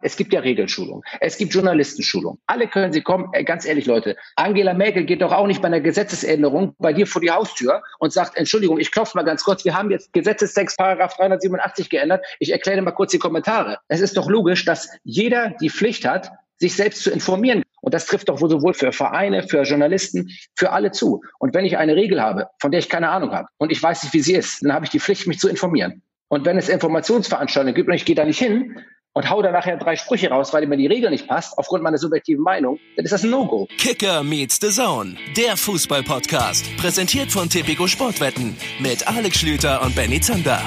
Es gibt ja Regelschulung. Es gibt Journalistenschulung. Alle können sie kommen. Äh, ganz ehrlich, Leute. Angela Merkel geht doch auch nicht bei einer Gesetzesänderung bei dir vor die Haustür und sagt, Entschuldigung, ich klopfe mal ganz kurz. Wir haben jetzt Gesetzestext Paragraph 387 geändert. Ich erkläre mal kurz die Kommentare. Es ist doch logisch, dass jeder die Pflicht hat, sich selbst zu informieren. Und das trifft doch sowohl für Vereine, für Journalisten, für alle zu. Und wenn ich eine Regel habe, von der ich keine Ahnung habe und ich weiß nicht, wie sie ist, dann habe ich die Pflicht, mich zu informieren. Und wenn es Informationsveranstaltungen gibt und ich gehe da nicht hin, und hau da nachher drei Sprüche raus, weil mir die Regel nicht passt, aufgrund meiner subjektiven Meinung, dann ist das ein No-Go. Kicker meets the Zone, der Fußball-Podcast. Präsentiert von Tipico Sportwetten mit Alex Schlüter und Benny Zander.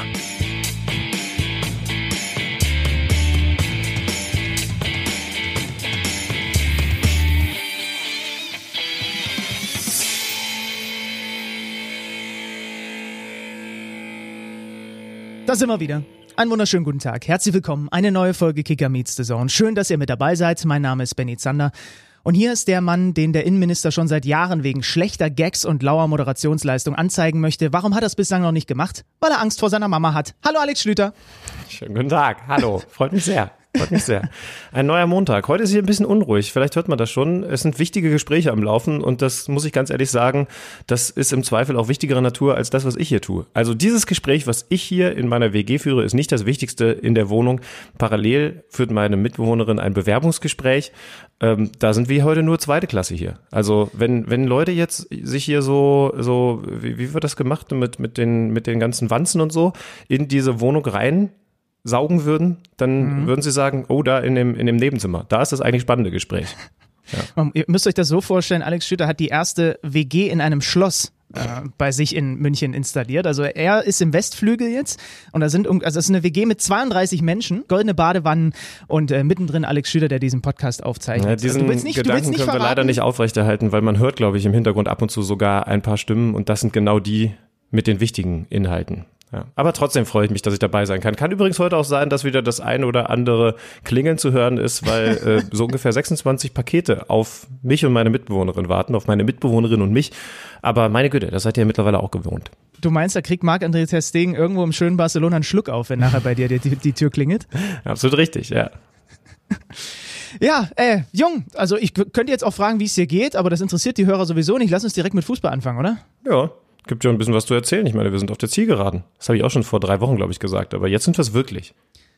Da sind wir wieder. Einen wunderschönen guten Tag. Herzlich willkommen. Eine neue Folge Kicker Meets the Zone. Schön, dass ihr mit dabei seid. Mein Name ist Benny Zander. Und hier ist der Mann, den der Innenminister schon seit Jahren wegen schlechter Gags und lauer Moderationsleistung anzeigen möchte. Warum hat er es bislang noch nicht gemacht? Weil er Angst vor seiner Mama hat. Hallo Alex Schlüter. Schönen guten Tag. Hallo. Freut mich sehr. Freut mich sehr. Ein neuer Montag. Heute ist hier ein bisschen unruhig. Vielleicht hört man das schon. Es sind wichtige Gespräche am Laufen und das muss ich ganz ehrlich sagen, das ist im Zweifel auch wichtigerer Natur als das, was ich hier tue. Also dieses Gespräch, was ich hier in meiner WG führe, ist nicht das Wichtigste in der Wohnung. Parallel führt meine Mitbewohnerin ein Bewerbungsgespräch. Ähm, da sind wir heute nur zweite Klasse hier. Also wenn, wenn Leute jetzt sich hier so, so, wie, wie wird das gemacht mit, mit den, mit den ganzen Wanzen und so, in diese Wohnung rein saugen würden, dann mhm. würden sie sagen, oh, da in dem, in dem Nebenzimmer, da ist das eigentlich spannende Gespräch. Ja. Ihr müsst euch das so vorstellen, Alex Schütter hat die erste WG in einem Schloss äh, bei sich in München installiert. Also er ist im Westflügel jetzt und da sind also das ist eine WG mit 32 Menschen, goldene Badewannen und äh, mittendrin Alex Schüler, der diesen Podcast aufzeichnet. Ja, diesen also nicht, Gedanken können verraten? wir leider nicht aufrechterhalten, weil man hört, glaube ich, im Hintergrund ab und zu sogar ein paar Stimmen und das sind genau die mit den wichtigen Inhalten. Ja. Aber trotzdem freue ich mich, dass ich dabei sein kann. Kann übrigens heute auch sein, dass wieder das eine oder andere Klingeln zu hören ist, weil äh, so ungefähr 26 Pakete auf mich und meine Mitbewohnerin warten, auf meine Mitbewohnerin und mich. Aber meine Güte, das seid ihr ja mittlerweile auch gewohnt. Du meinst, da kriegt Marc-André Ter Stegen irgendwo im schönen Barcelona einen Schluck auf, wenn nachher bei dir die, die, die Tür klingelt? Absolut richtig, ja. Ja, äh, Jung, also ich könnte jetzt auch fragen, wie es dir geht, aber das interessiert die Hörer sowieso nicht. Lass uns direkt mit Fußball anfangen, oder? Ja, gibt ja ein bisschen was zu erzählen. Ich meine, wir sind auf der Zielgeraden. Das habe ich auch schon vor drei Wochen, glaube ich, gesagt. Aber jetzt sind wir es wirklich.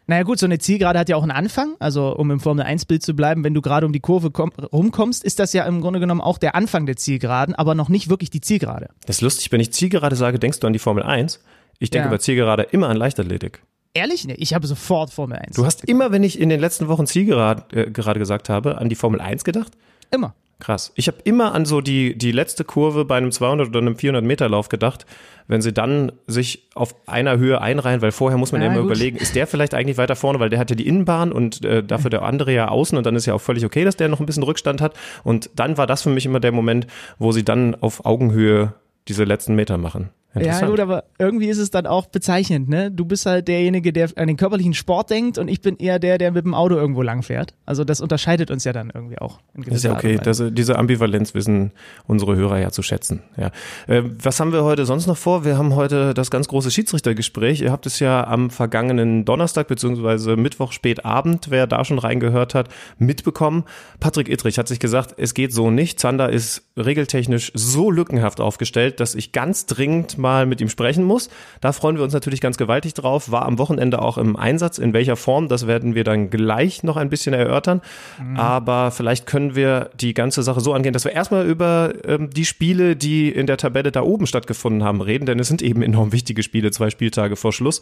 Naja gut, so eine Zielgerade hat ja auch einen Anfang. Also um im Formel-1-Bild zu bleiben, wenn du gerade um die Kurve rumkommst, ist das ja im Grunde genommen auch der Anfang der Zielgeraden, aber noch nicht wirklich die Zielgerade. Das ist lustig, wenn ich Zielgerade sage, denkst du an die Formel 1. Ich denke ja. bei Zielgerade immer an Leichtathletik. Ehrlich? Nee, ich habe sofort Formel 1. Du hast immer, wenn ich in den letzten Wochen Zielgerade äh, gerade gesagt habe, an die Formel 1 gedacht? Immer. Krass. Ich habe immer an so die, die letzte Kurve bei einem 200 oder einem 400 Meter Lauf gedacht, wenn sie dann sich auf einer Höhe einreihen, weil vorher muss man ja, immer gut. überlegen, ist der vielleicht eigentlich weiter vorne, weil der hat ja die Innenbahn und äh, dafür der andere ja außen und dann ist ja auch völlig okay, dass der noch ein bisschen Rückstand hat. Und dann war das für mich immer der Moment, wo sie dann auf Augenhöhe diese letzten Meter machen. Ja, gut, aber irgendwie ist es dann auch bezeichnend, ne? Du bist halt derjenige, der an den körperlichen Sport denkt und ich bin eher der, der mit dem Auto irgendwo lang fährt. Also das unterscheidet uns ja dann irgendwie auch. ist ja okay. Das, diese Ambivalenz wissen unsere Hörer ja zu schätzen. Ja. Äh, was haben wir heute sonst noch vor? Wir haben heute das ganz große Schiedsrichtergespräch. Ihr habt es ja am vergangenen Donnerstag beziehungsweise Mittwoch spätabend, wer da schon reingehört hat, mitbekommen. Patrick Ittrich hat sich gesagt, es geht so nicht. Zander ist regeltechnisch so lückenhaft aufgestellt, dass ich ganz dringend mal mit ihm sprechen muss. Da freuen wir uns natürlich ganz gewaltig drauf. War am Wochenende auch im Einsatz. In welcher Form, das werden wir dann gleich noch ein bisschen erörtern. Mhm. Aber vielleicht können wir die ganze Sache so angehen, dass wir erstmal über ähm, die Spiele, die in der Tabelle da oben stattgefunden haben, reden, denn es sind eben enorm wichtige Spiele, zwei Spieltage vor Schluss.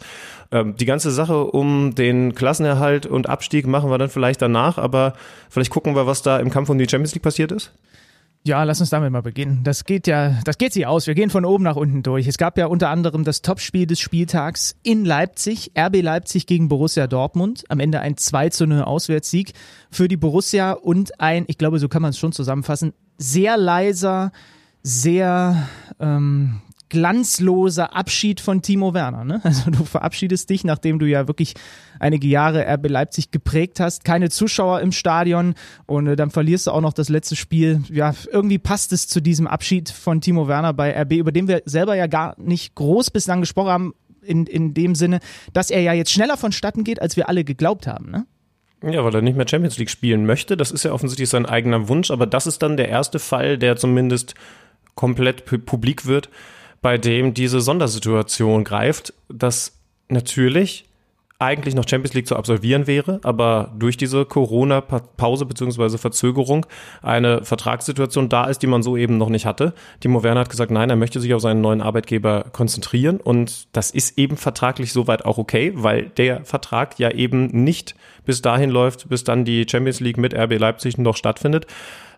Ähm, die ganze Sache um den Klassenerhalt und Abstieg machen wir dann vielleicht danach, aber vielleicht gucken wir, was da im Kampf um die Champions League passiert ist. Ja, lass uns damit mal beginnen. Das geht ja, das geht sich aus. Wir gehen von oben nach unten durch. Es gab ja unter anderem das Topspiel des Spieltags in Leipzig, RB Leipzig gegen Borussia Dortmund. Am Ende ein 2 zu 0 Auswärtssieg für die Borussia und ein, ich glaube, so kann man es schon zusammenfassen, sehr leiser, sehr ähm, glanzloser Abschied von Timo Werner. Ne? Also du verabschiedest dich, nachdem du ja wirklich einige Jahre RB Leipzig geprägt hast, keine Zuschauer im Stadion und äh, dann verlierst du auch noch das letzte Spiel. Ja, irgendwie passt es zu diesem Abschied von Timo Werner bei RB, über den wir selber ja gar nicht groß bislang gesprochen haben, in, in dem Sinne, dass er ja jetzt schneller vonstatten geht, als wir alle geglaubt haben. Ne? Ja, weil er nicht mehr Champions League spielen möchte. Das ist ja offensichtlich sein eigener Wunsch, aber das ist dann der erste Fall, der zumindest komplett publik wird, bei dem diese Sondersituation greift, dass natürlich eigentlich noch Champions League zu absolvieren wäre, aber durch diese Corona-Pause bzw. Verzögerung eine Vertragssituation da ist, die man so eben noch nicht hatte. Timo Werner hat gesagt, nein, er möchte sich auf seinen neuen Arbeitgeber konzentrieren und das ist eben vertraglich soweit auch okay, weil der Vertrag ja eben nicht bis dahin läuft, bis dann die Champions League mit RB Leipzig noch stattfindet.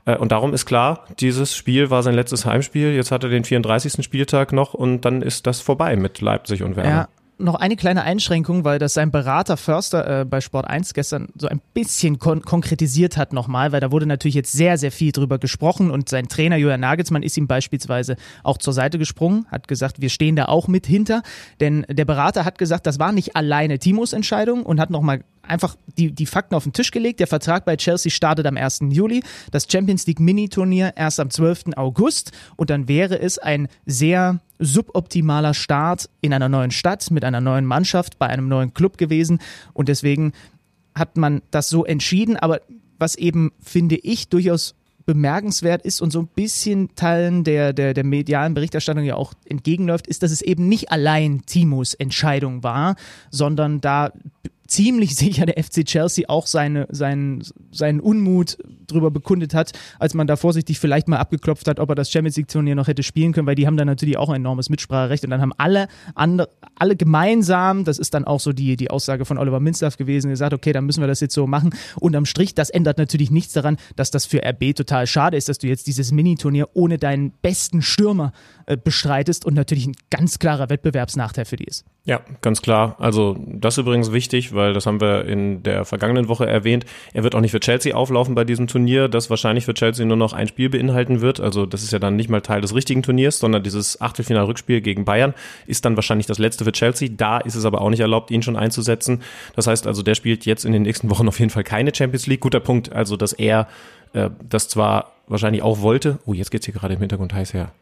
Äh, und darum ist klar, dieses Spiel war sein letztes Heimspiel. Jetzt hat er den 34. Spieltag noch und dann ist das vorbei mit Leipzig und Werner. Ja noch eine kleine Einschränkung, weil das sein Berater Förster äh, bei Sport 1 gestern so ein bisschen kon konkretisiert hat nochmal, weil da wurde natürlich jetzt sehr, sehr viel drüber gesprochen und sein Trainer Julian Nagelsmann ist ihm beispielsweise auch zur Seite gesprungen, hat gesagt, wir stehen da auch mit hinter, denn der Berater hat gesagt, das war nicht alleine Timos Entscheidung und hat nochmal einfach die, die Fakten auf den Tisch gelegt. Der Vertrag bei Chelsea startet am 1. Juli, das Champions League Mini-Turnier erst am 12. August und dann wäre es ein sehr suboptimaler Start in einer neuen Stadt mit einer neuen Mannschaft bei einem neuen Club gewesen und deswegen hat man das so entschieden, aber was eben, finde ich, durchaus bemerkenswert ist und so ein bisschen Teilen der, der, der medialen Berichterstattung ja auch entgegenläuft, ist, dass es eben nicht allein Timos Entscheidung war, sondern da ziemlich sicher der FC Chelsea auch seine, seinen, seinen Unmut drüber bekundet hat, als man da vorsichtig vielleicht mal abgeklopft hat, ob er das Champions League Turnier noch hätte spielen können, weil die haben da natürlich auch ein enormes Mitspracherecht und dann haben alle andere, alle gemeinsam, das ist dann auch so die, die Aussage von Oliver Minstaff gewesen, gesagt, okay, dann müssen wir das jetzt so machen. Unterm Strich, das ändert natürlich nichts daran, dass das für RB total schade ist, dass du jetzt dieses Mini-Turnier ohne deinen besten Stürmer äh, bestreitest und natürlich ein ganz klarer Wettbewerbsnachteil für die ist. Ja, ganz klar. Also das ist übrigens wichtig, weil das haben wir in der vergangenen Woche erwähnt. Er wird auch nicht für Chelsea auflaufen bei diesem Turnier, das wahrscheinlich für Chelsea nur noch ein Spiel beinhalten wird. Also das ist ja dann nicht mal Teil des richtigen Turniers, sondern dieses Achtelfinal-Rückspiel gegen Bayern ist dann wahrscheinlich das letzte für Chelsea. Da ist es aber auch nicht erlaubt, ihn schon einzusetzen. Das heißt also, der spielt jetzt in den nächsten Wochen auf jeden Fall keine Champions League. Guter Punkt. Also, dass er äh, das zwar wahrscheinlich auch wollte. Oh, jetzt geht's hier gerade im Hintergrund heiß her.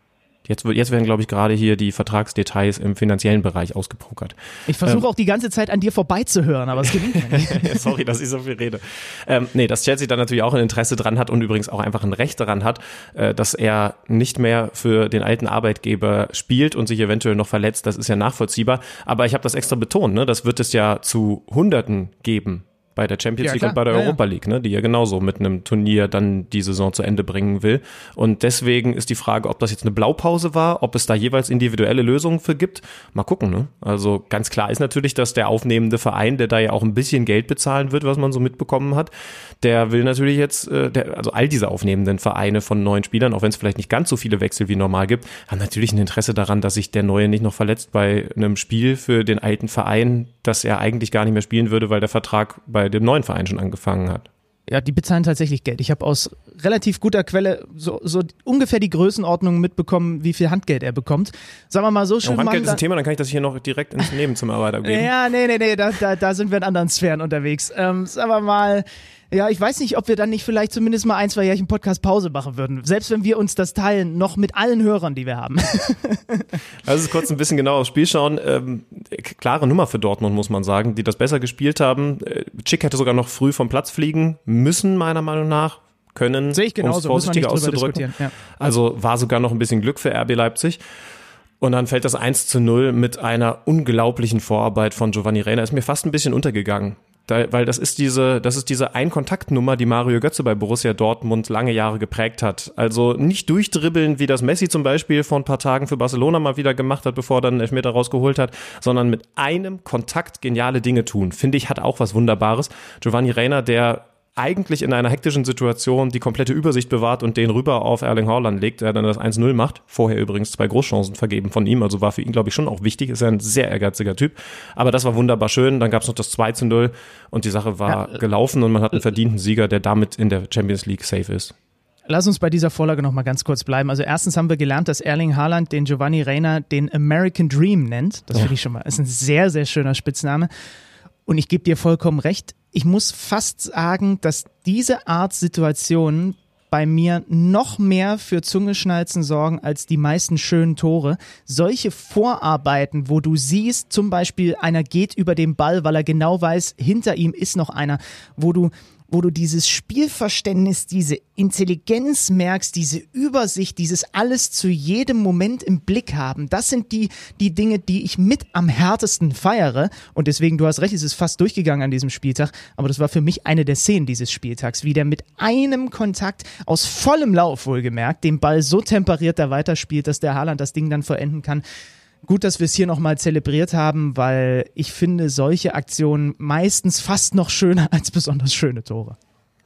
Jetzt, jetzt werden, glaube ich, gerade hier die Vertragsdetails im finanziellen Bereich ausgepokert. Ich versuche ähm, auch die ganze Zeit an dir vorbeizuhören, aber es gelingt mir nicht. Sorry, dass ich so viel rede. Ähm, nee, dass Chelsea da natürlich auch ein Interesse dran hat und übrigens auch einfach ein Recht daran hat, äh, dass er nicht mehr für den alten Arbeitgeber spielt und sich eventuell noch verletzt, das ist ja nachvollziehbar. Aber ich habe das extra betont, ne? das wird es ja zu Hunderten geben, bei der Champions ja, League und bei der ja, Europa League, ne, die ja genauso mit einem Turnier dann die Saison zu Ende bringen will. Und deswegen ist die Frage, ob das jetzt eine Blaupause war, ob es da jeweils individuelle Lösungen für gibt. Mal gucken. Ne? Also ganz klar ist natürlich, dass der aufnehmende Verein, der da ja auch ein bisschen Geld bezahlen wird, was man so mitbekommen hat, der will natürlich jetzt, äh, der, also all diese aufnehmenden Vereine von neuen Spielern, auch wenn es vielleicht nicht ganz so viele Wechsel wie normal gibt, haben natürlich ein Interesse daran, dass sich der Neue nicht noch verletzt bei einem Spiel für den alten Verein, dass er eigentlich gar nicht mehr spielen würde, weil der Vertrag bei dem neuen Verein schon angefangen hat. Ja, die bezahlen tatsächlich Geld. Ich habe aus relativ guter Quelle so, so ungefähr die Größenordnung mitbekommen, wie viel Handgeld er bekommt. Sagen wir mal so schön. Oh, Handgeld ist ein Thema, dann kann ich das hier noch direkt ins Nebenzimmer weitergeben. ja, nee, nee, nee, da, da, da sind wir in anderen Sphären unterwegs. Ähm, sagen wir mal, ja, ich weiß nicht, ob wir dann nicht vielleicht zumindest mal ein, zwei Jährchen Podcast Pause machen würden. Selbst wenn wir uns das teilen, noch mit allen Hörern, die wir haben. Also kurz ein bisschen genauer aufs Spiel schauen. Ähm, klare Nummer für Dortmund, muss man sagen, die das besser gespielt haben. Äh, Chick hätte sogar noch früh vom Platz fliegen müssen, meiner Meinung nach. Können, Sehe ich genauso, um vorsichtiger auszudrücken. Ja. Also war sogar noch ein bisschen Glück für RB Leipzig. Und dann fällt das 1 zu 0 mit einer unglaublichen Vorarbeit von Giovanni Reina. Ist mir fast ein bisschen untergegangen. Weil das ist diese, das ist diese Einkontaktnummer, die Mario Götze bei Borussia Dortmund lange Jahre geprägt hat. Also nicht durchdribbeln, wie das Messi zum Beispiel vor ein paar Tagen für Barcelona mal wieder gemacht hat, bevor er dann einen Elfmeter rausgeholt hat, sondern mit einem Kontakt geniale Dinge tun. Finde ich, hat auch was Wunderbares. Giovanni Reiner, der eigentlich in einer hektischen Situation die komplette Übersicht bewahrt und den rüber auf Erling Haaland legt, der dann das 1-0 macht. Vorher übrigens zwei Großchancen vergeben von ihm, also war für ihn, glaube ich, schon auch wichtig. Ist ja ein sehr ehrgeiziger Typ. Aber das war wunderbar schön. Dann gab es noch das 2-0 und die Sache war ja, gelaufen und man hat einen verdienten Sieger, der damit in der Champions League safe ist. Lass uns bei dieser Vorlage noch mal ganz kurz bleiben. Also erstens haben wir gelernt, dass Erling Haaland den Giovanni Reina den American Dream nennt. Das ja. finde ich schon mal, ist ein sehr, sehr schöner Spitzname. Und ich gebe dir vollkommen recht ich muss fast sagen, dass diese Art Situation bei mir noch mehr für Zungeschnalzen sorgen als die meisten schönen Tore. Solche Vorarbeiten, wo du siehst, zum Beispiel einer geht über den Ball, weil er genau weiß, hinter ihm ist noch einer, wo du wo du dieses Spielverständnis, diese Intelligenz merkst, diese Übersicht, dieses alles zu jedem Moment im Blick haben. Das sind die, die Dinge, die ich mit am härtesten feiere. Und deswegen, du hast recht, es ist fast durchgegangen an diesem Spieltag. Aber das war für mich eine der Szenen dieses Spieltags, wie der mit einem Kontakt aus vollem Lauf wohlgemerkt den Ball so temperiert da weiterspielt, dass der Haaland das Ding dann vollenden kann gut, dass wir es hier nochmal zelebriert haben, weil ich finde solche Aktionen meistens fast noch schöner als besonders schöne Tore.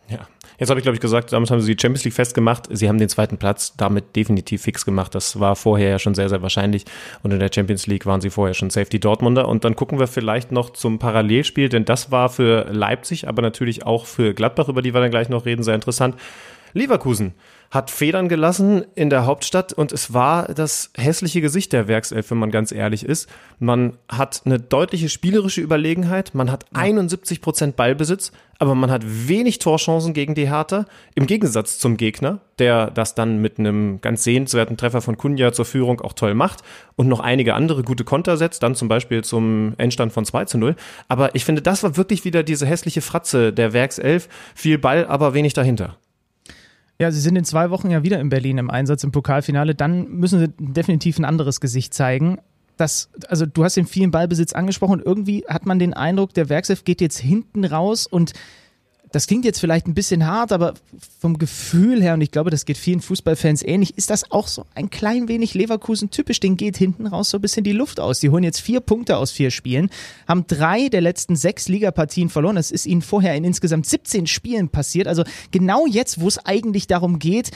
Ja. Jetzt habe ich, glaube ich, gesagt, damit haben sie die Champions League festgemacht. Sie haben den zweiten Platz damit definitiv fix gemacht. Das war vorher ja schon sehr, sehr wahrscheinlich. Und in der Champions League waren sie vorher schon Safety Dortmunder. Und dann gucken wir vielleicht noch zum Parallelspiel, denn das war für Leipzig, aber natürlich auch für Gladbach, über die wir dann gleich noch reden, sehr interessant. Leverkusen hat Federn gelassen in der Hauptstadt und es war das hässliche Gesicht der Werkself, wenn man ganz ehrlich ist. Man hat eine deutliche spielerische Überlegenheit, man hat 71 Prozent Ballbesitz, aber man hat wenig Torchancen gegen die Hertha, im Gegensatz zum Gegner, der das dann mit einem ganz sehenswerten Treffer von Kunja zur Führung auch toll macht und noch einige andere gute Konter setzt, dann zum Beispiel zum Endstand von 2 zu 0. Aber ich finde, das war wirklich wieder diese hässliche Fratze der Werkself. Viel Ball, aber wenig dahinter. Ja, sie sind in zwei Wochen ja wieder in Berlin im Einsatz im Pokalfinale. Dann müssen sie definitiv ein anderes Gesicht zeigen. Das, also du hast den vielen Ballbesitz angesprochen und irgendwie hat man den Eindruck, der Werkself geht jetzt hinten raus und das klingt jetzt vielleicht ein bisschen hart, aber vom Gefühl her, und ich glaube, das geht vielen Fußballfans ähnlich, ist das auch so ein klein wenig Leverkusen typisch. Den geht hinten raus so ein bisschen die Luft aus. Die holen jetzt vier Punkte aus vier Spielen, haben drei der letzten sechs Ligapartien verloren. Das ist ihnen vorher in insgesamt 17 Spielen passiert. Also genau jetzt, wo es eigentlich darum geht,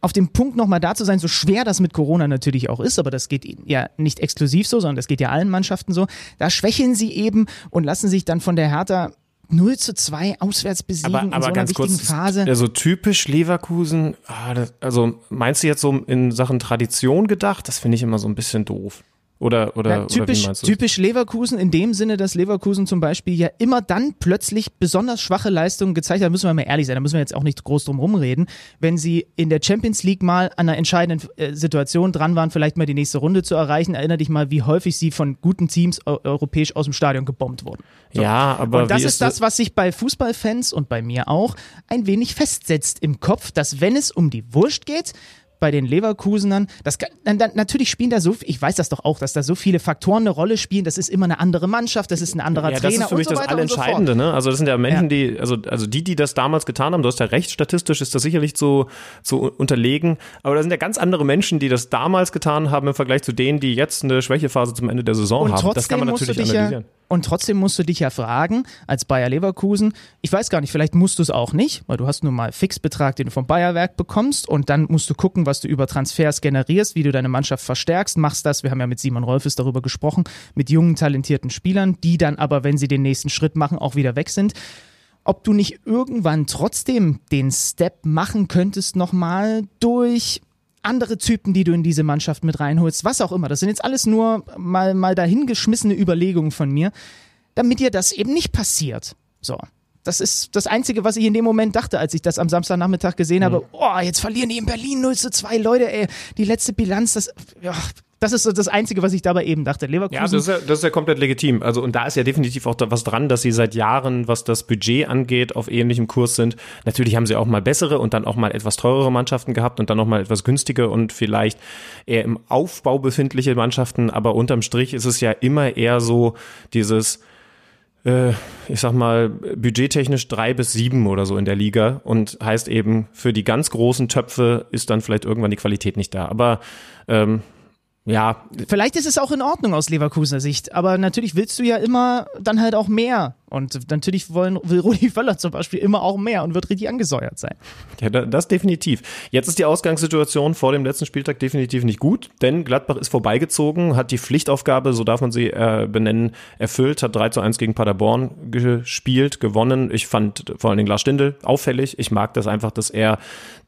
auf dem Punkt nochmal da zu sein, so schwer das mit Corona natürlich auch ist, aber das geht ja nicht exklusiv so, sondern das geht ja allen Mannschaften so. Da schwächeln sie eben und lassen sich dann von der Hertha 0 zu 2 auswärts besiegen aber, aber in so einer wichtigen kurz, Phase. Also typisch Leverkusen, ah, also meinst du jetzt so in Sachen Tradition gedacht? Das finde ich immer so ein bisschen doof. Oder, oder, ja, typisch, oder typisch Leverkusen in dem Sinne, dass Leverkusen zum Beispiel ja immer dann plötzlich besonders schwache Leistungen gezeigt hat, müssen wir mal ehrlich sein, da müssen wir jetzt auch nicht groß drum rumreden, wenn sie in der Champions League mal an einer entscheidenden äh, Situation dran waren, vielleicht mal die nächste Runde zu erreichen. Erinner dich mal, wie häufig sie von guten Teams eu europäisch aus dem Stadion gebombt wurden. So. Ja, aber und das ist das, was sich bei Fußballfans und bei mir auch ein wenig festsetzt im Kopf, dass wenn es um die Wurst geht, bei den Leverkusenern. Das natürlich spielen da so, ich weiß das doch auch, dass da so viele Faktoren eine Rolle spielen. Das ist immer eine andere Mannschaft, das ist ein anderer ja, Trainer. Das ist für mich so das Allentscheidende. So ne? Also das sind ja Menschen, ja. die, also also die, die das damals getan haben. Du hast ja recht, statistisch ist das sicherlich zu zu unterlegen. Aber da sind ja ganz andere Menschen, die das damals getan haben im Vergleich zu denen, die jetzt eine Schwächephase zum Ende der Saison Und haben. Das kann man natürlich analysieren. Ja und trotzdem musst du dich ja fragen, als Bayer Leverkusen, ich weiß gar nicht, vielleicht musst du es auch nicht, weil du hast nun mal Fixbetrag, den du vom Bayerwerk bekommst und dann musst du gucken, was du über Transfers generierst, wie du deine Mannschaft verstärkst, machst das, wir haben ja mit Simon Rolfes darüber gesprochen, mit jungen, talentierten Spielern, die dann aber, wenn sie den nächsten Schritt machen, auch wieder weg sind ob du nicht irgendwann trotzdem den Step machen könntest nochmal durch andere Typen, die du in diese Mannschaft mit reinholst, was auch immer. Das sind jetzt alles nur mal, mal dahingeschmissene Überlegungen von mir, damit dir das eben nicht passiert. So. Das ist das Einzige, was ich in dem Moment dachte, als ich das am Samstagnachmittag gesehen habe. Mhm. Oh, jetzt verlieren die in Berlin 0 zu 2 Leute, ey. Die letzte Bilanz, das, ja, das ist so das Einzige, was ich dabei eben dachte. Leverkusen. Ja, das ist ja, das ist ja komplett legitim. Also, und da ist ja definitiv auch was dran, dass sie seit Jahren, was das Budget angeht, auf ähnlichem Kurs sind. Natürlich haben sie auch mal bessere und dann auch mal etwas teurere Mannschaften gehabt und dann noch mal etwas günstige und vielleicht eher im Aufbau befindliche Mannschaften. Aber unterm Strich ist es ja immer eher so dieses, äh, ich sag mal, budgettechnisch drei bis sieben oder so in der Liga und heißt eben, für die ganz großen Töpfe ist dann vielleicht irgendwann die Qualität nicht da. Aber ähm, ja. Vielleicht ist es auch in Ordnung aus Leverkusener Sicht, aber natürlich willst du ja immer dann halt auch mehr. Und natürlich wollen, will Rudi Völler zum Beispiel immer auch mehr und wird richtig angesäuert sein. Ja, das definitiv. Jetzt ist die Ausgangssituation vor dem letzten Spieltag definitiv nicht gut, denn Gladbach ist vorbeigezogen, hat die Pflichtaufgabe, so darf man sie äh, benennen, erfüllt, hat 3 zu 1 gegen Paderborn gespielt, gewonnen. Ich fand vor allen Dingen Lars Stindl auffällig. Ich mag das einfach, dass er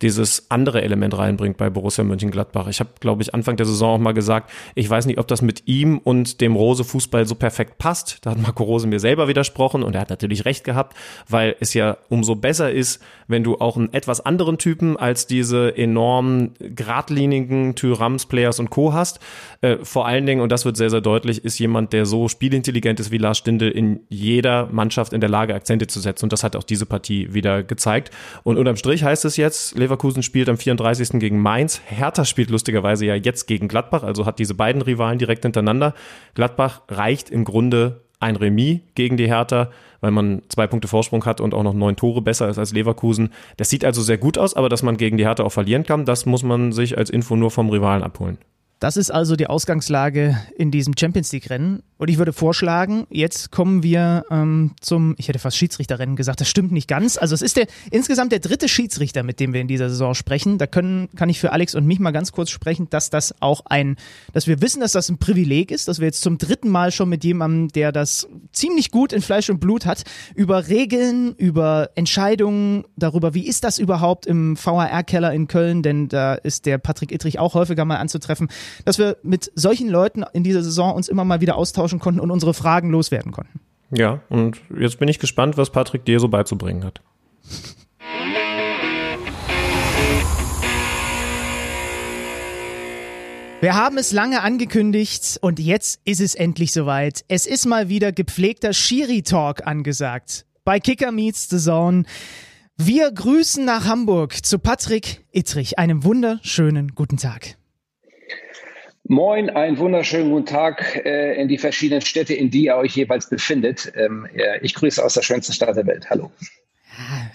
dieses andere Element reinbringt bei Borussia Mönchengladbach. Ich habe, glaube ich, Anfang der Saison auch mal gesagt, ich weiß nicht, ob das mit ihm und dem Rose Fußball so perfekt passt. Da hat Marco Rose mir selber widersprochen gesprochen und er hat natürlich recht gehabt, weil es ja umso besser ist, wenn du auch einen etwas anderen Typen als diese enormen geradlinigen Tyrams, Players und Co. hast. Äh, vor allen Dingen, und das wird sehr, sehr deutlich, ist jemand, der so spielintelligent ist wie Lars Stindl in jeder Mannschaft in der Lage, Akzente zu setzen. Und das hat auch diese Partie wieder gezeigt. Und unterm Strich heißt es jetzt, Leverkusen spielt am 34. gegen Mainz. Hertha spielt lustigerweise ja jetzt gegen Gladbach, also hat diese beiden Rivalen direkt hintereinander. Gladbach reicht im Grunde ein Remis gegen die Hertha, weil man zwei Punkte Vorsprung hat und auch noch neun Tore besser ist als Leverkusen. Das sieht also sehr gut aus, aber dass man gegen die Hertha auch verlieren kann, das muss man sich als Info nur vom Rivalen abholen. Das ist also die Ausgangslage in diesem Champions League-Rennen. Und ich würde vorschlagen, jetzt kommen wir ähm, zum, ich hätte fast Schiedsrichterrennen gesagt, das stimmt nicht ganz. Also es ist der insgesamt der dritte Schiedsrichter, mit dem wir in dieser Saison sprechen. Da können, kann ich für Alex und mich mal ganz kurz sprechen, dass das auch ein, dass wir wissen, dass das ein Privileg ist, dass wir jetzt zum dritten Mal schon mit jemandem, der das ziemlich gut in Fleisch und Blut hat, über Regeln, über Entscheidungen, darüber, wie ist das überhaupt im VHR-Keller in Köln, denn da ist der Patrick Ittrich auch häufiger mal anzutreffen, dass wir mit solchen Leuten in dieser Saison uns immer mal wieder austauschen konnten und unsere Fragen loswerden konnten. Ja, und jetzt bin ich gespannt, was Patrick dir so beizubringen hat. Wir haben es lange angekündigt und jetzt ist es endlich soweit. Es ist mal wieder gepflegter Schiri-Talk angesagt. Bei Kicker Meets the Zone. Wir grüßen nach Hamburg zu Patrick Ittrich. Einem wunderschönen guten Tag. Moin, einen wunderschönen guten Tag äh, in die verschiedenen Städte, in die ihr euch jeweils befindet. Ähm, äh, ich grüße aus der schönsten Stadt der Welt. Hallo.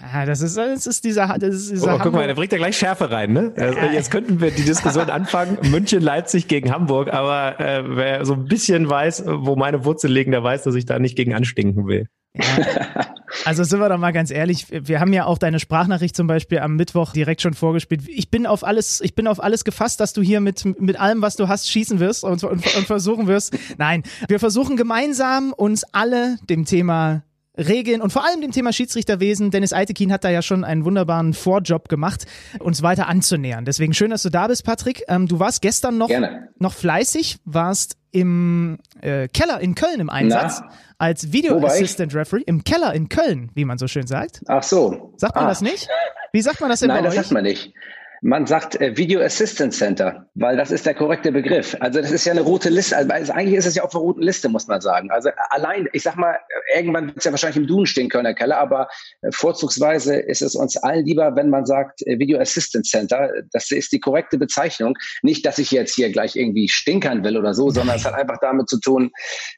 Ah, das ist, das ist dieser, das ist dieser oh, guck mal, der bringt ja gleich Schärfe rein, ne? Also jetzt könnten wir die Diskussion anfangen, München, Leipzig gegen Hamburg, aber äh, wer so ein bisschen weiß, wo meine Wurzeln liegen, der weiß, dass ich da nicht gegen anstinken will. Ja. Also sind wir doch mal ganz ehrlich, wir haben ja auch deine Sprachnachricht zum Beispiel am Mittwoch direkt schon vorgespielt. Ich bin auf alles, ich bin auf alles gefasst, dass du hier mit, mit allem, was du hast, schießen wirst und, und, und versuchen wirst. Nein, wir versuchen gemeinsam uns alle dem Thema Regeln und vor allem dem Thema Schiedsrichterwesen. Dennis Eitekin hat da ja schon einen wunderbaren Vorjob gemacht, uns weiter anzunähern. Deswegen schön, dass du da bist, Patrick. Ähm, du warst gestern noch, noch fleißig, warst im äh, Keller in Köln im Einsatz Na, als Video Assistant Referee im Keller in Köln, wie man so schön sagt. Ach so. Sagt man ah. das nicht? Wie sagt man das denn Nein, bei euch? Das sagt man nicht. Man sagt äh, Video Assistance Center, weil das ist der korrekte Begriff. Also das ist ja eine rote Liste. Also, also eigentlich ist es ja auf der roten Liste, muss man sagen. Also allein, ich sag mal, irgendwann wird es ja wahrscheinlich im Duden stehen können, Herr Keller, aber äh, vorzugsweise ist es uns allen lieber, wenn man sagt äh, Video Assistance Center. Das ist die korrekte Bezeichnung. Nicht, dass ich jetzt hier gleich irgendwie stinkern will oder so, sondern es hat einfach damit zu tun,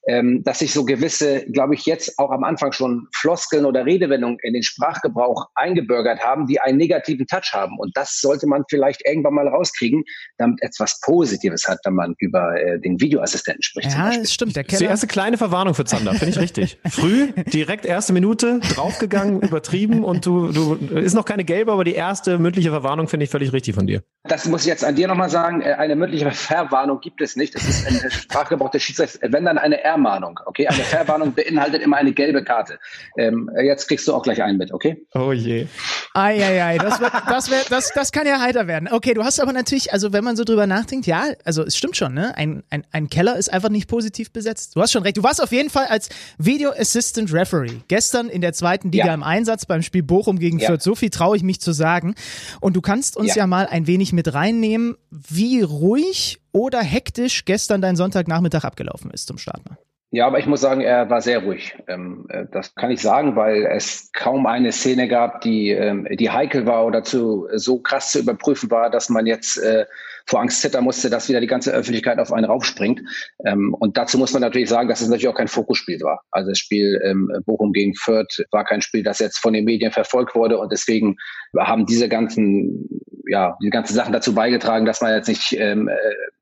ähm, dass sich so gewisse, glaube ich, jetzt auch am Anfang schon Floskeln oder Redewendungen in den Sprachgebrauch eingebürgert haben, die einen negativen Touch haben. Und das sollte man vielleicht irgendwann mal rauskriegen, damit etwas Positives hat, wenn man über äh, den Videoassistenten spricht. Ja, das stimmt. Der Keller. Die erste kleine Verwarnung für Zander, finde ich richtig. Früh, direkt erste Minute, draufgegangen, übertrieben und du, du, ist noch keine gelbe, aber die erste mündliche Verwarnung finde ich völlig richtig von dir. Das muss ich jetzt an dir nochmal sagen. Äh, eine mündliche Verwarnung gibt es nicht. Das ist ein Sprachgebrauch des Schiedsrichters, wenn dann eine Ermahnung. Okay, eine Verwarnung beinhaltet immer eine gelbe Karte. Ähm, jetzt kriegst du auch gleich einen mit, okay? Oh je. Eieiei, das, wird, das, wird, das, das kann ja heiter werden. Okay, du hast aber natürlich, also wenn man so drüber nachdenkt, ja, also es stimmt schon, ne? Ein, ein, ein Keller ist einfach nicht positiv besetzt. Du hast schon recht. Du warst auf jeden Fall als Video Assistant Referee gestern in der zweiten Liga ja. im Einsatz beim Spiel Bochum gegen ja. Fürth. So viel traue ich mich zu sagen. Und du kannst uns ja. ja mal ein wenig mit reinnehmen, wie ruhig oder hektisch gestern dein Sonntagnachmittag abgelaufen ist zum Start. Ja, aber ich muss sagen, er war sehr ruhig. Ähm, äh, das kann ich sagen, weil es kaum eine Szene gab, die, ähm, die heikel war oder zu, so krass zu überprüfen war, dass man jetzt äh, vor Angst zittern musste, dass wieder die ganze Öffentlichkeit auf einen raufspringt. Ähm, und dazu muss man natürlich sagen, dass es natürlich auch kein Fokusspiel war. Also das Spiel Bochum gegen Fürth war kein Spiel, das jetzt von den Medien verfolgt wurde und deswegen haben diese ganzen ja, die ganzen Sachen dazu beigetragen, dass man jetzt nicht ähm, äh,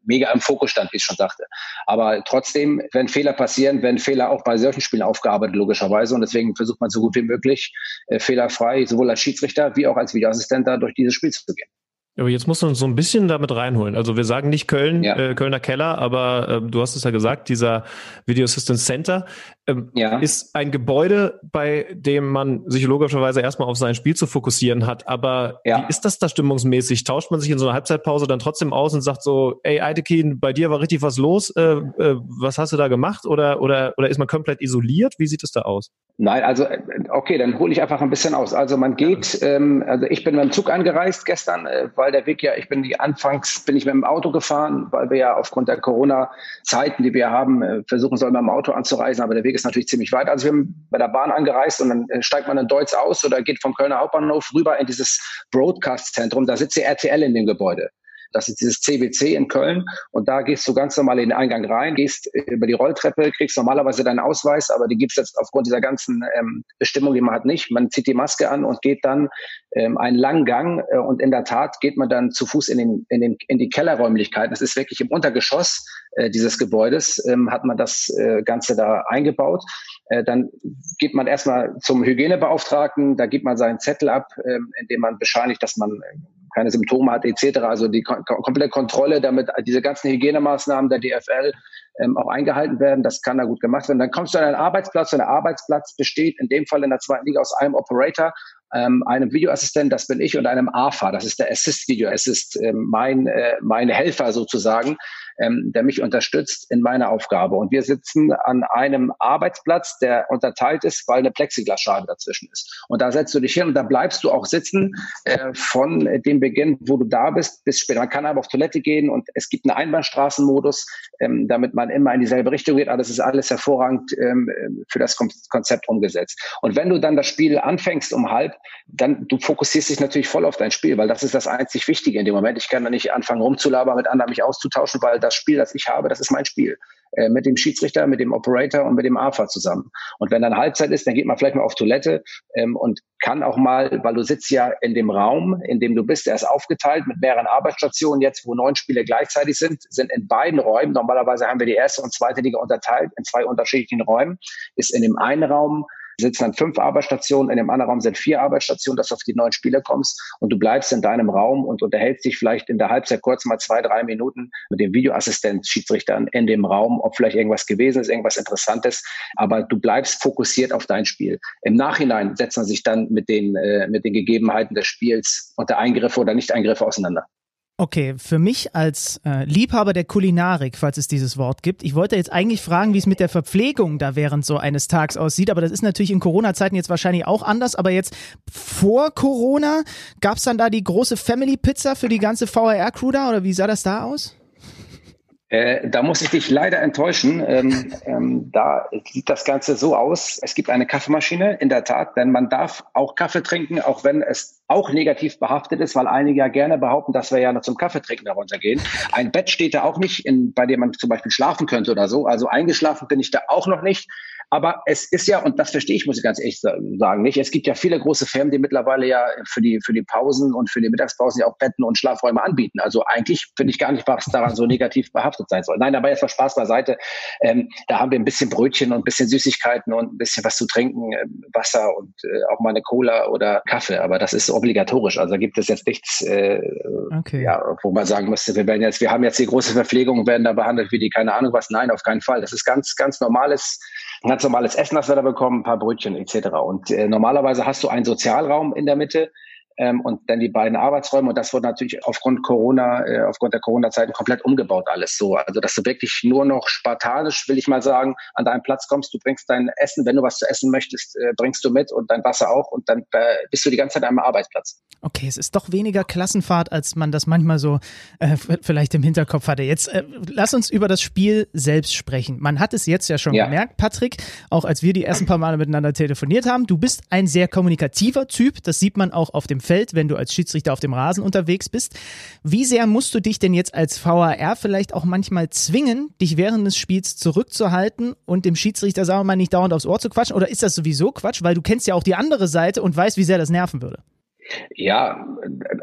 mega im Fokus stand, wie ich schon sagte. Aber trotzdem, wenn Fehler passieren, werden Fehler auch bei solchen Spielen aufgearbeitet, logischerweise. Und deswegen versucht man so gut wie möglich, äh, fehlerfrei, sowohl als Schiedsrichter wie auch als Videoassistent da durch dieses Spiel zu gehen. Aber jetzt musst du uns so ein bisschen damit reinholen. Also wir sagen nicht Köln, ja. äh, Kölner Keller, aber äh, du hast es ja gesagt, dieser Video Assistance Center ähm, ja. ist ein Gebäude, bei dem man sich logischerweise erstmal auf sein Spiel zu fokussieren hat. Aber ja. wie ist das da stimmungsmäßig? Tauscht man sich in so einer Halbzeitpause dann trotzdem aus und sagt so, ey Eitekin, bei dir war richtig was los, äh, äh, was hast du da gemacht? Oder, oder, oder ist man komplett isoliert? Wie sieht es da aus? Nein, also äh, okay, dann hole ich einfach ein bisschen aus. Also man geht, ähm, also ich bin mit dem Zug angereist gestern, äh, weil der Weg ja, ich bin die anfangs bin ich mit dem Auto gefahren, weil wir ja aufgrund der Corona-Zeiten, die wir haben, äh, versuchen sollen, mit dem Auto anzureisen, aber der Weg ist natürlich ziemlich weit. Also wir haben bei der Bahn angereist und dann äh, steigt man in Deutsch aus oder geht vom Kölner Hauptbahnhof rüber in dieses Broadcast-Zentrum. Da sitzt die RTL in dem Gebäude. Das ist dieses CBC in Köln. Und da gehst du ganz normal in den Eingang rein, gehst über die Rolltreppe, kriegst normalerweise deinen Ausweis, aber die gibt's jetzt aufgrund dieser ganzen ähm, Bestimmung, die man hat, nicht. Man zieht die Maske an und geht dann ähm, einen langen Gang. Äh, und in der Tat geht man dann zu Fuß in, den, in, den, in die Kellerräumlichkeiten. Das ist wirklich im Untergeschoss äh, dieses Gebäudes, ähm, hat man das äh, Ganze da eingebaut. Äh, dann geht man erstmal zum Hygienebeauftragten, da gibt man seinen Zettel ab, ähm, indem man bescheinigt, dass man äh, keine Symptome hat etc. Also die kom komplette Kontrolle, damit diese ganzen Hygienemaßnahmen der DFL ähm, auch eingehalten werden. Das kann da gut gemacht werden. Dann kommst du an einen Arbeitsplatz und der Arbeitsplatz besteht in dem Fall in der zweiten Liga aus einem Operator, ähm, einem Videoassistent, das bin ich, und einem AFA, das ist der Assist Video Assist, äh, mein, äh, mein Helfer sozusagen, ähm, der mich unterstützt in meiner Aufgabe. Und wir sitzen an einem Arbeitsplatz, der unterteilt ist, weil eine Plexiglasscheibe dazwischen ist. Und da setzt du dich hin und da bleibst du auch sitzen äh, von dem Beginn, wo du da bist, bis später. Man kann aber auf Toilette gehen und es gibt einen Einbahnstraßenmodus, ähm, damit man immer in dieselbe Richtung geht. Aber das ist alles hervorragend ähm, für das Konzept umgesetzt. Und wenn du dann das Spiel anfängst um halb, dann du fokussierst dich natürlich voll auf dein Spiel, weil das ist das einzig Wichtige in dem Moment. Ich kann da nicht anfangen rumzulabern, mit anderen mich auszutauschen, weil das Spiel, das ich habe, das ist mein Spiel. Äh, mit dem Schiedsrichter, mit dem Operator und mit dem AFA zusammen. Und wenn dann Halbzeit ist, dann geht man vielleicht mal auf Toilette ähm, und kann auch mal, weil du sitzt ja in dem Raum, in dem du bist, der ist aufgeteilt mit mehreren Arbeitsstationen. Jetzt, wo neun Spiele gleichzeitig sind, sind in beiden Räumen, normalerweise haben wir die erste und zweite Liga unterteilt in zwei unterschiedlichen Räumen, ist in dem einen Raum sitzen dann fünf Arbeitsstationen, in dem anderen Raum sind vier Arbeitsstationen, dass du auf die neuen Spieler kommst und du bleibst in deinem Raum und unterhältst dich vielleicht in der Halbzeit kurz mal zwei, drei Minuten mit dem Videoassistent Schiedsrichtern in dem Raum, ob vielleicht irgendwas gewesen ist, irgendwas Interessantes, aber du bleibst fokussiert auf dein Spiel. Im Nachhinein setzt man sich dann mit den, äh, mit den Gegebenheiten des Spiels und der Eingriffe oder Nicht-Eingriffe auseinander. Okay, für mich als äh, Liebhaber der Kulinarik, falls es dieses Wort gibt, ich wollte jetzt eigentlich fragen, wie es mit der Verpflegung da während so eines Tags aussieht, aber das ist natürlich in Corona-Zeiten jetzt wahrscheinlich auch anders, aber jetzt vor Corona, gab es dann da die große Family-Pizza für die ganze VRR-Crew da oder wie sah das da aus? Äh, da muss ich dich leider enttäuschen. Ähm, ähm, da sieht das Ganze so aus. Es gibt eine Kaffeemaschine, in der Tat, denn man darf auch Kaffee trinken, auch wenn es auch negativ behaftet ist, weil einige ja gerne behaupten, dass wir ja noch zum Kaffeetrinken heruntergehen. Ein Bett steht da auch nicht, in, bei dem man zum Beispiel schlafen könnte oder so. Also eingeschlafen bin ich da auch noch nicht. Aber es ist ja, und das verstehe ich, muss ich ganz echt sagen, nicht. Es gibt ja viele große Firmen, die mittlerweile ja für die, für die Pausen und für die Mittagspausen ja auch Betten und Schlafräume anbieten. Also eigentlich finde ich gar nicht, was daran so negativ behaftet sein soll. Nein, aber jetzt mal Spaß beiseite. Ähm, da haben wir ein bisschen Brötchen und ein bisschen Süßigkeiten und ein bisschen was zu trinken, äh, Wasser und äh, auch mal eine Cola oder Kaffee. Aber das ist obligatorisch. Also gibt es jetzt nichts, äh, okay. ja, wo man sagen müsste, wir werden jetzt, wir haben jetzt die große Verpflegung, werden da behandelt wie die, keine Ahnung was. Nein, auf keinen Fall. Das ist ganz, ganz normales ganz normales Essen, das wir da bekommen, ein paar Brötchen etc. Und äh, normalerweise hast du einen Sozialraum in der Mitte, ähm, und dann die beiden Arbeitsräume. Und das wurde natürlich aufgrund Corona, äh, aufgrund der Corona-Zeiten komplett umgebaut alles so. Also dass du wirklich nur noch spartanisch, will ich mal sagen, an deinen Platz kommst. Du bringst dein Essen, wenn du was zu essen möchtest, äh, bringst du mit und dein Wasser auch und dann äh, bist du die ganze Zeit am Arbeitsplatz. Okay, es ist doch weniger Klassenfahrt, als man das manchmal so äh, vielleicht im Hinterkopf hatte. Jetzt äh, lass uns über das Spiel selbst sprechen. Man hat es jetzt ja schon ja. gemerkt, Patrick, auch als wir die ersten paar Male miteinander telefoniert haben. Du bist ein sehr kommunikativer Typ. Das sieht man auch auf dem Feld, wenn du als Schiedsrichter auf dem Rasen unterwegs bist. Wie sehr musst du dich denn jetzt als VAR vielleicht auch manchmal zwingen, dich während des Spiels zurückzuhalten und dem Schiedsrichter, sagen wir mal, nicht dauernd aufs Ohr zu quatschen? Oder ist das sowieso Quatsch, weil du kennst ja auch die andere Seite und weißt, wie sehr das nerven würde? Ja,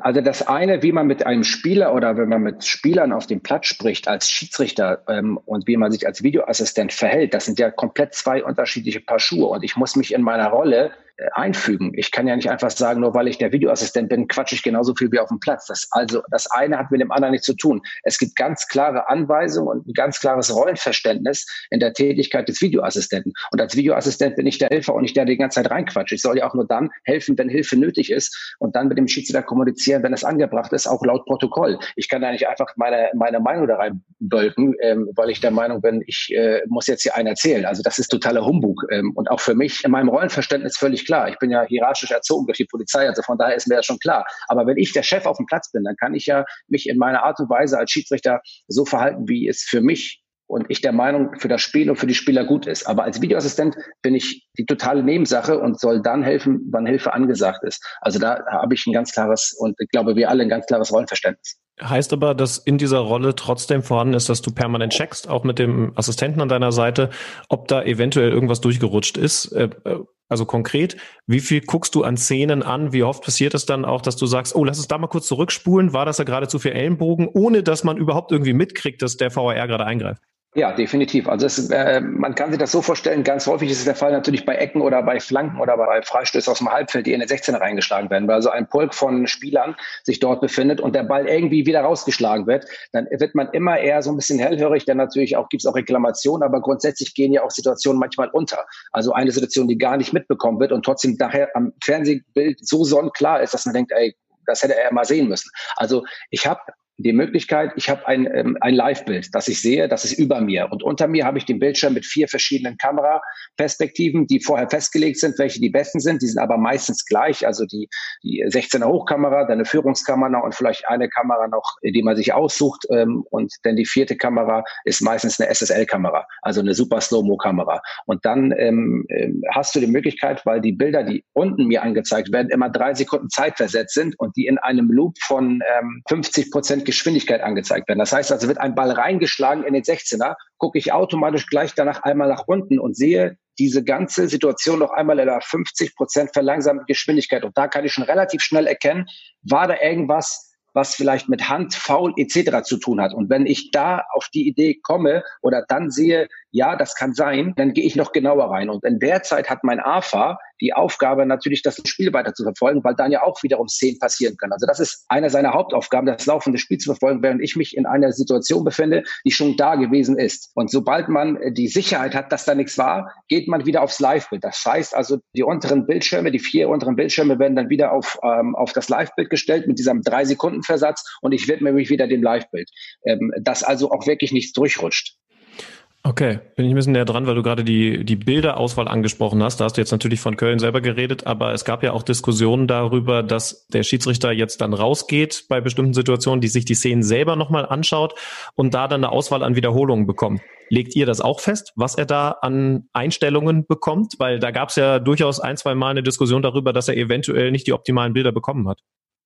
also das eine, wie man mit einem Spieler oder wenn man mit Spielern auf dem Platz spricht als Schiedsrichter ähm, und wie man sich als Videoassistent verhält, das sind ja komplett zwei unterschiedliche Paar Schuhe und ich muss mich in meiner Rolle einfügen. Ich kann ja nicht einfach sagen, nur weil ich der Videoassistent bin, quatsche ich genauso viel wie auf dem Platz. Das, also das eine hat mit dem anderen nichts zu tun. Es gibt ganz klare Anweisungen und ein ganz klares Rollenverständnis in der Tätigkeit des Videoassistenten. Und als Videoassistent bin ich der Helfer und nicht der, der die ganze Zeit reinquatscht. Ich soll ja auch nur dann helfen, wenn Hilfe nötig ist und dann mit dem Schiedsrichter kommunizieren, wenn es angebracht ist, auch laut Protokoll. Ich kann da nicht einfach meine, meine Meinung da reinbölken, ähm, weil ich der Meinung bin, ich äh, muss jetzt hier einen erzählen. Also das ist totaler Humbug. Ähm, und auch für mich in meinem Rollenverständnis völlig klar. Ich bin ja hierarchisch erzogen durch die Polizei, also von daher ist mir das schon klar. Aber wenn ich der Chef auf dem Platz bin, dann kann ich ja mich in meiner Art und Weise als Schiedsrichter so verhalten, wie es für mich und ich der Meinung für das Spiel und für die Spieler gut ist. Aber als Videoassistent bin ich die totale Nebensache und soll dann helfen, wann Hilfe angesagt ist. Also da habe ich ein ganz klares und ich glaube, wir alle ein ganz klares Rollenverständnis. Heißt aber, dass in dieser Rolle trotzdem vorhanden ist, dass du permanent checkst, auch mit dem Assistenten an deiner Seite, ob da eventuell irgendwas durchgerutscht ist. Also konkret, wie viel guckst du an Szenen an? Wie oft passiert es dann auch, dass du sagst, oh, lass uns da mal kurz zurückspulen, war das da gerade zu viel Ellenbogen, ohne dass man überhaupt irgendwie mitkriegt, dass der VAR gerade eingreift? Ja, definitiv. Also es, äh, man kann sich das so vorstellen, ganz häufig ist es der Fall natürlich bei Ecken oder bei Flanken oder bei Freistößen aus dem Halbfeld, die in den 16er reingeschlagen werden, weil also ein Pulk von Spielern sich dort befindet und der Ball irgendwie wieder rausgeschlagen wird, dann wird man immer eher so ein bisschen hellhörig, denn natürlich auch gibt es auch Reklamationen, aber grundsätzlich gehen ja auch Situationen manchmal unter. Also eine Situation, die gar nicht mitbekommen wird und trotzdem nachher am Fernsehbild so sonnenklar ist, dass man denkt, ey, das hätte er mal sehen müssen. Also ich habe die Möglichkeit, ich habe ein, ähm, ein Live-Bild, das ich sehe, das ist über mir. Und unter mir habe ich den Bildschirm mit vier verschiedenen Kameraperspektiven, die vorher festgelegt sind, welche die besten sind. Die sind aber meistens gleich. Also die, die 16er Hochkamera, dann eine Führungskamera und vielleicht eine Kamera noch, die man sich aussucht. Ähm, und dann die vierte Kamera ist meistens eine SSL-Kamera, also eine super Slow-Mo-Kamera. Und dann ähm, ähm, hast du die Möglichkeit, weil die Bilder, die unten mir angezeigt werden, immer drei Sekunden zeitversetzt sind und die in einem Loop von ähm, 50 Prozent Geschwindigkeit angezeigt werden. Das heißt also, wird ein Ball reingeschlagen in den 16er, gucke ich automatisch gleich danach einmal nach unten und sehe diese ganze Situation noch einmal in einer 50 Prozent verlangsamten Geschwindigkeit. Und da kann ich schon relativ schnell erkennen, war da irgendwas, was vielleicht mit Hand, Foul etc. zu tun hat. Und wenn ich da auf die Idee komme oder dann sehe, ja, das kann sein, dann gehe ich noch genauer rein. Und in der Zeit hat mein AFA die Aufgabe, natürlich das Spiel weiter zu verfolgen, weil dann ja auch wiederum Szenen passieren können. Also das ist eine seiner Hauptaufgaben, das laufende Spiel zu verfolgen, während ich mich in einer Situation befinde, die schon da gewesen ist. Und sobald man die Sicherheit hat, dass da nichts war, geht man wieder aufs Live-Bild. Das heißt also, die unteren Bildschirme, die vier unteren Bildschirme werden dann wieder auf, ähm, auf das Live-Bild gestellt mit diesem drei Sekunden Versatz und ich widme mich wieder dem Live-Bild. Ähm, dass also auch wirklich nichts durchrutscht. Okay, bin ich ein bisschen näher dran, weil du gerade die, die Bilderauswahl angesprochen hast. Da hast du jetzt natürlich von Köln selber geredet, aber es gab ja auch Diskussionen darüber, dass der Schiedsrichter jetzt dann rausgeht bei bestimmten Situationen, die sich die Szenen selber nochmal anschaut und da dann eine Auswahl an Wiederholungen bekommt. Legt ihr das auch fest, was er da an Einstellungen bekommt? Weil da gab es ja durchaus ein, zwei Mal eine Diskussion darüber, dass er eventuell nicht die optimalen Bilder bekommen hat.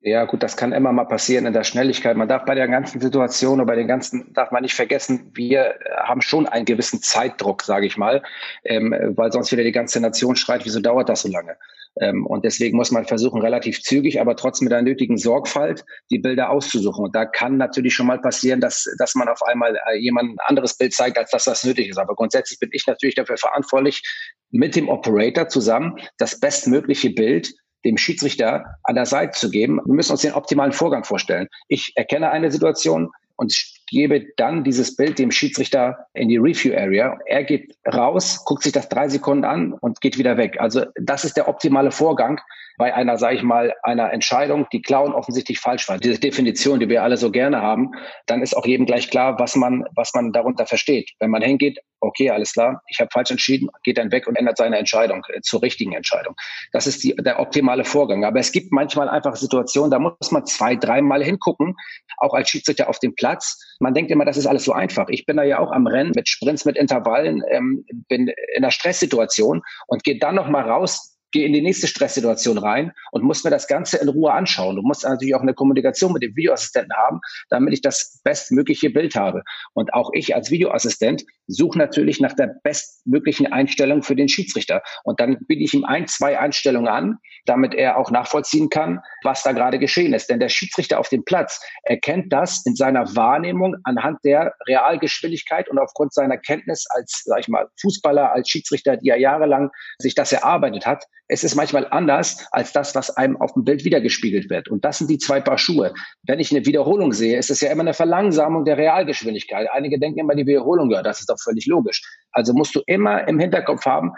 Ja, gut, das kann immer mal passieren in der Schnelligkeit. Man darf bei der ganzen Situation oder bei den ganzen, darf man nicht vergessen, wir haben schon einen gewissen Zeitdruck, sage ich mal, ähm, weil sonst wieder die ganze Nation schreit, wieso dauert das so lange? Ähm, und deswegen muss man versuchen, relativ zügig, aber trotzdem mit der nötigen Sorgfalt die Bilder auszusuchen. Und da kann natürlich schon mal passieren, dass, dass man auf einmal äh, jemand ein anderes Bild zeigt, als das, was nötig ist. Aber grundsätzlich bin ich natürlich dafür verantwortlich, mit dem Operator zusammen das bestmögliche Bild dem Schiedsrichter an der Seite zu geben. Wir müssen uns den optimalen Vorgang vorstellen. Ich erkenne eine Situation und gebe dann dieses Bild dem Schiedsrichter in die Review Area. Er geht raus, guckt sich das drei Sekunden an und geht wieder weg. Also das ist der optimale Vorgang bei einer, sage ich mal, einer Entscheidung, die klar und offensichtlich falsch war. Diese Definition, die wir alle so gerne haben, dann ist auch jedem gleich klar, was man, was man darunter versteht. Wenn man hingeht, okay, alles klar, ich habe falsch entschieden, geht dann weg und ändert seine Entscheidung äh, zur richtigen Entscheidung. Das ist die, der optimale Vorgang. Aber es gibt manchmal einfach Situationen, da muss man zwei, dreimal hingucken, auch als Schiedsrichter auf dem Platz. Man denkt immer, das ist alles so einfach. Ich bin da ja auch am Rennen mit Sprints, mit Intervallen, ähm, bin in einer Stresssituation und gehe dann noch mal raus, gehe in die nächste Stresssituation rein und muss mir das Ganze in Ruhe anschauen. Du musst natürlich auch eine Kommunikation mit dem Videoassistenten haben, damit ich das bestmögliche Bild habe. Und auch ich als Videoassistent suche natürlich nach der bestmöglichen Einstellung für den Schiedsrichter. Und dann biete ich ihm ein, zwei Einstellungen an, damit er auch nachvollziehen kann, was da gerade geschehen ist. Denn der Schiedsrichter auf dem Platz erkennt das in seiner Wahrnehmung anhand der Realgeschwindigkeit und aufgrund seiner Kenntnis als, sag ich mal, Fußballer, als Schiedsrichter, die er jahrelang sich das erarbeitet hat. Es ist manchmal anders als das, was einem auf dem Bild wiedergespiegelt wird. Und das sind die zwei Paar Schuhe. Wenn ich eine Wiederholung sehe, ist es ja immer eine Verlangsamung der Realgeschwindigkeit. Einige denken immer, die Wiederholung, ja, das ist doch völlig logisch. Also musst du immer im Hinterkopf haben,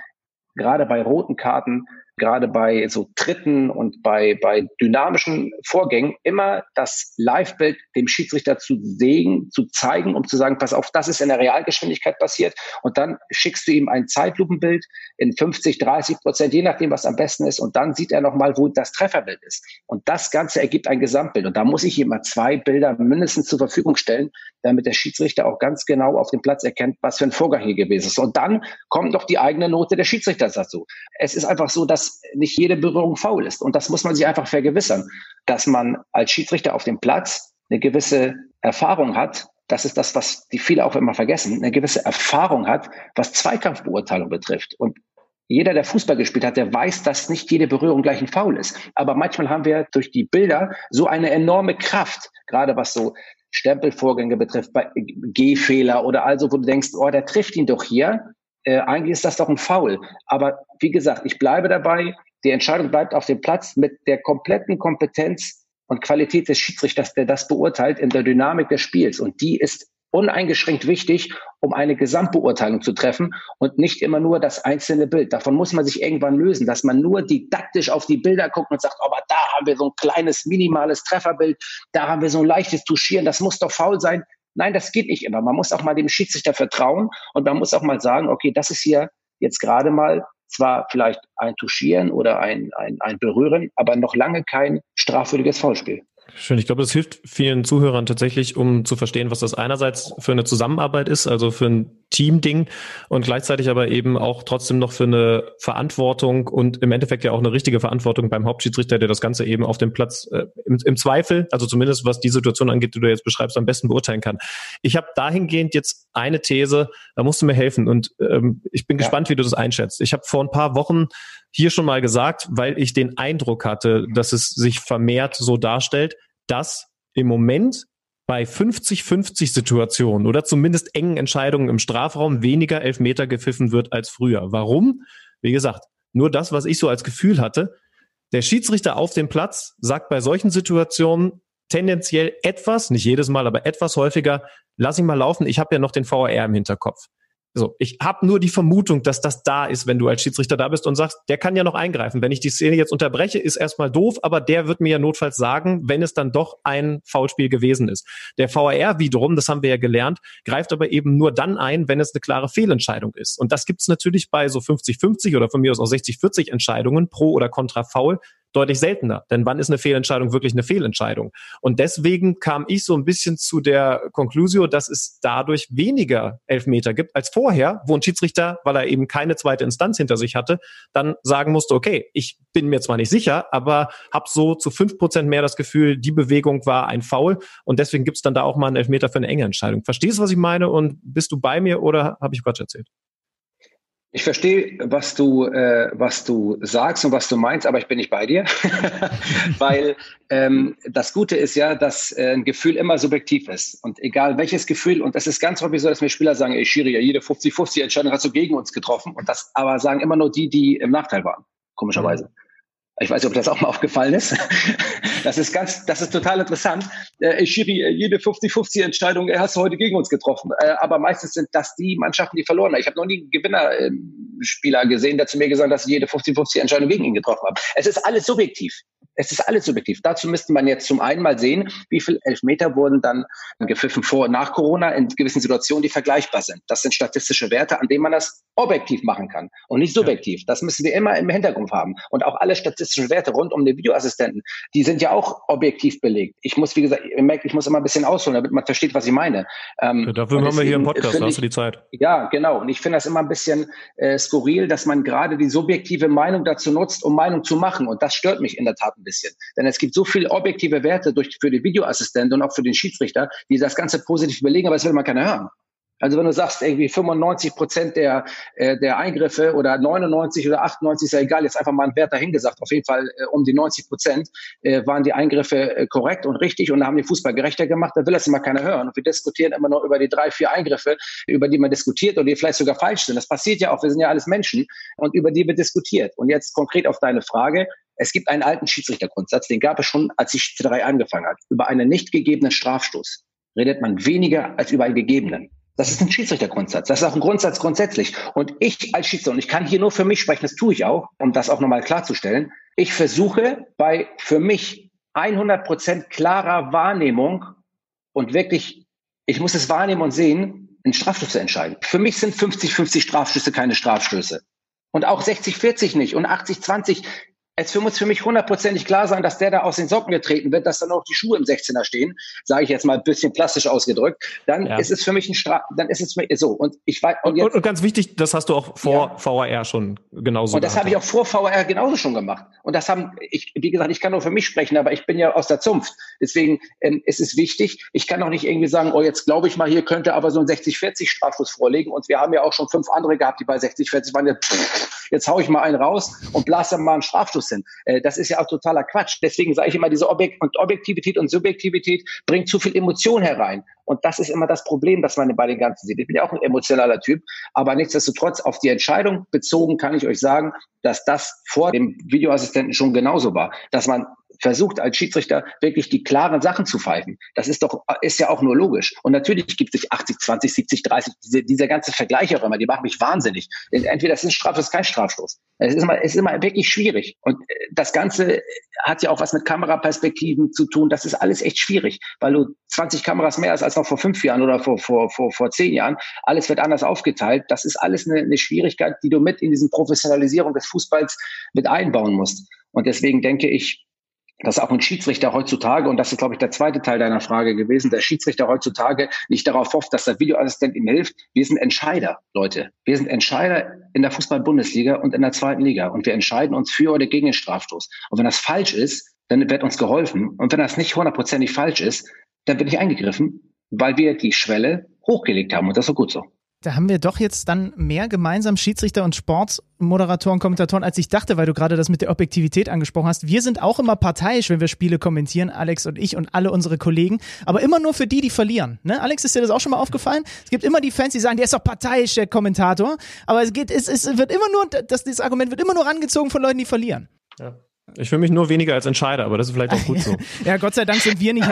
gerade bei roten Karten, gerade bei so Tritten und bei, bei dynamischen Vorgängen immer das Live-Bild dem Schiedsrichter zu sehen, zu zeigen, um zu sagen, pass auf, das ist in der Realgeschwindigkeit passiert. Und dann schickst du ihm ein Zeitlupenbild in 50, 30 Prozent, je nachdem, was am besten ist. Und dann sieht er nochmal, wo das Trefferbild ist. Und das Ganze ergibt ein Gesamtbild. Und da muss ich ihm mal zwei Bilder mindestens zur Verfügung stellen, damit der Schiedsrichter auch ganz genau auf dem Platz erkennt, was für ein Vorgang hier gewesen ist. Und dann kommt noch die eigene Note der Schiedsrichter dazu. Es ist einfach so, dass nicht jede Berührung faul ist. Und das muss man sich einfach vergewissern, dass man als Schiedsrichter auf dem Platz eine gewisse Erfahrung hat. Das ist das, was die viele auch immer vergessen, eine gewisse Erfahrung hat, was Zweikampfbeurteilung betrifft. Und jeder, der Fußball gespielt hat, der weiß, dass nicht jede Berührung gleich ein Foul ist. Aber manchmal haben wir durch die Bilder so eine enorme Kraft, gerade was so Stempelvorgänge betrifft, bei Gehfehler oder also, wo du denkst, oh, der trifft ihn doch hier äh, eigentlich ist das doch ein Foul. Aber wie gesagt, ich bleibe dabei. Die Entscheidung bleibt auf dem Platz mit der kompletten Kompetenz und Qualität des Schiedsrichters, der das beurteilt in der Dynamik des Spiels. Und die ist uneingeschränkt wichtig, um eine Gesamtbeurteilung zu treffen und nicht immer nur das einzelne Bild. Davon muss man sich irgendwann lösen, dass man nur didaktisch auf die Bilder guckt und sagt, oh, aber da haben wir so ein kleines, minimales Trefferbild, da haben wir so ein leichtes Touchieren, das muss doch faul sein. Nein, das geht nicht immer. Man muss auch mal dem Schiedsrichter vertrauen und man muss auch mal sagen, okay, das ist hier jetzt gerade mal zwar vielleicht ein Touchieren oder ein, ein, ein Berühren, aber noch lange kein strafwürdiges Foulspiel. Schön. Ich glaube, das hilft vielen Zuhörern tatsächlich, um zu verstehen, was das einerseits für eine Zusammenarbeit ist, also für ein Teamding und gleichzeitig aber eben auch trotzdem noch für eine Verantwortung und im Endeffekt ja auch eine richtige Verantwortung beim Hauptschiedsrichter, der das Ganze eben auf dem Platz äh, im, im, Zweifel, also zumindest was die Situation angeht, die du jetzt beschreibst, am besten beurteilen kann. Ich habe dahingehend jetzt eine These, da musst du mir helfen und ähm, ich bin ja. gespannt, wie du das einschätzt. Ich habe vor ein paar Wochen hier schon mal gesagt, weil ich den Eindruck hatte, dass es sich vermehrt so darstellt, dass im Moment bei 50-50 Situationen oder zumindest engen Entscheidungen im Strafraum weniger Elfmeter gepfiffen wird als früher. Warum? Wie gesagt, nur das, was ich so als Gefühl hatte. Der Schiedsrichter auf dem Platz sagt bei solchen Situationen tendenziell etwas, nicht jedes Mal, aber etwas häufiger, lass ihn mal laufen, ich habe ja noch den VAR im Hinterkopf. So, ich habe nur die Vermutung, dass das da ist, wenn du als Schiedsrichter da bist und sagst, der kann ja noch eingreifen. Wenn ich die Szene jetzt unterbreche, ist erstmal doof, aber der wird mir ja notfalls sagen, wenn es dann doch ein Foulspiel gewesen ist. Der VAR wiederum, das haben wir ja gelernt, greift aber eben nur dann ein, wenn es eine klare Fehlentscheidung ist. Und das gibt's natürlich bei so 50-50 oder von mir aus auch 60-40 Entscheidungen pro oder contra Foul deutlich seltener. Denn wann ist eine Fehlentscheidung wirklich eine Fehlentscheidung? Und deswegen kam ich so ein bisschen zu der Conclusio, dass es dadurch weniger Elfmeter gibt als vorher, wo ein Schiedsrichter, weil er eben keine zweite Instanz hinter sich hatte, dann sagen musste, okay, ich bin mir zwar nicht sicher, aber habe so zu fünf Prozent mehr das Gefühl, die Bewegung war ein Foul und deswegen gibt es dann da auch mal einen Elfmeter für eine enge Entscheidung. Verstehst du, was ich meine und bist du bei mir oder habe ich Quatsch erzählt? Ich verstehe, was du, äh, was du sagst und was du meinst, aber ich bin nicht bei dir, weil ähm, das Gute ist ja, dass äh, ein Gefühl immer subjektiv ist und egal welches Gefühl und das ist ganz häufig so, dass mir Spieler sagen, ey Schiri, ja jede 50-50 Entscheidung hast du gegen uns getroffen und das aber sagen immer nur die, die im Nachteil waren, komischerweise. Mhm. Ich weiß nicht, ob das auch mal aufgefallen ist. Das ist ganz, das ist total interessant. Äh, Schiri, äh, jede 50-50 Entscheidung äh, hast du heute gegen uns getroffen. Äh, aber meistens sind das die Mannschaften, die verloren haben. Ich habe noch nie einen Gewinnerspieler gesehen, der zu mir gesagt hat, dass ich jede 50-50 Entscheidung gegen ihn getroffen habe. Es ist alles subjektiv. Es ist alles subjektiv. Dazu müsste man jetzt zum einen mal sehen, wie viel Elfmeter wurden dann gepfiffen vor und nach Corona in gewissen Situationen, die vergleichbar sind. Das sind statistische Werte, an denen man das objektiv machen kann und nicht subjektiv. Das müssen wir immer im Hintergrund haben. Und auch alle statistischen Werte rund um den Videoassistenten, die sind ja auch objektiv belegt. Ich muss, wie gesagt, ihr merkt, ich muss immer ein bisschen ausholen, damit man versteht, was ich meine. Ähm, ja, dafür haben wir hier im Podcast, da hast du die Zeit. Ja, genau. Und ich finde das immer ein bisschen äh, skurril, dass man gerade die subjektive Meinung dazu nutzt, um Meinung zu machen. Und das stört mich in der Tat ein bisschen bisschen. Denn es gibt so viele objektive Werte durch, für den Videoassistenten und auch für den Schiedsrichter, die das Ganze positiv belegen, aber es will man keiner hören. Also wenn du sagst, irgendwie 95 Prozent der, äh, der Eingriffe oder 99 oder 98, ist ja egal, jetzt einfach mal ein Wert dahingesagt, auf jeden Fall äh, um die 90 Prozent äh, waren die Eingriffe äh, korrekt und richtig und haben den Fußball gerechter gemacht, da will das immer keiner hören. Und wir diskutieren immer noch über die drei, vier Eingriffe, über die man diskutiert und die vielleicht sogar falsch sind. Das passiert ja auch, wir sind ja alles Menschen und über die wird diskutiert. Und jetzt konkret auf deine Frage, es gibt einen alten Schiedsrichtergrundsatz, den gab es schon, als die Schiedsrichterei angefangen hat. Über einen nicht gegebenen Strafstoß redet man weniger als über einen gegebenen. Das ist ein Schiedsrichtergrundsatz. Das ist auch ein Grundsatz grundsätzlich. Und ich als Schiedsrichter, und ich kann hier nur für mich sprechen, das tue ich auch, um das auch nochmal klarzustellen. Ich versuche bei für mich 100 Prozent klarer Wahrnehmung und wirklich, ich muss es wahrnehmen und sehen, einen Strafstoß zu entscheiden. Für mich sind 50-50 Strafstöße keine Strafstöße. Und auch 60-40 nicht und 80-20 es muss für mich hundertprozentig klar sein, dass der da aus den Socken getreten wird, dass dann auch die Schuhe im 16er stehen, sage ich jetzt mal ein bisschen plastisch ausgedrückt, dann ja. ist es für mich ein Stra dann ist es so und ich weiß und, und, und, ganz wichtig, das hast du auch vor ja. VAR schon genauso Und das habe ich auch vor VAR genauso schon gemacht und das haben ich wie gesagt, ich kann nur für mich sprechen, aber ich bin ja aus der Zunft. Deswegen ähm, ist es wichtig, ich kann auch nicht irgendwie sagen, oh, jetzt glaube ich mal, hier könnte aber so ein 60-40 Strafschuss vorlegen und wir haben ja auch schon fünf andere gehabt, die bei 60-40 waren, jetzt, jetzt hau ich mal einen raus und blase mal einen Strafschuss sind. Äh, das ist ja auch totaler Quatsch. Deswegen sage ich immer, diese Objekt und Objektivität und Subjektivität bringt zu viel Emotion herein. Und das ist immer das Problem, das man bei den Ganzen sieht. Ich bin ja auch ein emotionaler Typ, aber nichtsdestotrotz auf die Entscheidung bezogen kann ich euch sagen, dass das vor dem Videoassistenten schon genauso war, dass man versucht als Schiedsrichter wirklich die klaren Sachen zu pfeifen. Das ist doch, ist ja auch nur logisch. Und natürlich gibt es sich 80, 20, 70, 30, diese, dieser ganze Vergleich auch immer, die machen mich wahnsinnig. Entweder es ist ein Straf, es ist kein Strafstoß. Es ist immer, es ist immer wirklich schwierig. Und äh, das Ganze hat ja auch was mit Kameraperspektiven zu tun. Das ist alles echt schwierig, weil du 20 Kameras mehr hast als noch vor fünf Jahren oder vor, vor, vor, vor zehn Jahren. Alles wird anders aufgeteilt. Das ist alles eine, eine Schwierigkeit, die du mit in diesen Professionalisierung des Fußballs mit einbauen musst. Und deswegen denke ich, dass auch ein Schiedsrichter heutzutage, und das ist, glaube ich, der zweite Teil deiner Frage gewesen, der Schiedsrichter heutzutage nicht darauf hofft, dass der Videoassistent ihm hilft. Wir sind Entscheider, Leute. Wir sind Entscheider in der Fußball-Bundesliga und in der zweiten Liga. Und wir entscheiden uns für oder gegen den Strafstoß. Und wenn das falsch ist, dann wird uns geholfen. Und wenn das nicht hundertprozentig falsch ist, dann wird nicht eingegriffen, weil wir die Schwelle hochgelegt haben. Und das ist auch gut so. Da haben wir doch jetzt dann mehr gemeinsam Schiedsrichter und Sportmoderatoren, Kommentatoren, als ich dachte, weil du gerade das mit der Objektivität angesprochen hast. Wir sind auch immer parteiisch, wenn wir Spiele kommentieren, Alex und ich und alle unsere Kollegen, aber immer nur für die, die verlieren. Ne? Alex, ist dir das auch schon mal aufgefallen? Es gibt immer die Fans, die sagen, der ist doch parteiisch, der Kommentator, aber es geht, es, es wird immer nur, das, dieses Argument wird immer nur rangezogen von Leuten, die verlieren. Ja. Ich fühle mich nur weniger als Entscheider, aber das ist vielleicht auch gut so. ja, Gott sei Dank sind wir nicht,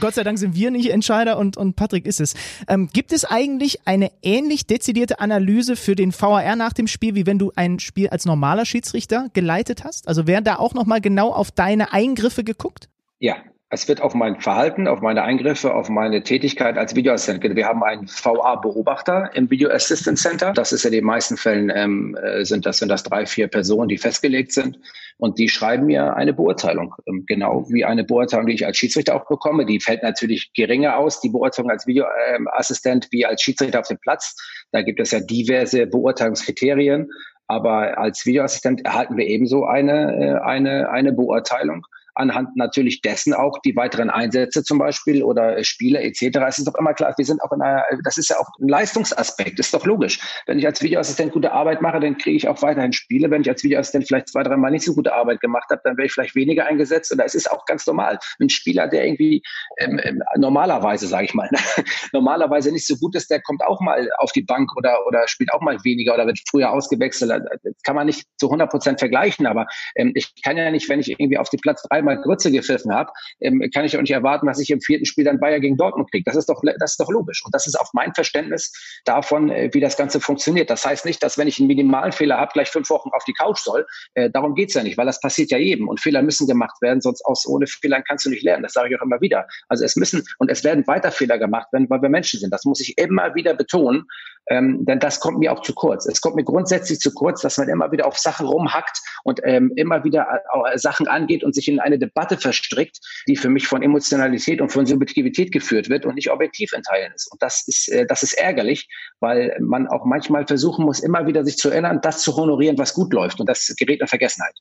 Gott sei Dank sind wir nicht Entscheider und, und Patrick ist es. Ähm, gibt es eigentlich eine ähnlich dezidierte Analyse für den VAR nach dem Spiel, wie wenn du ein Spiel als normaler Schiedsrichter geleitet hast? Also werden da auch nochmal genau auf deine Eingriffe geguckt? Ja, es wird auf mein Verhalten, auf meine Eingriffe, auf meine Tätigkeit als Videoassistent. Wir haben einen VA-Beobachter im Video Assistant Center. Das ist in den meisten Fällen ähm, äh, sind das sind das drei vier Personen, die festgelegt sind und die schreiben mir eine Beurteilung, ähm, genau wie eine Beurteilung, die ich als Schiedsrichter auch bekomme. Die fällt natürlich geringer aus, die Beurteilung als Videoassistent wie als Schiedsrichter auf dem Platz. Da gibt es ja diverse Beurteilungskriterien. Aber als Videoassistent erhalten wir ebenso eine, äh, eine, eine Beurteilung anhand natürlich dessen auch die weiteren Einsätze zum Beispiel oder Spiele etc. Es ist doch immer klar, wir sind auch in einer, das ist ja auch ein Leistungsaspekt, ist doch logisch. Wenn ich als Videoassistent gute Arbeit mache, dann kriege ich auch weiterhin Spiele. Wenn ich als Videoassistent vielleicht zwei, drei Mal nicht so gute Arbeit gemacht habe, dann werde ich vielleicht weniger eingesetzt. Und es ist auch ganz normal. Ein Spieler, der irgendwie ähm, ähm normalerweise, sage ich mal, normalerweise nicht so gut ist, der kommt auch mal auf die Bank oder, oder spielt auch mal weniger oder wird früher ausgewechselt. Das kann man nicht zu 100 Prozent vergleichen, aber ähm, ich kann ja nicht, wenn ich irgendwie auf den Platz dreimal einmal Grütze gepfiffen habe, ähm, kann ich auch nicht erwarten, dass ich im vierten Spiel dann Bayer gegen Dortmund kriege. Das ist doch, das ist doch logisch. Und das ist auch mein Verständnis davon, äh, wie das Ganze funktioniert. Das heißt nicht, dass wenn ich einen Minimalfehler habe, gleich fünf Wochen auf die Couch soll. Äh, darum geht's ja nicht, weil das passiert ja jedem. Und Fehler müssen gemacht werden, sonst aus ohne Fehlern kannst du nicht lernen. Das sage ich auch immer wieder. Also es müssen und es werden weiter Fehler gemacht werden, weil wir Menschen sind. Das muss ich immer wieder betonen, ähm, denn das kommt mir auch zu kurz. Es kommt mir grundsätzlich zu kurz, dass man immer wieder auf Sachen rumhackt und ähm, immer wieder äh, Sachen angeht und sich in eine Debatte verstrickt, die für mich von Emotionalität und von Subjektivität geführt wird und nicht objektiv in Teilen ist. Und das ist, äh, das ist ärgerlich, weil man auch manchmal versuchen muss, immer wieder sich zu erinnern, das zu honorieren, was gut läuft. Und das gerät in Vergessenheit.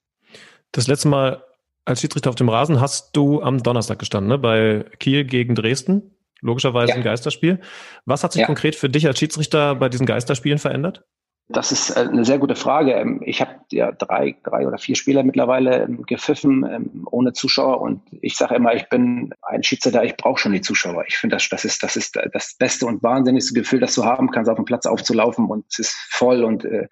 Das letzte Mal als Schiedsrichter auf dem Rasen hast du am Donnerstag gestanden, ne? bei Kiel gegen Dresden. logischerweise ja. ein Geisterspiel. Was hat sich ja. konkret für dich als Schiedsrichter bei diesen Geisterspielen verändert? Das ist äh, eine sehr gute Frage. Ähm, ich habe ja drei, drei oder vier Spieler mittlerweile ähm, gepfiffen ähm, ohne Zuschauer und ich sage immer, ich bin ein Schiedsrichter, ich brauche schon die Zuschauer. Ich finde, das, das, ist, das ist das beste und wahnsinnigste Gefühl, das du haben kannst, auf dem Platz aufzulaufen und es ist voll und äh,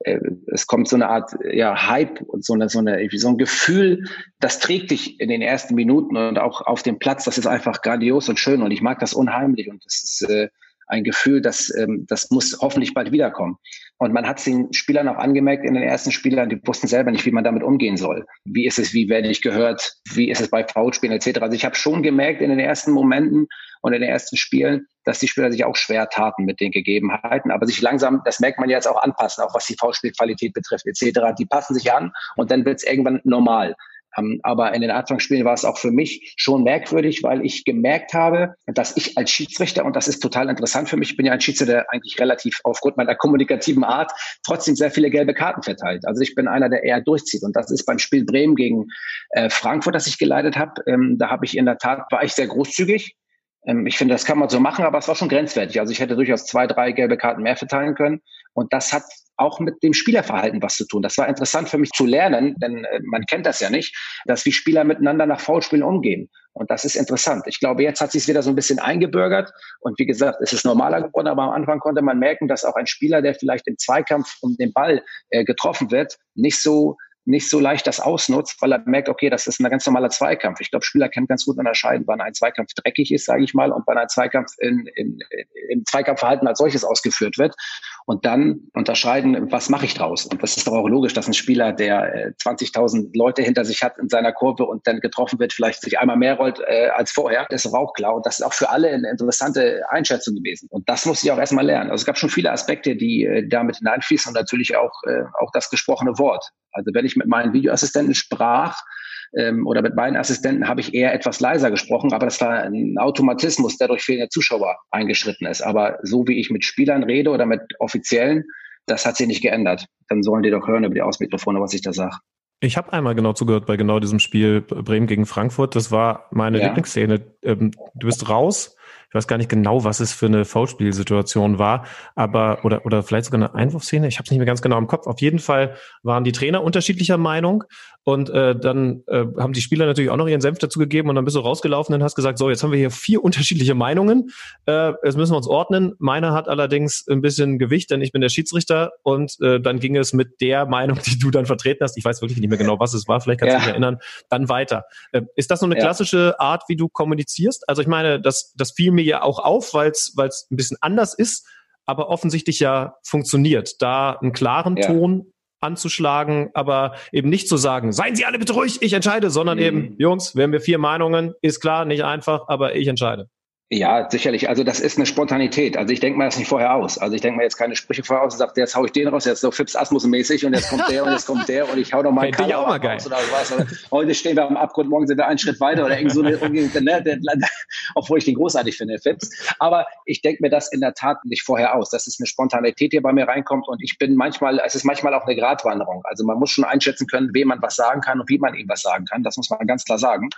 äh, es kommt so eine Art ja, Hype und so eine, so eine so ein Gefühl, das trägt dich in den ersten Minuten und auch auf dem Platz. Das ist einfach grandios und schön und ich mag das unheimlich und das ist äh, ein Gefühl, dass ähm, das muss hoffentlich bald wiederkommen. Und man hat es den Spielern auch angemerkt in den ersten Spielern, die wussten selber nicht, wie man damit umgehen soll. Wie ist es, wie werde ich gehört, wie ist es bei Foulspielen etc. Also ich habe schon gemerkt in den ersten Momenten und in den ersten Spielen, dass die Spieler sich auch schwer taten mit den Gegebenheiten, aber sich langsam, das merkt man jetzt auch anpassen, auch was die Foulspielqualität betrifft etc. Die passen sich an und dann wird es irgendwann normal. Ähm, aber in den Anfangsspielen war es auch für mich schon merkwürdig, weil ich gemerkt habe, dass ich als Schiedsrichter, und das ist total interessant für mich, ich bin ja ein Schiedsrichter, der eigentlich relativ aufgrund meiner kommunikativen Art trotzdem sehr viele gelbe Karten verteilt. Also ich bin einer, der eher durchzieht. Und das ist beim Spiel Bremen gegen äh, Frankfurt, das ich geleitet habe. Ähm, da habe ich in der Tat, war ich sehr großzügig. Ähm, ich finde, das kann man so machen, aber es war schon grenzwertig. Also ich hätte durchaus zwei, drei gelbe Karten mehr verteilen können. Und das hat auch mit dem Spielerverhalten was zu tun. Das war interessant für mich zu lernen, denn äh, man kennt das ja nicht, dass wie Spieler miteinander nach Foulspielen umgehen. Und das ist interessant. Ich glaube, jetzt hat sich wieder so ein bisschen eingebürgert. Und wie gesagt, es ist normaler geworden, aber am Anfang konnte man merken, dass auch ein Spieler, der vielleicht im Zweikampf um den Ball äh, getroffen wird, nicht so nicht so leicht das ausnutzt, weil er merkt, okay, das ist ein ganz normaler Zweikampf. Ich glaube, Spieler können ganz gut unterscheiden, wann ein Zweikampf dreckig ist, sage ich mal, und wann ein Zweikampf in, in, im Zweikampfverhalten als solches ausgeführt wird. Und dann unterscheiden, was mache ich draus? Und das ist doch auch logisch, dass ein Spieler, der äh, 20.000 Leute hinter sich hat in seiner Kurve und dann getroffen wird, vielleicht sich einmal mehr rollt äh, als vorher, das ist auch klar. Und das ist auch für alle eine interessante Einschätzung gewesen. Und das muss ich auch erstmal lernen. Also es gab schon viele Aspekte, die äh, damit hineinfließen und natürlich auch, äh, auch das gesprochene Wort. Also wenn ich mit meinen Videoassistenten sprach, ähm, oder mit meinen Assistenten habe ich eher etwas leiser gesprochen, aber das war ein Automatismus, der durch fehlende Zuschauer eingeschritten ist. Aber so wie ich mit Spielern rede oder mit Offiziellen, das hat sich nicht geändert. Dann sollen die doch hören über die Ausmikrofone, was ich da sage. Ich habe einmal genau zugehört bei genau diesem Spiel Bremen gegen Frankfurt. Das war meine ja. Lieblingsszene. Ähm, du bist raus ich weiß gar nicht genau, was es für eine Foulspielsituation war, aber oder oder vielleicht sogar eine Einwurfszene. Ich habe es nicht mehr ganz genau im Kopf. Auf jeden Fall waren die Trainer unterschiedlicher Meinung und äh, dann äh, haben die Spieler natürlich auch noch ihren Senf dazu gegeben und dann bist du rausgelaufen und hast gesagt, so jetzt haben wir hier vier unterschiedliche Meinungen. Äh, jetzt müssen wir uns ordnen. Meiner hat allerdings ein bisschen Gewicht, denn ich bin der Schiedsrichter und äh, dann ging es mit der Meinung, die du dann vertreten hast. Ich weiß wirklich nicht mehr genau, was es war. Vielleicht kannst du ja. dich erinnern. Dann weiter. Äh, ist das so eine klassische Art, wie du kommunizierst? Also ich meine, das das fiel mir mir ja auch auf, weil es ein bisschen anders ist, aber offensichtlich ja funktioniert, da einen klaren ja. Ton anzuschlagen, aber eben nicht zu sagen, seien Sie alle bitte ruhig, ich entscheide, sondern mhm. eben, Jungs, wir haben wir vier Meinungen, ist klar, nicht einfach, aber ich entscheide. Ja, sicherlich. Also das ist eine Spontanität. Also ich denke mal das nicht vorher aus. Also ich denke mal jetzt keine Sprüche vorher aus und sage, jetzt hau ich den raus, jetzt so Fips Asmus mäßig und jetzt kommt der und jetzt kommt der und ich hau noch mal einen Kader auch mal geil. oder was. Oder, heute stehen wir am Abgrund, morgen sind wir einen Schritt weiter oder irgendwie so eine, ne, obwohl ich den großartig finde, Fips. Aber ich denke mir das in der Tat nicht vorher aus. Das ist eine Spontanität, die bei mir reinkommt und ich bin manchmal, es ist manchmal auch eine Gratwanderung. Also man muss schon einschätzen können, wem man was sagen kann und wie man ihm was sagen kann. Das muss man ganz klar sagen.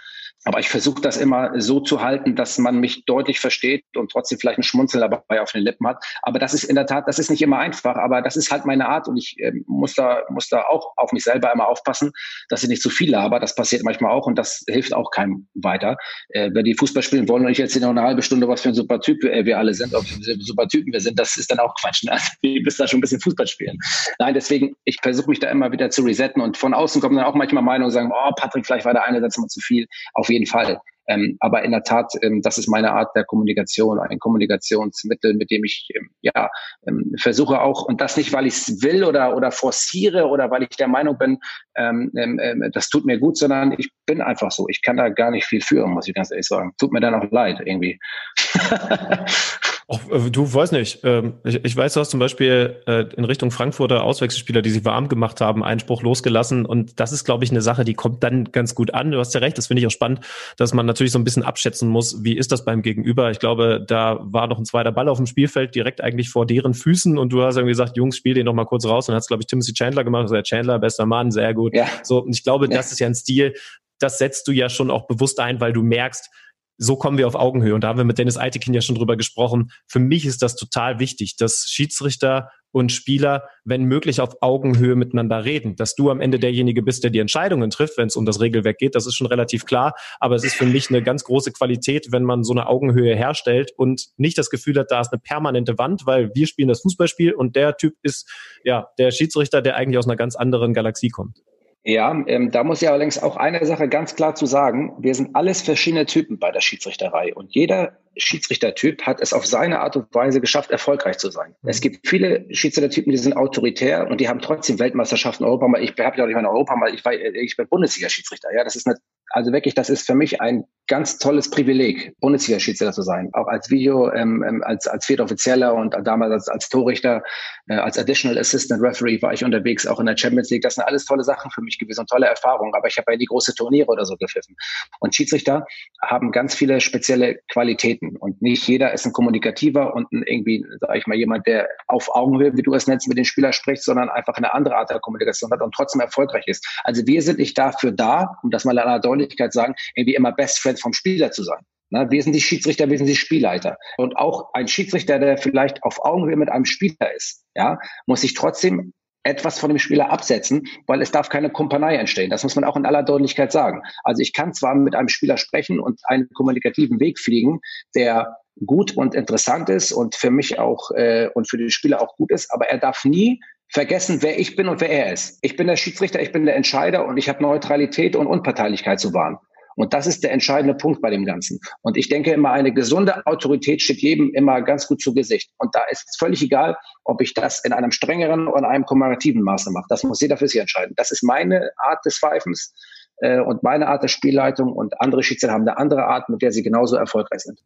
Aber ich versuche das immer so zu halten, dass man mich deutlich versteht und trotzdem vielleicht ein Schmunzeln dabei auf den Lippen hat. Aber das ist in der Tat, das ist nicht immer einfach, aber das ist halt meine Art und ich äh, muss da muss da auch auf mich selber immer aufpassen, dass ich nicht zu viel laber. Das passiert manchmal auch und das hilft auch keinem weiter. Äh, wenn die Fußball spielen wollen und ich jetzt noch eine halbe Stunde, was für ein super Typ äh, wir alle sind, ob wir super Typen wir sind, das ist dann auch Quatsch. Ne? Also, wir müssen da schon ein bisschen Fußball spielen. Nein, deswegen, ich versuche mich da immer wieder zu resetten und von außen kommen dann auch manchmal Meinungen und sagen, oh, Patrick, vielleicht war der eine Satz mal zu viel. Auf jeden Fall. Ähm, aber in der Tat, ähm, das ist meine Art der Kommunikation, ein Kommunikationsmittel, mit dem ich ähm, ja ähm, versuche auch, und das nicht, weil ich es will oder, oder forciere oder weil ich der Meinung bin, ähm, ähm, das tut mir gut, sondern ich bin einfach so. Ich kann da gar nicht viel führen, muss ich ganz ehrlich sagen. Tut mir dann auch leid, irgendwie. Auch, äh, du weißt nicht. Ähm, ich, ich, weiß, du hast zum Beispiel äh, in Richtung Frankfurter Auswechselspieler, die sich warm gemacht haben, Einspruch losgelassen. Und das ist, glaube ich, eine Sache, die kommt dann ganz gut an. Du hast ja recht, das finde ich auch spannend, dass man natürlich so ein bisschen abschätzen muss, wie ist das beim Gegenüber. Ich glaube, da war noch ein zweiter Ball auf dem Spielfeld, direkt eigentlich vor deren Füßen. Und du hast irgendwie gesagt, Jungs, spiel den noch mal kurz raus. Und hat glaube ich, Timothy Chandler gemacht. Also, Chandler, bester Mann, sehr gut. Ja. So, und ich glaube, ja. das ist ja ein Stil, das setzt du ja schon auch bewusst ein, weil du merkst, so kommen wir auf Augenhöhe. Und da haben wir mit Dennis Eitekin ja schon drüber gesprochen. Für mich ist das total wichtig, dass Schiedsrichter und Spieler, wenn möglich, auf Augenhöhe miteinander reden. Dass du am Ende derjenige bist, der die Entscheidungen trifft, wenn es um das Regelwerk geht, das ist schon relativ klar. Aber es ist für mich eine ganz große Qualität, wenn man so eine Augenhöhe herstellt und nicht das Gefühl hat, da ist eine permanente Wand, weil wir spielen das Fußballspiel und der Typ ist ja der Schiedsrichter, der eigentlich aus einer ganz anderen Galaxie kommt. Ja, ähm, da muss ich allerdings auch eine Sache ganz klar zu sagen. Wir sind alles verschiedene Typen bei der Schiedsrichterei und jeder Schiedsrichtertyp hat es auf seine Art und Weise geschafft, erfolgreich zu sein. Es gibt viele Schiedsrichtertypen, die sind autoritär und die haben trotzdem Weltmeisterschaften, Europa. Ich habe ja auch nicht meine Europa, ich, war, ich bin Bundesliga-Schiedsrichter. Ja, das ist eine also wirklich, das ist für mich ein ganz tolles Privileg, Bundesliga-Schiedsrichter zu sein. Auch als Video, ähm, ähm als, als Viertoffizieller und damals als, als Torrichter, äh, als Additional Assistant Referee war ich unterwegs, auch in der Champions League. Das sind alles tolle Sachen für mich gewesen und tolle Erfahrungen. Aber ich habe ja die große Turniere oder so gepfiffen. Und Schiedsrichter haben ganz viele spezielle Qualitäten. Und nicht jeder ist ein kommunikativer und ein irgendwie, sage ich mal, jemand, der auf Augenhöhe, wie du es nennst, mit den Spielern spricht, sondern einfach eine andere Art der Kommunikation hat und trotzdem erfolgreich ist. Also wir sind nicht dafür da, um das mal an einer Deutlichkeit sagen, irgendwie immer Best Friend vom Spieler zu sein. Na, sind die Schiedsrichter, wir sind die Spielleiter. Und auch ein Schiedsrichter, der vielleicht auf Augenhöhe mit einem Spieler ist, ja, muss sich trotzdem etwas von dem Spieler absetzen, weil es darf keine Kumpanei entstehen. Das muss man auch in aller Deutlichkeit sagen. Also ich kann zwar mit einem Spieler sprechen und einen kommunikativen Weg fliegen, der gut und interessant ist und für mich auch äh, und für den Spieler auch gut ist, aber er darf nie vergessen, wer ich bin und wer er ist. Ich bin der Schiedsrichter, ich bin der Entscheider und ich habe Neutralität und Unparteilichkeit zu wahren. Und das ist der entscheidende Punkt bei dem Ganzen. Und ich denke immer, eine gesunde Autorität steht jedem immer ganz gut zu Gesicht. Und da ist es völlig egal, ob ich das in einem strengeren oder in einem kommunikativen Maße mache. Das muss jeder für sich entscheiden. Das ist meine Art des Pfeifens äh, und meine Art der Spielleitung. Und andere Schiedsrichter haben eine andere Art, mit der sie genauso erfolgreich sind.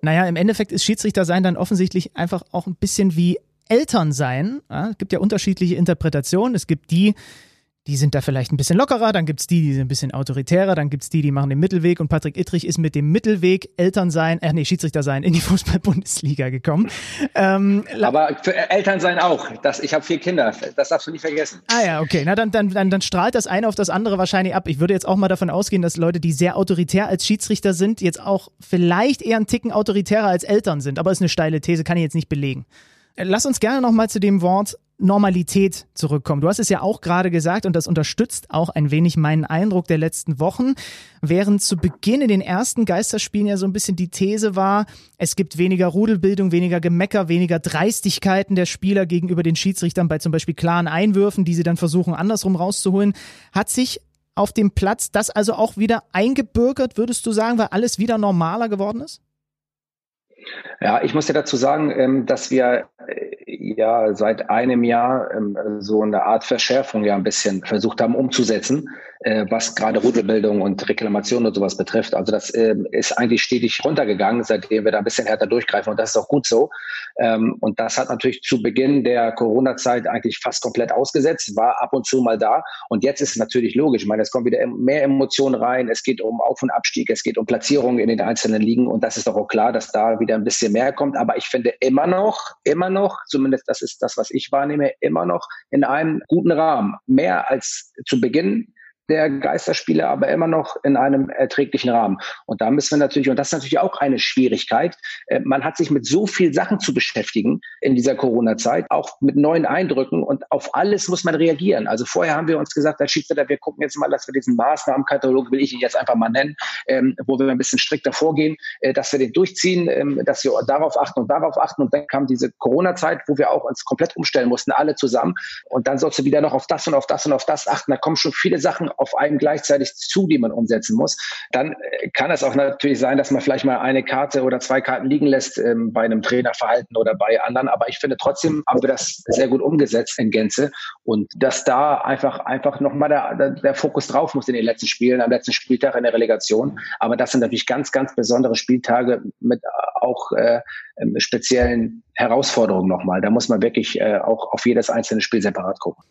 Naja, im Endeffekt ist Schiedsrichter sein dann offensichtlich einfach auch ein bisschen wie Eltern sein. Ja, es gibt ja unterschiedliche Interpretationen. Es gibt die, die sind da vielleicht ein bisschen lockerer, dann gibt es die, die sind ein bisschen autoritärer, dann gibt es die, die machen den Mittelweg und Patrick Ittrich ist mit dem Mittelweg Eltern sein, äh nee, Schiedsrichter sein in die Fußball-Bundesliga gekommen. Ähm, Aber für Eltern sein auch. Das, ich habe vier Kinder, das darfst du nicht vergessen. Ah ja, okay. Na dann, dann, dann, dann strahlt das eine auf das andere wahrscheinlich ab. Ich würde jetzt auch mal davon ausgehen, dass Leute, die sehr autoritär als Schiedsrichter sind, jetzt auch vielleicht eher einen Ticken autoritärer als Eltern sind. Aber ist eine steile These, kann ich jetzt nicht belegen. Lass uns gerne nochmal zu dem Wort Normalität zurückkommen. Du hast es ja auch gerade gesagt und das unterstützt auch ein wenig meinen Eindruck der letzten Wochen. Während zu Beginn in den ersten Geisterspielen ja so ein bisschen die These war, es gibt weniger Rudelbildung, weniger Gemecker, weniger Dreistigkeiten der Spieler gegenüber den Schiedsrichtern bei zum Beispiel klaren Einwürfen, die sie dann versuchen andersrum rauszuholen, hat sich auf dem Platz das also auch wieder eingebürgert, würdest du sagen, weil alles wieder normaler geworden ist? Ja, ich muss ja dazu sagen, ähm, dass wir äh, ja seit einem Jahr ähm, so eine Art Verschärfung ja ein bisschen versucht haben umzusetzen, äh, was gerade Rudelbildung und Reklamation und sowas betrifft. Also das ähm, ist eigentlich stetig runtergegangen, seitdem wir da ein bisschen härter durchgreifen und das ist auch gut so. Und das hat natürlich zu Beginn der Corona-Zeit eigentlich fast komplett ausgesetzt, war ab und zu mal da und jetzt ist es natürlich logisch. Ich meine, es kommen wieder mehr Emotionen rein, es geht um Auf- und Abstieg, es geht um Platzierungen in den einzelnen Ligen und das ist doch auch klar, dass da wieder ein bisschen mehr kommt. Aber ich finde immer noch, immer noch, zumindest das ist das, was ich wahrnehme, immer noch in einem guten Rahmen. Mehr als zu Beginn der Geisterspiele, aber immer noch in einem erträglichen Rahmen. Und da müssen wir natürlich, und das ist natürlich auch eine Schwierigkeit, äh, man hat sich mit so viel Sachen zu beschäftigen in dieser Corona-Zeit, auch mit neuen Eindrücken und auf alles muss man reagieren. Also vorher haben wir uns gesagt, Herr Schiedsrichter, wir gucken jetzt mal, dass wir diesen Maßnahmenkatalog, will ich ihn jetzt einfach mal nennen, ähm, wo wir ein bisschen strikter vorgehen, äh, dass wir den durchziehen, ähm, dass wir darauf achten und darauf achten. Und dann kam diese Corona-Zeit, wo wir auch uns komplett umstellen mussten, alle zusammen. Und dann sollst du wieder noch auf das und auf das und auf das achten. Da kommen schon viele Sachen auf einen gleichzeitig zu, die man umsetzen muss, dann äh, kann es auch natürlich sein, dass man vielleicht mal eine Karte oder zwei Karten liegen lässt ähm, bei einem Trainerverhalten oder bei anderen. Aber ich finde trotzdem haben wir das sehr gut umgesetzt in Gänze und dass da einfach einfach nochmal der, der, der Fokus drauf muss in den letzten Spielen, am letzten Spieltag in der Relegation. Aber das sind natürlich ganz, ganz besondere Spieltage mit äh, auch äh, ähm, speziellen Herausforderungen nochmal. Da muss man wirklich äh, auch auf jedes einzelne Spiel separat gucken.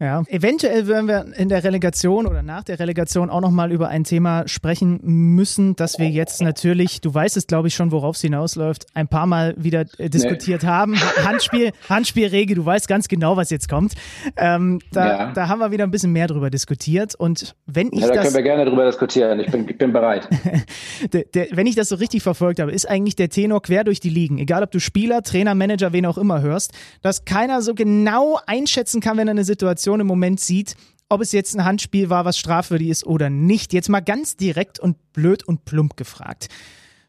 Ja, eventuell werden wir in der Relegation oder nach der Relegation auch nochmal über ein Thema sprechen müssen, das wir jetzt natürlich, du weißt es glaube ich schon, worauf es hinausläuft, ein paar Mal wieder äh, diskutiert nee. haben. Handspiel, Handspielregel, du weißt ganz genau, was jetzt kommt. Ähm, da, ja. da haben wir wieder ein bisschen mehr drüber diskutiert und wenn ich ja, da das... können wir gerne drüber diskutieren, ich bin, ich bin bereit. der, der, wenn ich das so richtig verfolgt habe, ist eigentlich der Tenor quer durch die Ligen, egal ob du Spieler, Trainer, Manager, wen auch immer hörst, dass keiner so genau einschätzen kann, wenn er eine Situation Situation im Moment sieht, ob es jetzt ein Handspiel war, was strafwürdig ist oder nicht. Jetzt mal ganz direkt und blöd und plump gefragt.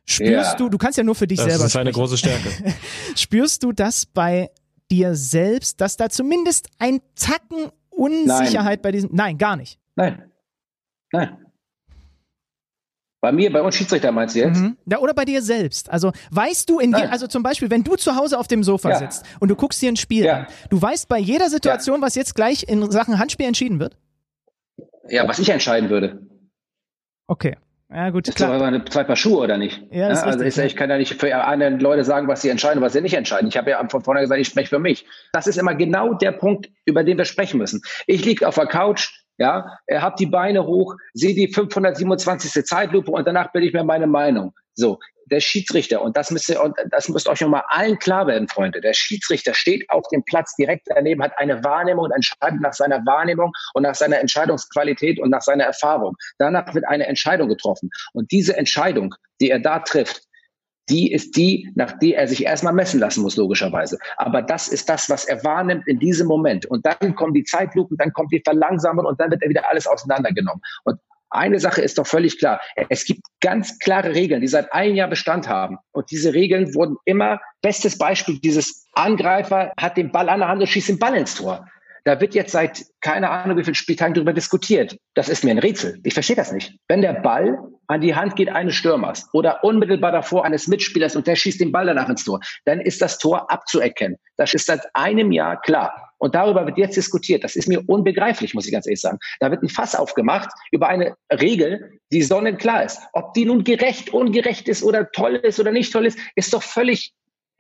Spürst ja. du, du kannst ja nur für dich das selber. Das ist eine große Stärke. Spürst du das bei dir selbst, dass da zumindest ein Tacken Unsicherheit Nein. bei diesem. Nein, gar nicht. Nein. Nein. Bei mir, bei uns Schiedsrichter meinst du jetzt? Mhm. Ja, oder bei dir selbst. Also weißt du in dir, also zum Beispiel, wenn du zu Hause auf dem Sofa ja. sitzt und du guckst dir ein Spiel ja. an, du weißt bei jeder Situation, ja. was jetzt gleich in Sachen Handspiel entschieden wird? Ja, was ich entscheiden würde. Okay. Ja, gut. Klar. ist aber zwei Paar Schuhe, oder nicht? Ja, ist also richtig, ich kann ja nicht für andere Leute sagen, was sie entscheiden, was sie nicht entscheiden. Ich habe ja von vorne gesagt, ich spreche für mich. Das ist immer genau der Punkt, über den wir sprechen müssen. Ich liege auf der Couch, ja, er hat die Beine hoch, sehe die 527. Zeitlupe und danach bilde ich mir meine Meinung. So, der Schiedsrichter, und das müsste, und das müsste euch nochmal allen klar werden, Freunde. Der Schiedsrichter steht auf dem Platz direkt daneben, hat eine Wahrnehmung und entscheidet nach seiner Wahrnehmung und nach seiner Entscheidungsqualität und nach seiner Erfahrung. Danach wird eine Entscheidung getroffen. Und diese Entscheidung, die er da trifft, die ist die, nach die er sich erstmal messen lassen muss, logischerweise. Aber das ist das, was er wahrnimmt in diesem Moment. Und dann kommen die Zeitlupen, dann kommt die Verlangsamung und dann wird er wieder alles auseinandergenommen. Und eine Sache ist doch völlig klar. Es gibt ganz klare Regeln, die seit einem Jahr Bestand haben. Und diese Regeln wurden immer, bestes Beispiel, dieses Angreifer hat den Ball an der Hand und schießt den Ball ins Tor. Da wird jetzt seit keine Ahnung wie vielen Spieltagen darüber diskutiert. Das ist mir ein Rätsel. Ich verstehe das nicht. Wenn der Ball an die Hand geht eines Stürmers oder unmittelbar davor eines Mitspielers und der schießt den Ball danach ins Tor, dann ist das Tor abzuerkennen. Das ist seit einem Jahr klar. Und darüber wird jetzt diskutiert. Das ist mir unbegreiflich, muss ich ganz ehrlich sagen. Da wird ein Fass aufgemacht über eine Regel, die sonnenklar ist. Ob die nun gerecht, ungerecht ist oder toll ist oder nicht toll ist, ist doch völlig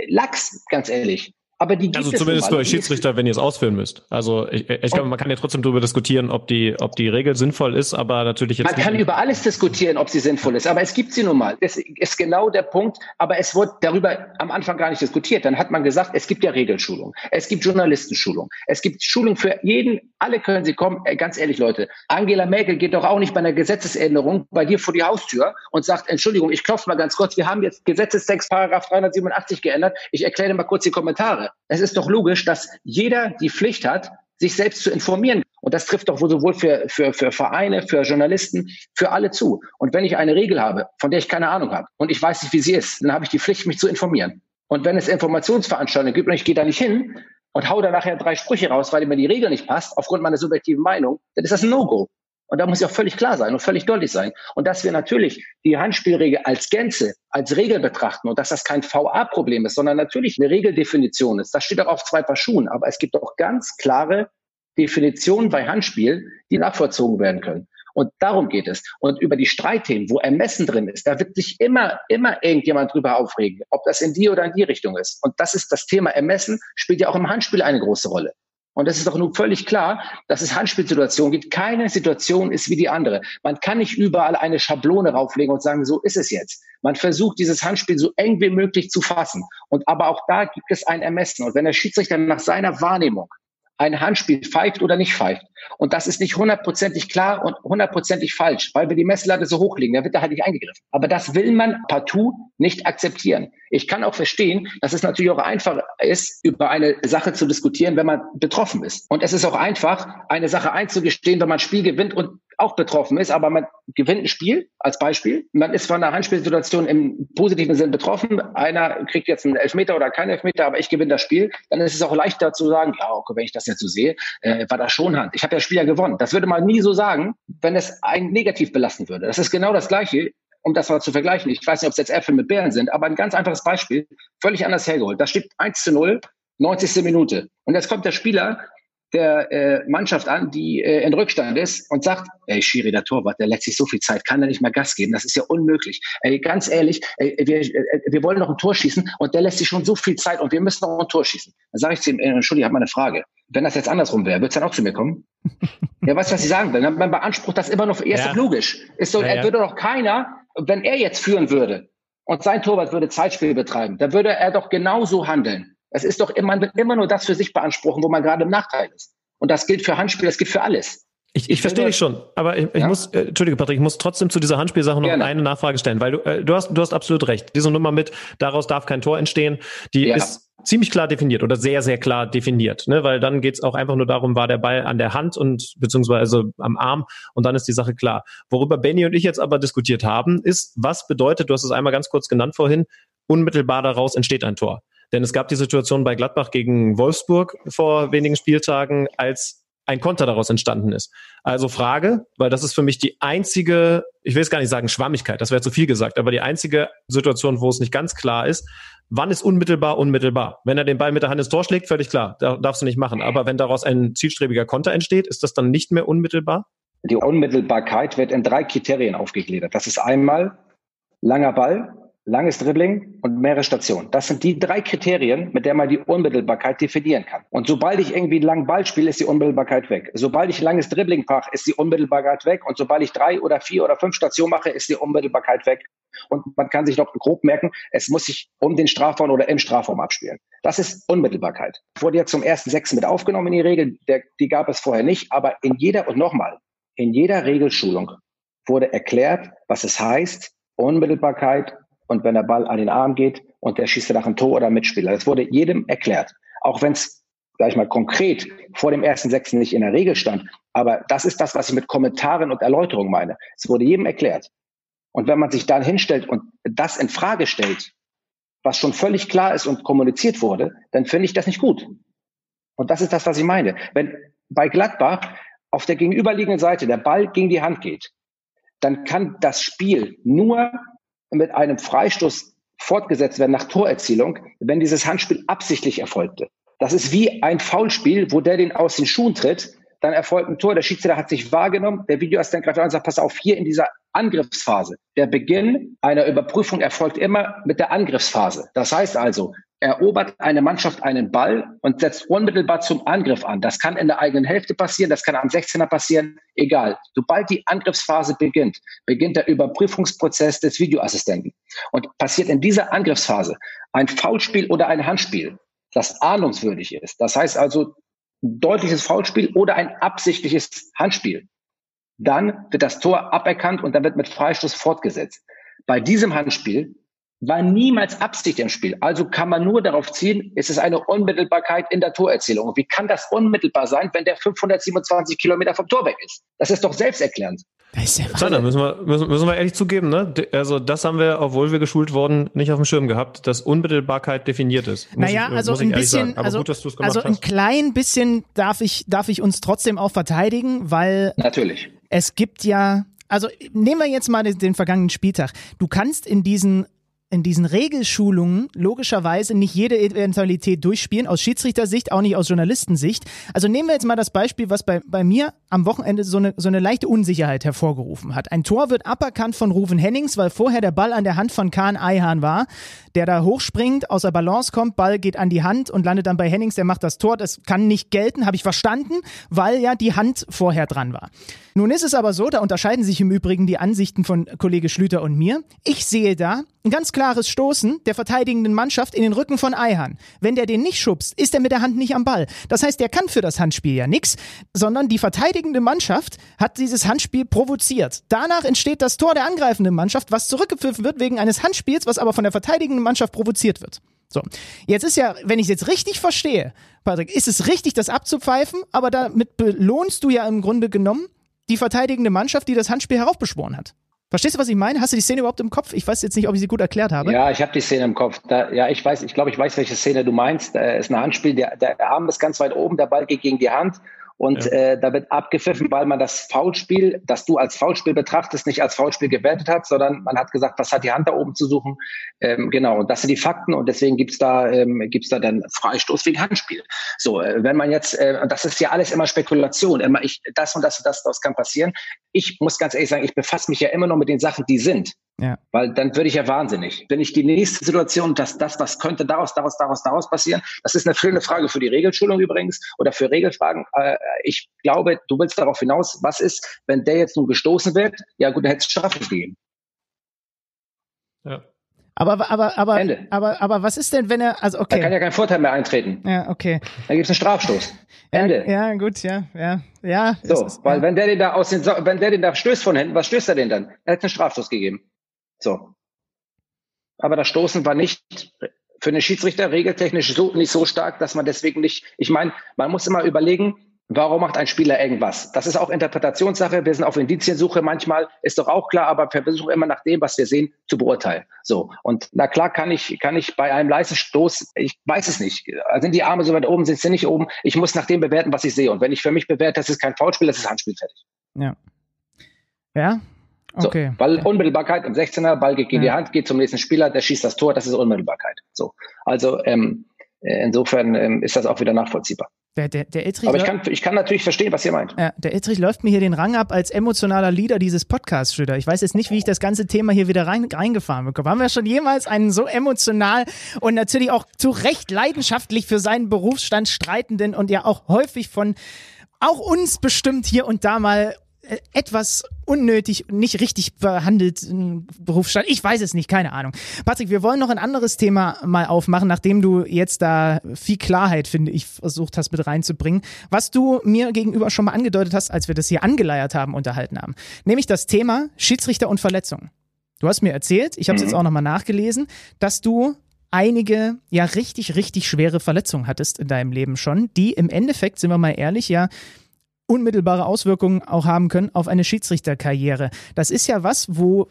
Lachs, ganz ehrlich. Aber die gibt also zumindest für euch Schiedsrichter, wenn ihr es ausführen müsst. Also ich, ich glaube, man kann ja trotzdem darüber diskutieren, ob die, ob die Regel sinnvoll ist, aber natürlich jetzt. Man kann über alles diskutieren, ob sie sinnvoll ist, aber es gibt sie nun mal. Das ist genau der Punkt. Aber es wurde darüber am Anfang gar nicht diskutiert. Dann hat man gesagt, es gibt ja Regelschulung, es gibt Journalistenschulung, es gibt Schulung für jeden. Alle können sie kommen. Äh, ganz ehrlich, Leute, Angela Merkel geht doch auch nicht bei einer Gesetzesänderung bei dir vor die Haustür und sagt, Entschuldigung, ich klopfe mal ganz kurz. Wir haben jetzt Gesetzestext Paragraph 387 geändert. Ich erkläre mal kurz die Kommentare. Es ist doch logisch, dass jeder die Pflicht hat, sich selbst zu informieren. Und das trifft doch sowohl für, für, für Vereine, für Journalisten, für alle zu. Und wenn ich eine Regel habe, von der ich keine Ahnung habe und ich weiß nicht, wie sie ist, dann habe ich die Pflicht, mich zu informieren. Und wenn es Informationsveranstaltungen gibt und ich gehe da nicht hin und hau da nachher drei Sprüche raus, weil mir die Regel nicht passt, aufgrund meiner subjektiven Meinung, dann ist das ein No-Go. Und da muss ja auch völlig klar sein und völlig deutlich sein. Und dass wir natürlich die Handspielregel als Gänze, als Regel betrachten und dass das kein VA-Problem ist, sondern natürlich eine Regeldefinition ist. Das steht auch auf zwei Paar Schuhen. Aber es gibt auch ganz klare Definitionen bei Handspiel, die nachvollzogen werden können. Und darum geht es. Und über die Streitthemen, wo Ermessen drin ist, da wird sich immer, immer irgendjemand drüber aufregen, ob das in die oder in die Richtung ist. Und das ist das Thema Ermessen, spielt ja auch im Handspiel eine große Rolle. Und es ist doch nun völlig klar, dass es Handspielsituationen gibt. Keine Situation ist wie die andere. Man kann nicht überall eine Schablone rauflegen und sagen, so ist es jetzt. Man versucht, dieses Handspiel so eng wie möglich zu fassen. Und aber auch da gibt es ein Ermessen. Und wenn der Schiedsrichter nach seiner Wahrnehmung ein Handspiel pfeift oder nicht pfeift. Und das ist nicht hundertprozentig klar und hundertprozentig falsch, weil wir die Messlatte so hochlegen. Da wird da halt nicht eingegriffen. Aber das will man partout nicht akzeptieren. Ich kann auch verstehen, dass es natürlich auch einfach ist, über eine Sache zu diskutieren, wenn man betroffen ist. Und es ist auch einfach, eine Sache einzugestehen, wenn man ein Spiel gewinnt und auch betroffen ist, aber man gewinnt ein Spiel als Beispiel. Man ist von einer Handspielsituation im positiven Sinn betroffen. Einer kriegt jetzt einen Elfmeter oder keinen Elfmeter, aber ich gewinne das Spiel. Dann ist es auch leichter zu sagen, ja, okay, wenn ich das jetzt so sehe, äh, war das schon Hand. Ich habe das Spiel ja gewonnen. Das würde man nie so sagen, wenn es einen negativ belasten würde. Das ist genau das Gleiche um das mal zu vergleichen, ich weiß nicht, ob es jetzt Äpfel mit Bären sind, aber ein ganz einfaches Beispiel, völlig anders hergeholt. Da steht 1 zu 0, 90. Minute. Und jetzt kommt der Spieler der äh, Mannschaft an, die äh, in Rückstand ist und sagt, ey, Schiri, der Torwart, der lässt sich so viel Zeit, kann er nicht mal Gas geben, das ist ja unmöglich. Ey, ganz ehrlich, ey, wir, äh, wir wollen noch ein Tor schießen und der lässt sich schon so viel Zeit und wir müssen noch ein Tor schießen. Dann sage ich zu ihm, äh, Entschuldigung, ich habe mal eine Frage. Wenn das jetzt andersrum wäre, wird es dann auch zu mir kommen? ja, weißt du, was ich sagen will? Man beansprucht das immer noch erst ja. logisch. Ist so, ja, er würde doch keiner, wenn er jetzt führen würde und sein Torwart würde Zeitspiel betreiben, dann würde er doch genauso handeln. Es ist doch, man wird immer nur das für sich beanspruchen, wo man gerade im Nachteil ist. Und das gilt für Handspiel, das gilt für alles. Ich, ich verstehe dich schon, aber ich, ich ja? muss, äh, Entschuldige Patrick, ich muss trotzdem zu dieser Handspielsache noch Gerne. eine Nachfrage stellen, weil du, äh, du hast, du hast absolut recht. Diese Nummer mit, daraus darf kein Tor entstehen, die ja. ist ziemlich klar definiert oder sehr, sehr klar definiert, ne? weil dann geht's auch einfach nur darum, war der Ball an der Hand und beziehungsweise am Arm und dann ist die Sache klar. Worüber Benny und ich jetzt aber diskutiert haben, ist, was bedeutet, du hast es einmal ganz kurz genannt vorhin, unmittelbar daraus entsteht ein Tor. Denn es gab die Situation bei Gladbach gegen Wolfsburg vor wenigen Spieltagen, als ein Konter daraus entstanden ist. Also Frage, weil das ist für mich die einzige, ich will es gar nicht sagen Schwammigkeit, das wäre zu viel gesagt, aber die einzige Situation, wo es nicht ganz klar ist, wann ist unmittelbar unmittelbar? Wenn er den Ball mit der Hand ins Tor schlägt, völlig klar, da darfst du nicht machen. Aber wenn daraus ein zielstrebiger Konter entsteht, ist das dann nicht mehr unmittelbar? Die Unmittelbarkeit wird in drei Kriterien aufgegliedert. Das ist einmal langer Ball, langes Dribbling und mehrere Stationen. Das sind die drei Kriterien, mit der man die Unmittelbarkeit definieren kann. Und sobald ich irgendwie einen langen Ball spiele, ist die Unmittelbarkeit weg. Sobald ich langes Dribbling mache, ist die Unmittelbarkeit weg. Und sobald ich drei oder vier oder fünf Stationen mache, ist die Unmittelbarkeit weg. Und man kann sich noch grob merken, es muss sich um den Strafraum oder im Strafraum abspielen. Das ist Unmittelbarkeit. Wurde ja zum ersten Sechsten mit aufgenommen in die Regel. Der, die gab es vorher nicht. Aber in jeder, und nochmal, in jeder Regelschulung wurde erklärt, was es heißt, Unmittelbarkeit und wenn der Ball an den Arm geht und der schießt nach ein Tor oder Mitspieler. Das wurde jedem erklärt. Auch wenn es, sag ich mal, konkret vor dem ersten Sechsten nicht in der Regel stand. Aber das ist das, was ich mit Kommentaren und Erläuterungen meine. Es wurde jedem erklärt. Und wenn man sich dann hinstellt und das in Frage stellt, was schon völlig klar ist und kommuniziert wurde, dann finde ich das nicht gut. Und das ist das, was ich meine. Wenn bei Gladbach auf der gegenüberliegenden Seite der Ball gegen die Hand geht, dann kann das Spiel nur mit einem Freistoß fortgesetzt werden nach Torerzielung, wenn dieses Handspiel absichtlich erfolgte. Das ist wie ein Foulspiel, wo der den aus den Schuhen tritt, dann erfolgt ein Tor, der Schiedsrichter hat sich wahrgenommen, der Videoassistent greift an und sagt, pass auf, hier in dieser Angriffsphase. Der Beginn einer Überprüfung erfolgt immer mit der Angriffsphase. Das heißt also, erobert eine Mannschaft einen Ball und setzt unmittelbar zum Angriff an. Das kann in der eigenen Hälfte passieren, das kann am 16er passieren, egal. Sobald die Angriffsphase beginnt, beginnt der Überprüfungsprozess des Videoassistenten. Und passiert in dieser Angriffsphase ein Foulspiel oder ein Handspiel, das ahnungswürdig ist. Das heißt also ein deutliches Foulspiel oder ein absichtliches Handspiel. Dann wird das Tor aberkannt und dann wird mit Freistoß fortgesetzt. Bei diesem Handspiel war niemals Absicht im Spiel. Also kann man nur darauf ziehen, es ist eine Unmittelbarkeit in der Torerzählung. Wie kann das unmittelbar sein, wenn der 527 Kilometer vom Tor weg ist? Das ist doch selbsterklärend. Das ist ja Sander, müssen wir, müssen, müssen wir ehrlich zugeben, ne? Also das haben wir, obwohl wir geschult wurden, nicht auf dem Schirm gehabt, dass Unmittelbarkeit definiert ist. Muss naja, ich, also ein bisschen, also, gut, also ein klein bisschen darf ich, darf ich uns trotzdem auch verteidigen, weil natürlich es gibt ja, also nehmen wir jetzt mal den, den vergangenen Spieltag. Du kannst in diesen in diesen Regelschulungen logischerweise nicht jede Eventualität durchspielen, aus Schiedsrichtersicht, auch nicht aus Journalistensicht. Also nehmen wir jetzt mal das Beispiel, was bei, bei mir am Wochenende so eine, so eine leichte Unsicherheit hervorgerufen hat. Ein Tor wird aberkannt von Ruven Hennings, weil vorher der Ball an der Hand von Kahn Eihan war, der da hochspringt, aus der Balance kommt, Ball geht an die Hand und landet dann bei Hennings, der macht das Tor. Das kann nicht gelten, habe ich verstanden, weil ja die Hand vorher dran war. Nun ist es aber so, da unterscheiden sich im Übrigen die Ansichten von Kollege Schlüter und mir. Ich sehe da ein ganz klares Stoßen der verteidigenden Mannschaft in den Rücken von Eihan. Wenn der den nicht schubst, ist er mit der Hand nicht am Ball. Das heißt, der kann für das Handspiel ja nichts, sondern die verteidigende Mannschaft hat dieses Handspiel provoziert. Danach entsteht das Tor der angreifenden Mannschaft, was zurückgepfiffen wird wegen eines Handspiels, was aber von der verteidigenden Mannschaft provoziert wird. So, jetzt ist ja, wenn ich es jetzt richtig verstehe, Patrick, ist es richtig, das abzupfeifen, aber damit belohnst du ja im Grunde genommen die verteidigende Mannschaft, die das Handspiel heraufbeschworen hat. Verstehst du, was ich meine? Hast du die Szene überhaupt im Kopf? Ich weiß jetzt nicht, ob ich sie gut erklärt habe. Ja, ich habe die Szene im Kopf. Da, ja, ich weiß, ich glaube, ich weiß, welche Szene du meinst. Da ist ein Handspiel, der, der Arm ist ganz weit oben, der Ball geht gegen die Hand und ja. äh, da wird abgepfiffen, weil man das Foulspiel, das du als Foulspiel betrachtest, nicht als Foulspiel gewertet hat, sondern man hat gesagt, was hat die Hand da oben zu suchen? Ähm, genau, und das sind die Fakten und deswegen gibt's da, ähm, gibt's da dann Freistoß wegen Handspiel. So, äh, wenn man jetzt, äh, das ist ja alles immer Spekulation, immer ich, das und das und das, das kann passieren. Ich muss ganz ehrlich sagen, ich befasse mich ja immer noch mit den Sachen, die sind. Ja. Weil dann würde ich ja wahnsinnig. Wenn ich die nächste Situation, dass das, was könnte daraus, daraus, daraus, daraus passieren, das ist eine schöne Frage für die Regelschulung übrigens oder für Regelfragen. Äh, ich glaube, du willst darauf hinaus, was ist, wenn der jetzt nun gestoßen wird? Ja gut, dann hätte es Strafe gegeben. Ja. Aber, aber, aber, Ende. aber, aber was ist denn, wenn er, also okay. Da kann ja kein Vorteil mehr eintreten. Ja, okay. Dann gibt es einen Strafstoß. Ende. Ja, ja, gut, ja, ja, ja. So, ist, weil ja. wenn der den da aus den, wenn der den da stößt von hinten, was stößt er denn dann? Er hat einen Strafstoß gegeben. So. Aber das Stoßen war nicht für den Schiedsrichter regeltechnisch so, nicht so stark, dass man deswegen nicht, ich meine, man muss immer überlegen, Warum macht ein Spieler irgendwas? Das ist auch Interpretationssache. Wir sind auf Indiziensuche manchmal, ist doch auch klar, aber wir versuchen immer nach dem, was wir sehen, zu beurteilen. So. Und na klar kann ich, kann ich bei einem Leistungsstoß, ich weiß es nicht. Sind die Arme so weit oben, sind sie nicht oben? Ich muss nach dem bewerten, was ich sehe. Und wenn ich für mich bewerte, das ist kein Foulspiel, das ist Handspiel fertig. Ja. Ja, Okay. So, Ball, Unmittelbarkeit im 16er, Ball geht in die Hand, geht zum nächsten Spieler, der schießt das Tor, das ist Unmittelbarkeit. So. Also ähm, äh, insofern ähm, ist das auch wieder nachvollziehbar. Der, der, der Aber ich kann, ich kann natürlich verstehen, was ihr meint. Ja, der Ittrich läuft mir hier den Rang ab als emotionaler Leader dieses Podcasts, Schröder. Ich weiß jetzt nicht, wie ich das ganze Thema hier wieder rein, reingefahren bekomme. Haben wir schon jemals einen so emotional und natürlich auch zu Recht leidenschaftlich für seinen Berufsstand streitenden und ja auch häufig von auch uns bestimmt hier und da mal etwas unnötig, nicht richtig behandelten Berufsstand. Ich weiß es nicht, keine Ahnung. Patrick, wir wollen noch ein anderes Thema mal aufmachen, nachdem du jetzt da viel Klarheit, finde ich, versucht hast mit reinzubringen, was du mir gegenüber schon mal angedeutet hast, als wir das hier angeleiert haben, unterhalten haben. Nämlich das Thema Schiedsrichter und Verletzungen. Du hast mir erzählt, ich habe es mhm. jetzt auch nochmal nachgelesen, dass du einige ja richtig, richtig schwere Verletzungen hattest in deinem Leben schon, die im Endeffekt, sind wir mal ehrlich, ja unmittelbare Auswirkungen auch haben können auf eine Schiedsrichterkarriere. Das ist ja was, wo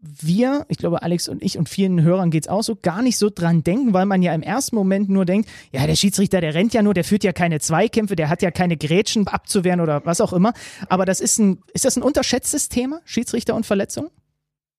wir, ich glaube, Alex und ich und vielen Hörern geht es auch so, gar nicht so dran denken, weil man ja im ersten Moment nur denkt, ja, der Schiedsrichter, der rennt ja nur, der führt ja keine Zweikämpfe, der hat ja keine Grätschen abzuwehren oder was auch immer. Aber das ist ein, ist das ein unterschätztes Thema, Schiedsrichter und Verletzungen?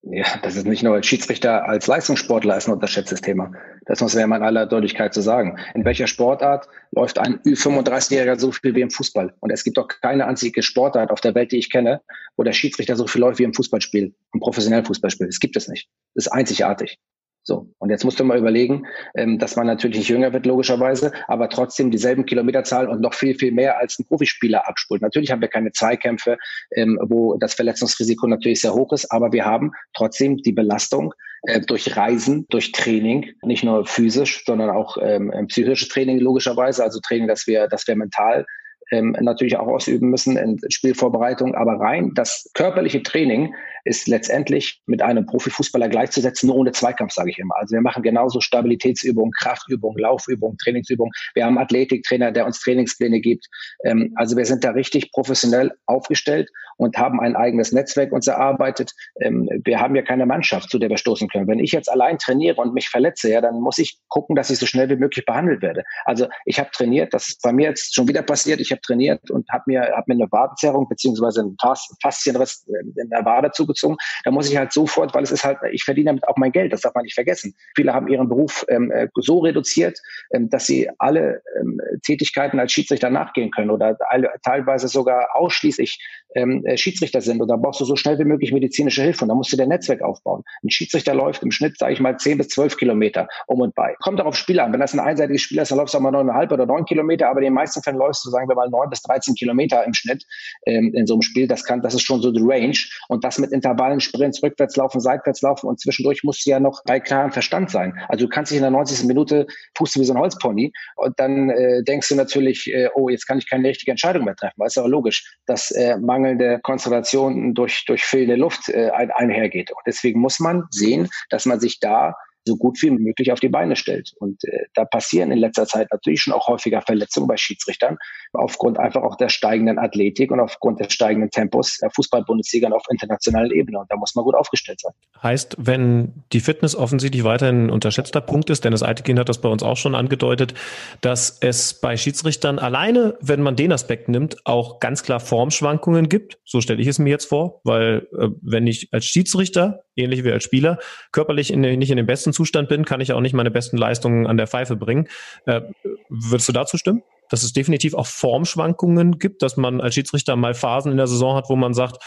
Ja, das ist nicht nur als Schiedsrichter, als Leistungssportler ist ein unterschätztes Thema. Das muss man in aller Deutlichkeit zu so sagen. In welcher Sportart läuft ein Ü35-Jähriger so viel wie im Fußball? Und es gibt doch keine einzige Sportart auf der Welt, die ich kenne, wo der Schiedsrichter so viel läuft wie im Fußballspiel, im professionellen Fußballspiel. Das gibt es nicht. Das ist einzigartig. So, und jetzt musst du mal überlegen, ähm, dass man natürlich nicht jünger wird, logischerweise, aber trotzdem dieselben Kilometerzahl und noch viel, viel mehr als ein Profispieler abspult. Natürlich haben wir keine Zweikämpfe, ähm, wo das Verletzungsrisiko natürlich sehr hoch ist, aber wir haben trotzdem die Belastung äh, durch Reisen, durch Training, nicht nur physisch, sondern auch ähm, psychisches Training logischerweise, also Training, dass wir, dass wir mental ähm, natürlich auch ausüben müssen in Spielvorbereitung. Aber rein das körperliche Training ist letztendlich mit einem Profifußballer gleichzusetzen, nur ohne Zweikampf, sage ich immer. Also wir machen genauso Stabilitätsübungen, Kraftübungen, Laufübungen, Trainingsübungen. Wir haben Athletiktrainer, der uns Trainingspläne gibt. Ähm, also wir sind da richtig professionell aufgestellt und haben ein eigenes Netzwerk uns erarbeitet. Ähm, wir haben ja keine Mannschaft, zu der wir stoßen können. Wenn ich jetzt allein trainiere und mich verletze, ja, dann muss ich gucken, dass ich so schnell wie möglich behandelt werde. Also ich habe trainiert, das ist bei mir jetzt schon wieder passiert. Ich habe trainiert und habe mir, hab mir eine Wadenzerrung beziehungsweise ein Faszienriss in der Wade zugezogen. Da muss ich halt sofort, weil es ist halt, ich verdiene damit auch mein Geld, das darf man nicht vergessen. Viele haben ihren Beruf ähm, äh, so reduziert, ähm, dass sie alle ähm, Tätigkeiten als Schiedsrichter nachgehen können oder alle, teilweise sogar ausschließlich ähm, äh, Schiedsrichter sind und da brauchst du so schnell wie möglich medizinische Hilfe und da musst du dein Netzwerk aufbauen. Ein Schiedsrichter läuft im Schnitt, sage ich mal, 10 bis 12 Kilometer um und bei. Kommt auch auf Spiel an. Wenn das ein einseitiges Spiel ist, dann läufst du auch mal neuneinhalb oder neun Kilometer, aber in den meisten Fällen läufst du, sagen wir mal, neun bis 13 Kilometer im Schnitt ähm, in so einem Spiel. Das kann, das ist schon so die Range und das mit Intervallen, Sprints, rückwärts laufen, seitwärts laufen und zwischendurch musst du ja noch bei klarem Verstand sein. Also du kannst dich in der 90. Minute tust du wie so ein Holzpony und dann äh, denkst du natürlich, äh, oh, jetzt kann ich keine richtige Entscheidung mehr treffen. Es ist aber logisch, dass äh, mangelnde Konzentration durch, durch fehlende Luft äh, ein, einhergeht. Und deswegen muss man sehen, dass man sich da so gut wie möglich auf die Beine stellt. Und äh, da passieren in letzter Zeit natürlich schon auch häufiger Verletzungen bei Schiedsrichtern, aufgrund einfach auch der steigenden Athletik und aufgrund des steigenden Tempos der Fußball-Bundesliga auf internationaler Ebene. Und da muss man gut aufgestellt sein. Heißt, wenn die Fitness offensichtlich weiterhin ein unterschätzter Punkt ist, Dennis Eitekin hat das bei uns auch schon angedeutet, dass es bei Schiedsrichtern alleine, wenn man den Aspekt nimmt, auch ganz klar Formschwankungen gibt. So stelle ich es mir jetzt vor, weil äh, wenn ich als Schiedsrichter, ähnlich wie als Spieler, körperlich in, nicht in den besten Zustand bin, kann ich auch nicht meine besten Leistungen an der Pfeife bringen. Äh, würdest du dazu stimmen? dass es definitiv auch Formschwankungen gibt, dass man als Schiedsrichter mal Phasen in der Saison hat, wo man sagt,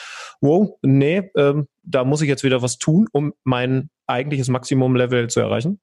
wow, nee, ähm, da muss ich jetzt wieder was tun, um mein eigentliches Maximum-Level zu erreichen?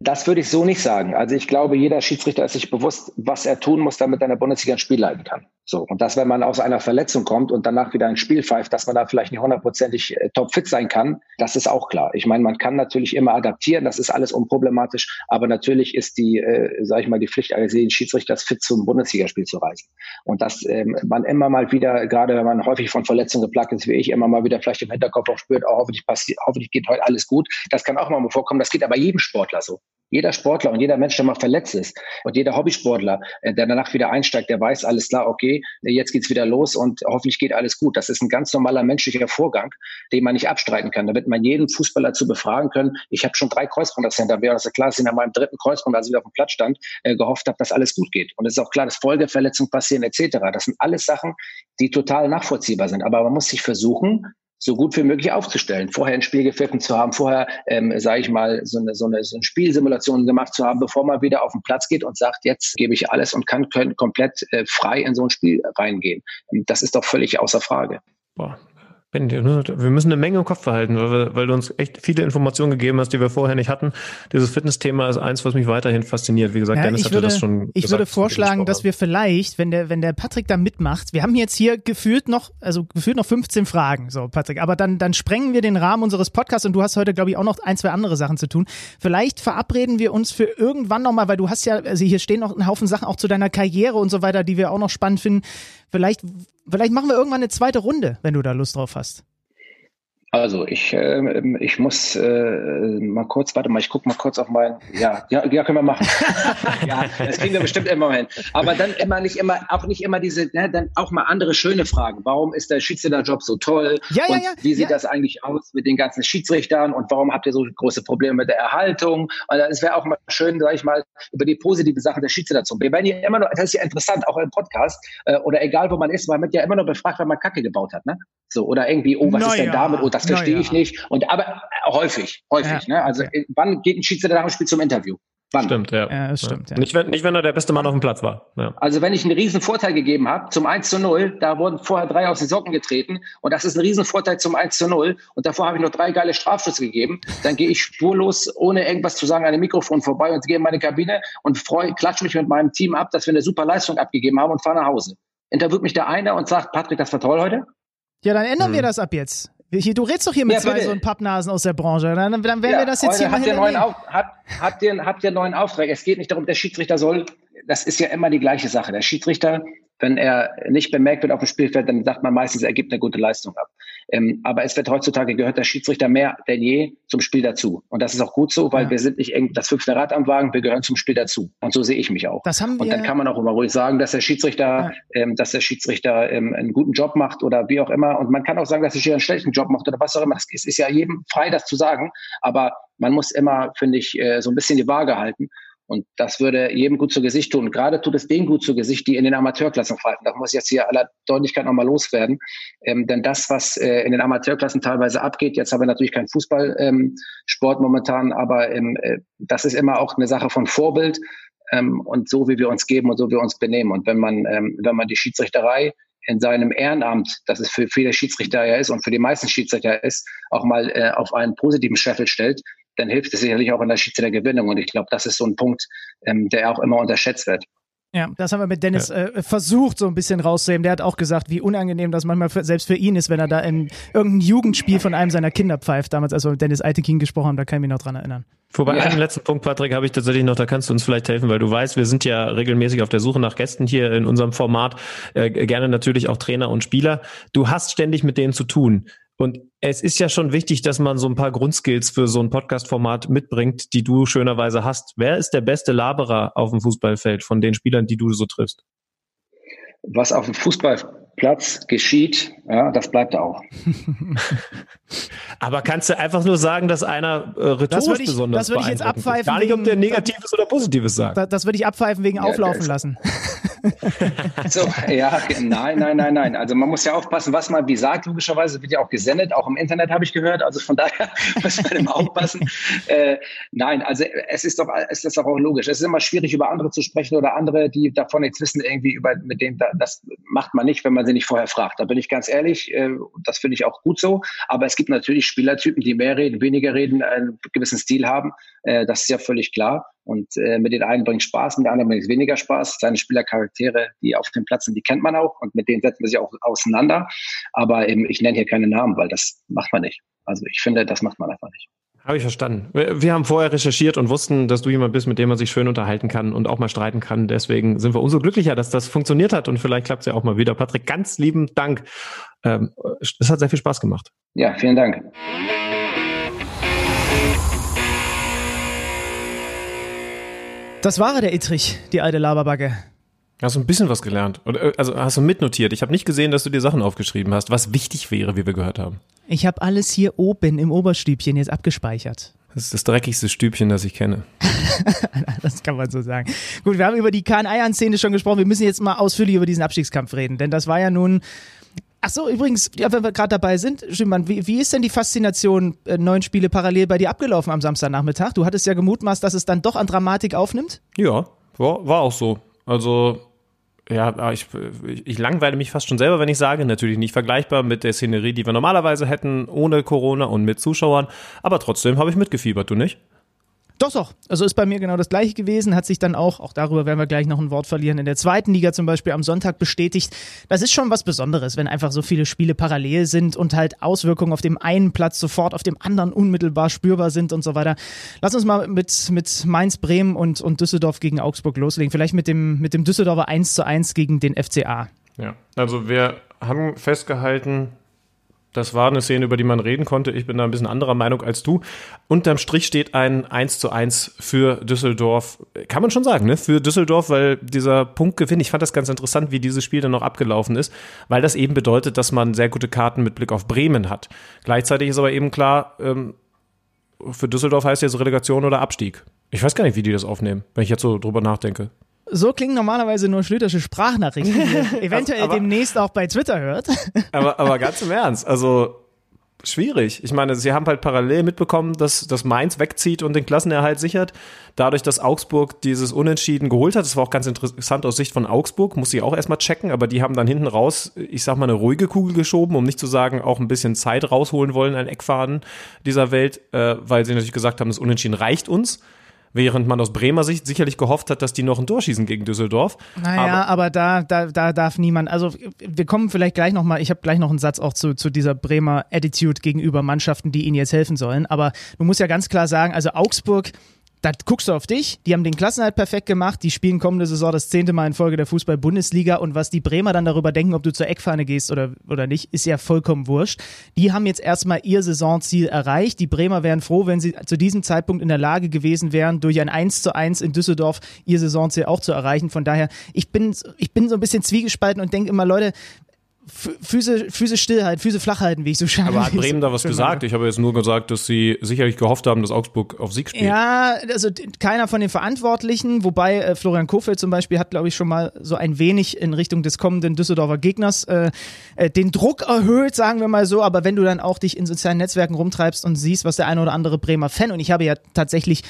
Das würde ich so nicht sagen. Also ich glaube, jeder Schiedsrichter ist sich bewusst, was er tun muss, damit er in der Bundesliga ein Spiel leiten kann. So. Und dass, wenn man aus einer Verletzung kommt und danach wieder ein Spiel pfeift, dass man da vielleicht nicht hundertprozentig äh, topfit sein kann, das ist auch klar. Ich meine, man kann natürlich immer adaptieren, das ist alles unproblematisch, aber natürlich ist die, äh, sage ich mal, die Pflicht eines jeden Schiedsrichters fit zum Bundesligaspiel zu reisen. Und dass ähm, man immer mal wieder, gerade wenn man häufig von Verletzungen geplagt ist, wie ich, immer mal wieder vielleicht im Hinterkopf auch spürt, oh, hoffentlich passiert, hoffentlich geht heute alles gut. Das kann auch mal vorkommen. Das geht aber jedem Sportler so. Jeder Sportler und jeder Mensch, der mal verletzt ist und jeder Hobbysportler, äh, der danach wieder einsteigt, der weiß alles klar, okay, jetzt geht's wieder los und hoffentlich geht alles gut. Das ist ein ganz normaler menschlicher Vorgang, den man nicht abstreiten kann. Da wird man jeden Fußballer zu befragen können. Ich habe schon drei Kreuzbandriss hinter mir. Das ist klar, dass ich nach meinem dritten Kreuzband, als ich auf dem Platz stand, äh, gehofft habe, dass alles gut geht. Und es ist auch klar, dass Folgeverletzungen passieren etc. Das sind alles Sachen, die total nachvollziehbar sind. Aber man muss sich versuchen, so gut wie möglich aufzustellen. Vorher ein Spiel gepfiffen zu haben, vorher, ähm, sage ich mal, so eine, so, eine, so eine Spielsimulation gemacht zu haben, bevor man wieder auf den Platz geht und sagt, jetzt gebe ich alles und kann können komplett äh, frei in so ein Spiel reingehen. Das ist doch völlig außer Frage. Boah, Ben, wir müssen eine Menge im Kopf behalten, weil, wir, weil du uns echt viele Informationen gegeben hast, die wir vorher nicht hatten. Dieses Fitnessthema ist eins, was mich weiterhin fasziniert. Wie gesagt, ja, Dennis hatte würde, das schon. Ich gesagt, würde vorschlagen, dass wir vielleicht, wenn der, wenn der Patrick da mitmacht, wir haben jetzt hier gefühlt noch, also gefühlt noch 15 Fragen, so Patrick, aber dann, dann sprengen wir den Rahmen unseres Podcasts und du hast heute, glaube ich, auch noch ein, zwei andere Sachen zu tun. Vielleicht verabreden wir uns für irgendwann nochmal, weil du hast ja, also hier stehen noch ein Haufen Sachen auch zu deiner Karriere und so weiter, die wir auch noch spannend finden. Vielleicht, vielleicht machen wir irgendwann eine zweite Runde, wenn du da Lust drauf hast. Also ich, äh, ich muss äh, mal kurz, warte mal, ich guck mal kurz auf mein, ja, ja, ja können wir machen. ja, das kriegen wir bestimmt immer hin. Aber dann immer nicht immer, auch nicht immer diese, ne, dann auch mal andere schöne Fragen. Warum ist der Schiedsrichterjob so toll? Ja, ja, und ja. Wie sieht ja. das eigentlich aus mit den ganzen Schiedsrichtern und warum habt ihr so große Probleme mit der Erhaltung? Und es wäre auch mal schön, sag ich mal, über die positiven Sachen der Schiedsrichter zu reden. Ja immer noch, das ist ja interessant, auch im Podcast äh, oder egal wo man ist, man wird ja immer noch befragt, wenn man Kacke gebaut hat, ne? So oder irgendwie, oh, was Na ist denn ja. damit? Oh, das verstehe Na ich nicht. Und aber äh, häufig, häufig. Ja, ne? Also äh, wann geht ein Schiedsrichter nach dem Spiel zum Interview? Wann? Stimmt, ja. Ja, das stimmt, ja. Nicht, wenn, nicht, wenn er der beste Mann auf dem Platz war. Ja. Also wenn ich einen riesen Vorteil gegeben habe zum 1 zu 0, da wurden vorher drei aus den Socken getreten und das ist ein riesen Vorteil zum 1 zu 0 und davor habe ich noch drei geile Strafschüsse gegeben, dann gehe ich spurlos, ohne irgendwas zu sagen, an dem Mikrofon vorbei und gehe in meine Kabine und freu, klatsche mich mit meinem Team ab, dass wir eine super Leistung abgegeben haben und fahre nach Hause. Interviewt mich der einer und sagt, Patrick, das war toll heute. Ja, dann ändern Hm. wir das ab jetzt. Hier, Du redest doch hier mit Ja, zwei so Pappnasen aus der Branche. Dann, dann werden wir das jetzt hier mal ihr, neuen. Auf, habt, habt, ihr, habt ihr einen neuen Auftrag. Es geht nicht darum, der Schiedsrichter soll, das ist ja immer die gleiche Sache. Der Schiedsrichter, wenn er nicht bemerkt wird auf dem Spielfeld, dann sagt man meistens, er gibt eine gute Leistung ab. Ähm, aber es wird heutzutage gehört der Schiedsrichter mehr denn je zum Spiel dazu. Und das ist auch gut so, weil Ja. wir sind nicht irgend das fünfte Rad am Wagen, wir gehören zum Spiel dazu. Und so sehe ich mich auch. Das haben wir. Und dann kann man auch immer ruhig sagen, dass der Schiedsrichter, ähm, dass der Schiedsrichter ähm, einen guten Job macht oder wie auch immer. Und man kann auch sagen, dass der Schiedsrichter einen schlechten Job macht oder was auch immer. Es ist, ist ja jedem frei, das zu sagen. Aber man muss immer, finde ich, äh, so ein bisschen die Waage halten. Und das würde jedem gut zu Gesicht tun. Gerade tut es denen gut zu Gesicht, die in den Amateurklassen pfeifen. Da muss ich jetzt hier aller Deutlichkeit nochmal loswerden. Ähm, denn das, was äh, in den Amateurklassen teilweise abgeht, jetzt haben wir natürlich keinen Fußballsport ähm, momentan, aber ähm, äh, das ist immer auch eine Sache von Vorbild ähm, und so, wie wir uns geben und so, wie wir uns benehmen. Und wenn man, ähm, wenn man die Schiedsrichterei in seinem Ehrenamt, das es für viele Schiedsrichter ja ist und für die meisten Schiedsrichter ist, auch mal äh, auf einen positiven Scheffel stellt, dann hilft es sicherlich auch in der Schiedsrichtergewinnung. Und ich glaube, das ist so ein Punkt, ähm, der auch immer unterschätzt wird. Ja, das haben wir mit Dennis äh, versucht, so ein bisschen rauszuheben. Der hat auch gesagt, wie unangenehm das manchmal für, selbst für ihn ist, wenn er da in irgendein Jugendspiel von einem seiner Kinder pfeift. Damals, als wir mit Dennis Altekin gesprochen haben, da kann ich mich noch dran erinnern. Wobei Ja. einen letzten Punkt, Patrick, habe ich tatsächlich noch, da kannst du uns vielleicht helfen, weil du weißt, wir sind ja regelmäßig auf der Suche nach Gästen hier in unserem Format, äh, gerne natürlich auch Trainer und Spieler. Du hast ständig mit denen zu tun. Und es ist ja schon wichtig, dass man so ein paar Grundskills für so ein Podcast-Format mitbringt, die du schönerweise hast. Wer ist der beste Laberer auf dem Fußballfeld von den Spielern, die du so triffst? Was auf dem Fußballplatz geschieht, ja, das bleibt auch. Aber kannst du einfach nur sagen, dass einer äh, rhetorisch Das ich- besonders das würde ich jetzt abpfeifen Gar nicht, ob der Negatives oder Positives sagt. Da, das würde ich abpfeifen wegen Ja, Auflaufen das- lassen. so, ja, nein, nein, nein, nein. Also man muss ja aufpassen, was man wie sagt. Logischerweise wird ja auch gesendet, auch im Internet habe ich gehört. Also von daher muss man immer aufpassen. Äh, nein, also es ist doch, es ist doch auch logisch. Es ist immer schwierig, über andere zu sprechen oder andere, die davon nichts wissen, irgendwie über, mit denen, das macht man nicht, wenn man sie nicht vorher fragt. Da bin ich ganz ehrlich. Äh, das finde ich auch gut so. Aber es gibt natürlich Spielertypen, die mehr reden, weniger reden, einen gewissen Stil haben. Äh, das ist ja völlig klar. Und äh, mit den einen bringt Spaß, mit den anderen bringt es weniger Spaß. Seine Spielercharaktere, die auf dem Platz sind, die kennt man auch und mit denen setzen wir sich auch auseinander. Aber eben, ich nenne hier keine Namen, weil das macht man nicht. Also ich finde, das macht man einfach nicht. Habe ich verstanden. Wir haben vorher recherchiert und wussten, dass du jemand bist, mit dem man sich schön unterhalten kann und auch mal streiten kann. Deswegen sind wir umso glücklicher, dass das funktioniert hat und vielleicht klappt es ja auch mal wieder. Patrick, ganz lieben Dank. Ähm, es hat sehr viel Spaß gemacht. Ja, vielen Dank. Das war der Ittrich, die alte Laberbacke. Hast du ein bisschen was gelernt? Äh, also hast du mitnotiert? Ich habe nicht gesehen, dass du dir Sachen aufgeschrieben hast, was wichtig wäre, wie wir gehört haben. Ich habe alles hier oben im Oberstübchen jetzt abgespeichert. Das ist das dreckigste Stübchen, das ich kenne. das kann man so sagen. Gut, wir haben über die Kahn-Eiern-Szene schon gesprochen. Wir müssen jetzt mal ausführlich über diesen Abstiegskampf reden, denn das war ja nun Ach so, übrigens, ja, wenn wir gerade dabei sind, Schimmern, wie, wie ist denn die Faszination äh, neun Spiele parallel bei dir abgelaufen am Samstagnachmittag? Du hattest ja gemutmaßt, dass es dann doch an Dramatik aufnimmt? Ja, war, war auch so. Also, ja, ich, ich langweile mich fast schon selber, wenn ich sage, natürlich nicht vergleichbar mit der Szenerie, die wir normalerweise hätten, ohne Corona und mit Zuschauern, aber trotzdem habe ich mitgefiebert, du nicht? Doch, doch. Also ist bei mir genau das gleiche gewesen, hat sich dann auch, auch darüber werden wir gleich noch ein Wort verlieren, in der zweiten Liga zum Beispiel am Sonntag bestätigt. Das ist schon was Besonderes, wenn einfach so viele Spiele parallel sind und halt Auswirkungen auf dem einen Platz sofort auf dem anderen unmittelbar spürbar sind und so weiter. Lass uns mal mit, mit Mainz, Bremen und, und Düsseldorf gegen Augsburg loslegen. Vielleicht mit dem, mit dem Düsseldorfer 1 zu 1 gegen den FCA. Ja, also wir haben festgehalten, das war eine Szene, über die man reden konnte. Ich bin da ein bisschen anderer Meinung als du. Unterm Strich steht ein 1 zu 1 für Düsseldorf. Kann man schon sagen, ne? Für Düsseldorf, weil dieser Punktgewinn, ich fand das ganz interessant, wie dieses Spiel dann noch abgelaufen ist, weil das eben bedeutet, dass man sehr gute Karten mit Blick auf Bremen hat. Gleichzeitig ist aber eben klar, ähm, für Düsseldorf heißt jetzt Relegation oder Abstieg. Ich weiß gar nicht, wie die das aufnehmen, wenn ich jetzt so drüber nachdenke. So klingen normalerweise nur Schlütersche Sprachnachrichten, die ihr eventuell aber, demnächst auch bei Twitter hört. Aber, aber ganz im Ernst, also schwierig. Ich meine, sie haben halt parallel mitbekommen, dass, dass Mainz wegzieht und den Klassenerhalt sichert. Dadurch, dass Augsburg dieses Unentschieden geholt hat, das war auch ganz interessant aus Sicht von Augsburg, muss ich auch erstmal checken, aber die haben dann hinten raus, ich sag mal, eine ruhige Kugel geschoben, um nicht zu sagen, auch ein bisschen Zeit rausholen wollen an Eckfaden dieser Welt, äh, weil sie natürlich gesagt haben, das Unentschieden reicht uns. Während man aus Bremer Sicht sicherlich gehofft hat, dass die noch ein Tor schießen gegen Düsseldorf. Naja, aber, aber da, da, da darf niemand, also wir kommen vielleicht gleich nochmal, ich habe gleich noch einen Satz auch zu, zu dieser Bremer Attitude gegenüber Mannschaften, die ihnen jetzt helfen sollen. Aber du musst ja ganz klar sagen, also Augsburg, da guckst du auf dich, die haben den Klassenhalt perfekt gemacht, die spielen kommende Saison das zehnte Mal in Folge der Fußball-Bundesliga und was die Bremer dann darüber denken, ob du zur Eckfahne gehst oder, oder nicht, ist ja vollkommen wurscht. Die haben jetzt erstmal ihr Saisonziel erreicht. Die Bremer wären froh, wenn sie zu diesem Zeitpunkt in der Lage gewesen wären, durch ein 1 zu 1 in Düsseldorf ihr Saisonziel auch zu erreichen. Von daher, ich bin, ich bin so ein bisschen zwiegespalten und denke immer, Leute, Füße, Füße stillhalten, Füße flach halten, wie ich so schade Aber hat Bremen da was gesagt? Ich habe jetzt nur gesagt, dass sie sicherlich gehofft haben, dass Augsburg auf Sieg spielt. Ja, also keiner von den Verantwortlichen, wobei äh, Florian Kofeld zum Beispiel hat, glaube ich, schon mal so ein wenig in Richtung des kommenden Düsseldorfer Gegners äh, äh, den Druck erhöht, sagen wir mal so. Aber wenn du dann auch dich in sozialen Netzwerken rumtreibst und siehst, was der eine oder andere Bremer Fan, und ich habe ja tatsächlich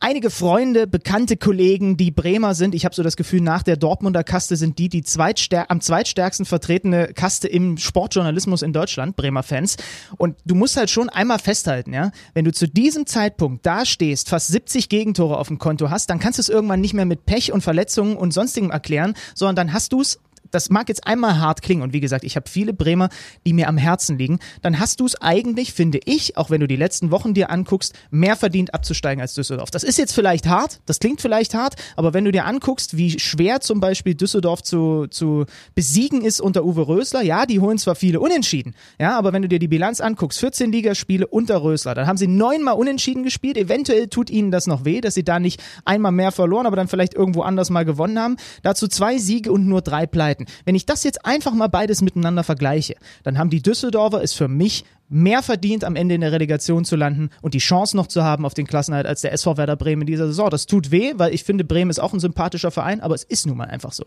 einige Freunde, bekannte Kollegen, die Bremer sind. Ich habe so das Gefühl, nach der Dortmunder Kaste sind die die zweitstär am zweitstärksten vertretene Kaste im Sportjournalismus in Deutschland, Bremer Fans. Und du musst halt schon einmal festhalten, ja, wenn du zu diesem Zeitpunkt da stehst, fast 70 Gegentore auf dem Konto hast, dann kannst du es irgendwann nicht mehr mit Pech und Verletzungen und sonstigem erklären, sondern dann hast du es das mag jetzt einmal hart klingen und wie gesagt, ich habe viele Bremer, die mir am Herzen liegen, dann hast du es eigentlich, finde ich, auch wenn du die letzten Wochen dir anguckst, mehr verdient abzusteigen als Düsseldorf. Das ist jetzt vielleicht hart, das klingt vielleicht hart, aber wenn du dir anguckst, wie schwer zum Beispiel Düsseldorf zu, zu besiegen ist unter Uwe Rösler, ja, die holen zwar viele Unentschieden, ja, aber wenn du dir die Bilanz anguckst, 14 Ligaspiele unter Rösler, dann haben sie neunmal Unentschieden gespielt, eventuell tut ihnen das noch weh, dass sie da nicht einmal mehr verloren, aber dann vielleicht irgendwo anders mal gewonnen haben. Dazu zwei Siege und nur drei Pleiten. Zeiten. Wenn ich das jetzt einfach mal beides miteinander vergleiche, dann haben die Düsseldorfer es für mich mehr verdient, am Ende in der Relegation zu landen und die Chance noch zu haben auf den Klassenhalt als der SV Werder Bremen in dieser Saison. Das tut weh, weil ich finde, Bremen ist auch ein sympathischer Verein, aber es ist nun mal einfach so.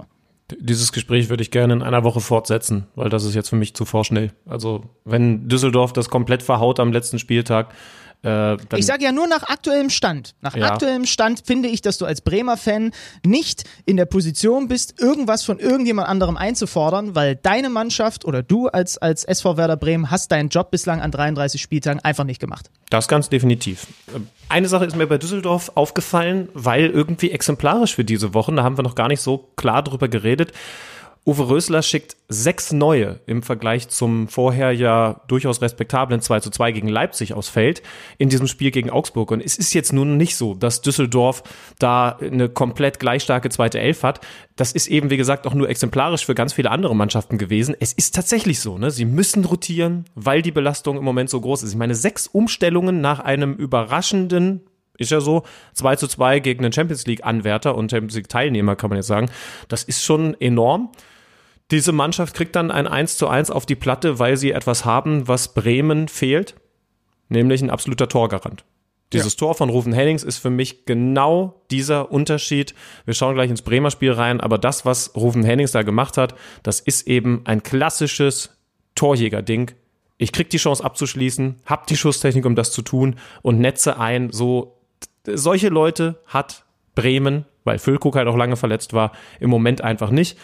Dieses Gespräch würde ich gerne in einer Woche fortsetzen, weil das ist jetzt für mich zu vorschnell. Also, wenn Düsseldorf das komplett verhaut am letzten Spieltag, äh, ich sage ja nur nach aktuellem Stand. Nach ja. aktuellem Stand finde ich, dass du als Bremer Fan nicht in der Position bist, irgendwas von irgendjemand anderem einzufordern, weil deine Mannschaft oder du als, als SV Werder Bremen hast deinen Job bislang an 33 Spieltagen einfach nicht gemacht. Das ganz definitiv. Eine Sache ist mir bei Düsseldorf aufgefallen, weil irgendwie exemplarisch für diese Wochen, da haben wir noch gar nicht so klar drüber geredet. Uwe Rösler schickt sechs neue im Vergleich zum vorher ja durchaus respektablen 2 zu 2 gegen Leipzig aus Feld in diesem Spiel gegen Augsburg. Und es ist jetzt nun nicht so, dass Düsseldorf da eine komplett gleich starke zweite Elf hat. Das ist eben, wie gesagt, auch nur exemplarisch für ganz viele andere Mannschaften gewesen. Es ist tatsächlich so, ne? Sie müssen rotieren, weil die Belastung im Moment so groß ist. Ich meine, sechs Umstellungen nach einem überraschenden ist ja so, 2 zu 2 gegen den Champions League Anwärter und Champions League Teilnehmer, kann man jetzt sagen. Das ist schon enorm. Diese Mannschaft kriegt dann ein 1 zu 1 auf die Platte, weil sie etwas haben, was Bremen fehlt, nämlich ein absoluter Torgarant. Dieses ja. Tor von Rufen Hennings ist für mich genau dieser Unterschied. Wir schauen gleich ins Bremer Spiel rein, aber das, was Rufen Hennings da gemacht hat, das ist eben ein klassisches Torjäger-Ding. Ich krieg die Chance abzuschließen, hab die Schusstechnik, um das zu tun und netze ein. So, solche Leute hat Bremen, weil Füllkrug halt auch lange verletzt war, im Moment einfach nicht.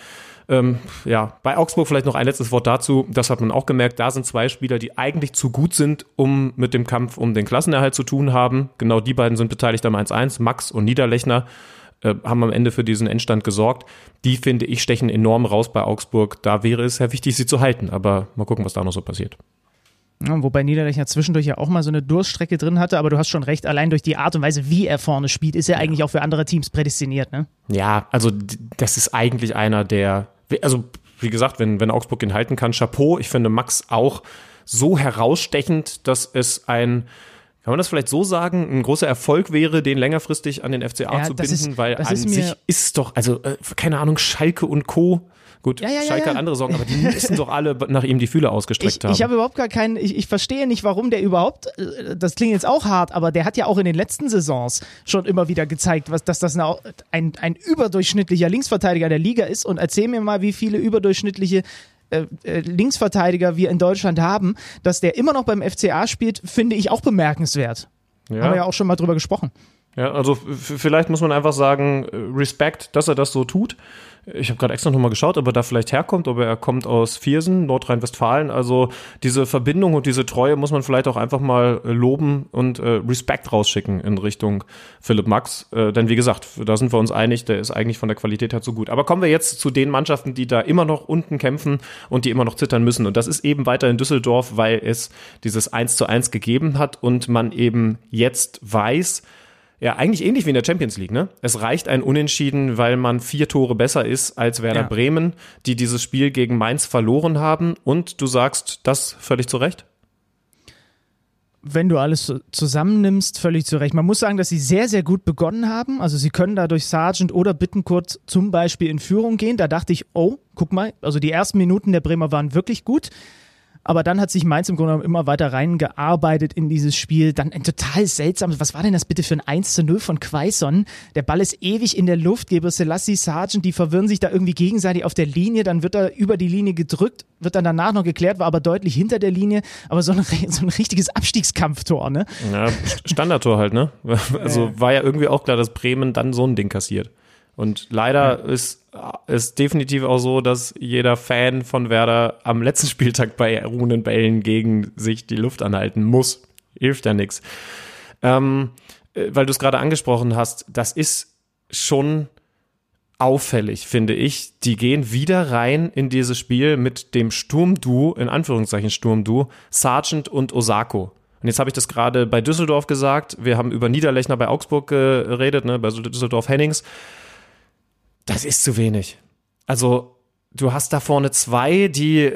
Ähm, ja, bei Augsburg vielleicht noch ein letztes Wort dazu. Das hat man auch gemerkt. Da sind zwei Spieler, die eigentlich zu gut sind, um mit dem Kampf um den Klassenerhalt zu tun haben. Genau die beiden sind beteiligt am 1-1. Max und Niederlechner äh, haben am Ende für diesen Endstand gesorgt. Die, finde ich, stechen enorm raus bei Augsburg. Da wäre es sehr wichtig, sie zu halten. Aber mal gucken, was da noch so passiert. Ja, wobei Niederlechner zwischendurch ja auch mal so eine Durststrecke drin hatte, aber du hast schon recht, allein durch die Art und Weise, wie er vorne spielt, ist er ja. eigentlich auch für andere Teams prädestiniert, ne? Ja, also das ist eigentlich einer, der also wie gesagt, wenn, wenn Augsburg ihn halten kann, Chapeau. Ich finde Max auch so herausstechend, dass es ein, kann man das vielleicht so sagen, ein großer Erfolg wäre, den längerfristig an den FCA ja, zu binden, ist, weil an sich ist doch, also äh, keine Ahnung, Schalke und Co. Gut, ja, ja, Schalke ja, hat andere Sorgen, aber die müssen doch alle nach ihm die Fühler ausgestreckt ich, haben. Ich habe überhaupt gar keinen, ich, ich verstehe nicht, warum der überhaupt, äh, das klingt jetzt auch hart, aber der hat ja auch in den letzten Saisons schon immer wieder gezeigt, was, dass das eine, ein, ein überdurchschnittlicher Linksverteidiger der Liga ist. Und erzähl mir mal, wie viele überdurchschnittliche äh, äh, Linksverteidiger wir in Deutschland haben, dass der immer noch beim FCA spielt, finde ich auch bemerkenswert. Ja. Haben wir ja auch schon mal drüber gesprochen. Ja, also vielleicht muss man einfach sagen, Respekt, dass er das so tut. Ich habe gerade extra nochmal geschaut, ob er da vielleicht herkommt, ob er kommt aus Viersen, Nordrhein-Westfalen. Also diese Verbindung und diese Treue muss man vielleicht auch einfach mal äh, loben und äh, Respekt rausschicken in Richtung Philipp Max. Äh, denn wie gesagt, da sind wir uns einig, der ist eigentlich von der Qualität her zu gut. Aber kommen wir jetzt zu den Mannschaften, die da immer noch unten kämpfen und die immer noch zittern müssen. Und das ist eben weiter in Düsseldorf, weil es dieses 1 zu 1 gegeben hat und man eben jetzt weiß, ja, eigentlich ähnlich wie in der Champions League, ne? Es reicht ein Unentschieden, weil man vier Tore besser ist als Werder ja. Bremen, die dieses Spiel gegen Mainz verloren haben. Und du sagst das völlig zu Recht? wenn du alles zusammennimmst, völlig zu Recht. Man muss sagen, dass sie sehr, sehr gut begonnen haben. Also sie können da durch Sargent oder Bittenkurt zum Beispiel in Führung gehen. Da dachte ich, oh, guck mal, also die ersten Minuten der Bremer waren wirklich gut. Aber dann hat sich Mainz im Grunde genommen immer weiter reingearbeitet in dieses Spiel. Dann ein total seltsames, was war denn das bitte für ein 1 zu 0 von Quaison? Der Ball ist ewig in der Luft, Gebre Selassie, Sargent, die verwirren sich da irgendwie gegenseitig auf der Linie, dann wird er über die Linie gedrückt, wird dann danach noch geklärt, war aber deutlich hinter der Linie, aber so ein, so ein richtiges Abstiegskampftor, ne? Ja, Standardtor halt, ne? Also war ja irgendwie auch klar, dass Bremen dann so ein Ding kassiert. Und leider ja. ist es definitiv auch so, dass jeder Fan von Werder am letzten Spieltag bei ruhenden Bällen gegen sich die Luft anhalten muss. Hilft ja nichts. Ähm, äh, weil du es gerade angesprochen hast, das ist schon auffällig, finde ich. Die gehen wieder rein in dieses Spiel mit dem Sturmduo, in Anführungszeichen Sturmduo, Sargent und Osako. Und jetzt habe ich das gerade bei Düsseldorf gesagt. Wir haben über Niederlechner bei Augsburg geredet, ne, bei Düsseldorf Hennings das ist zu wenig. Also, du hast da vorne zwei, die,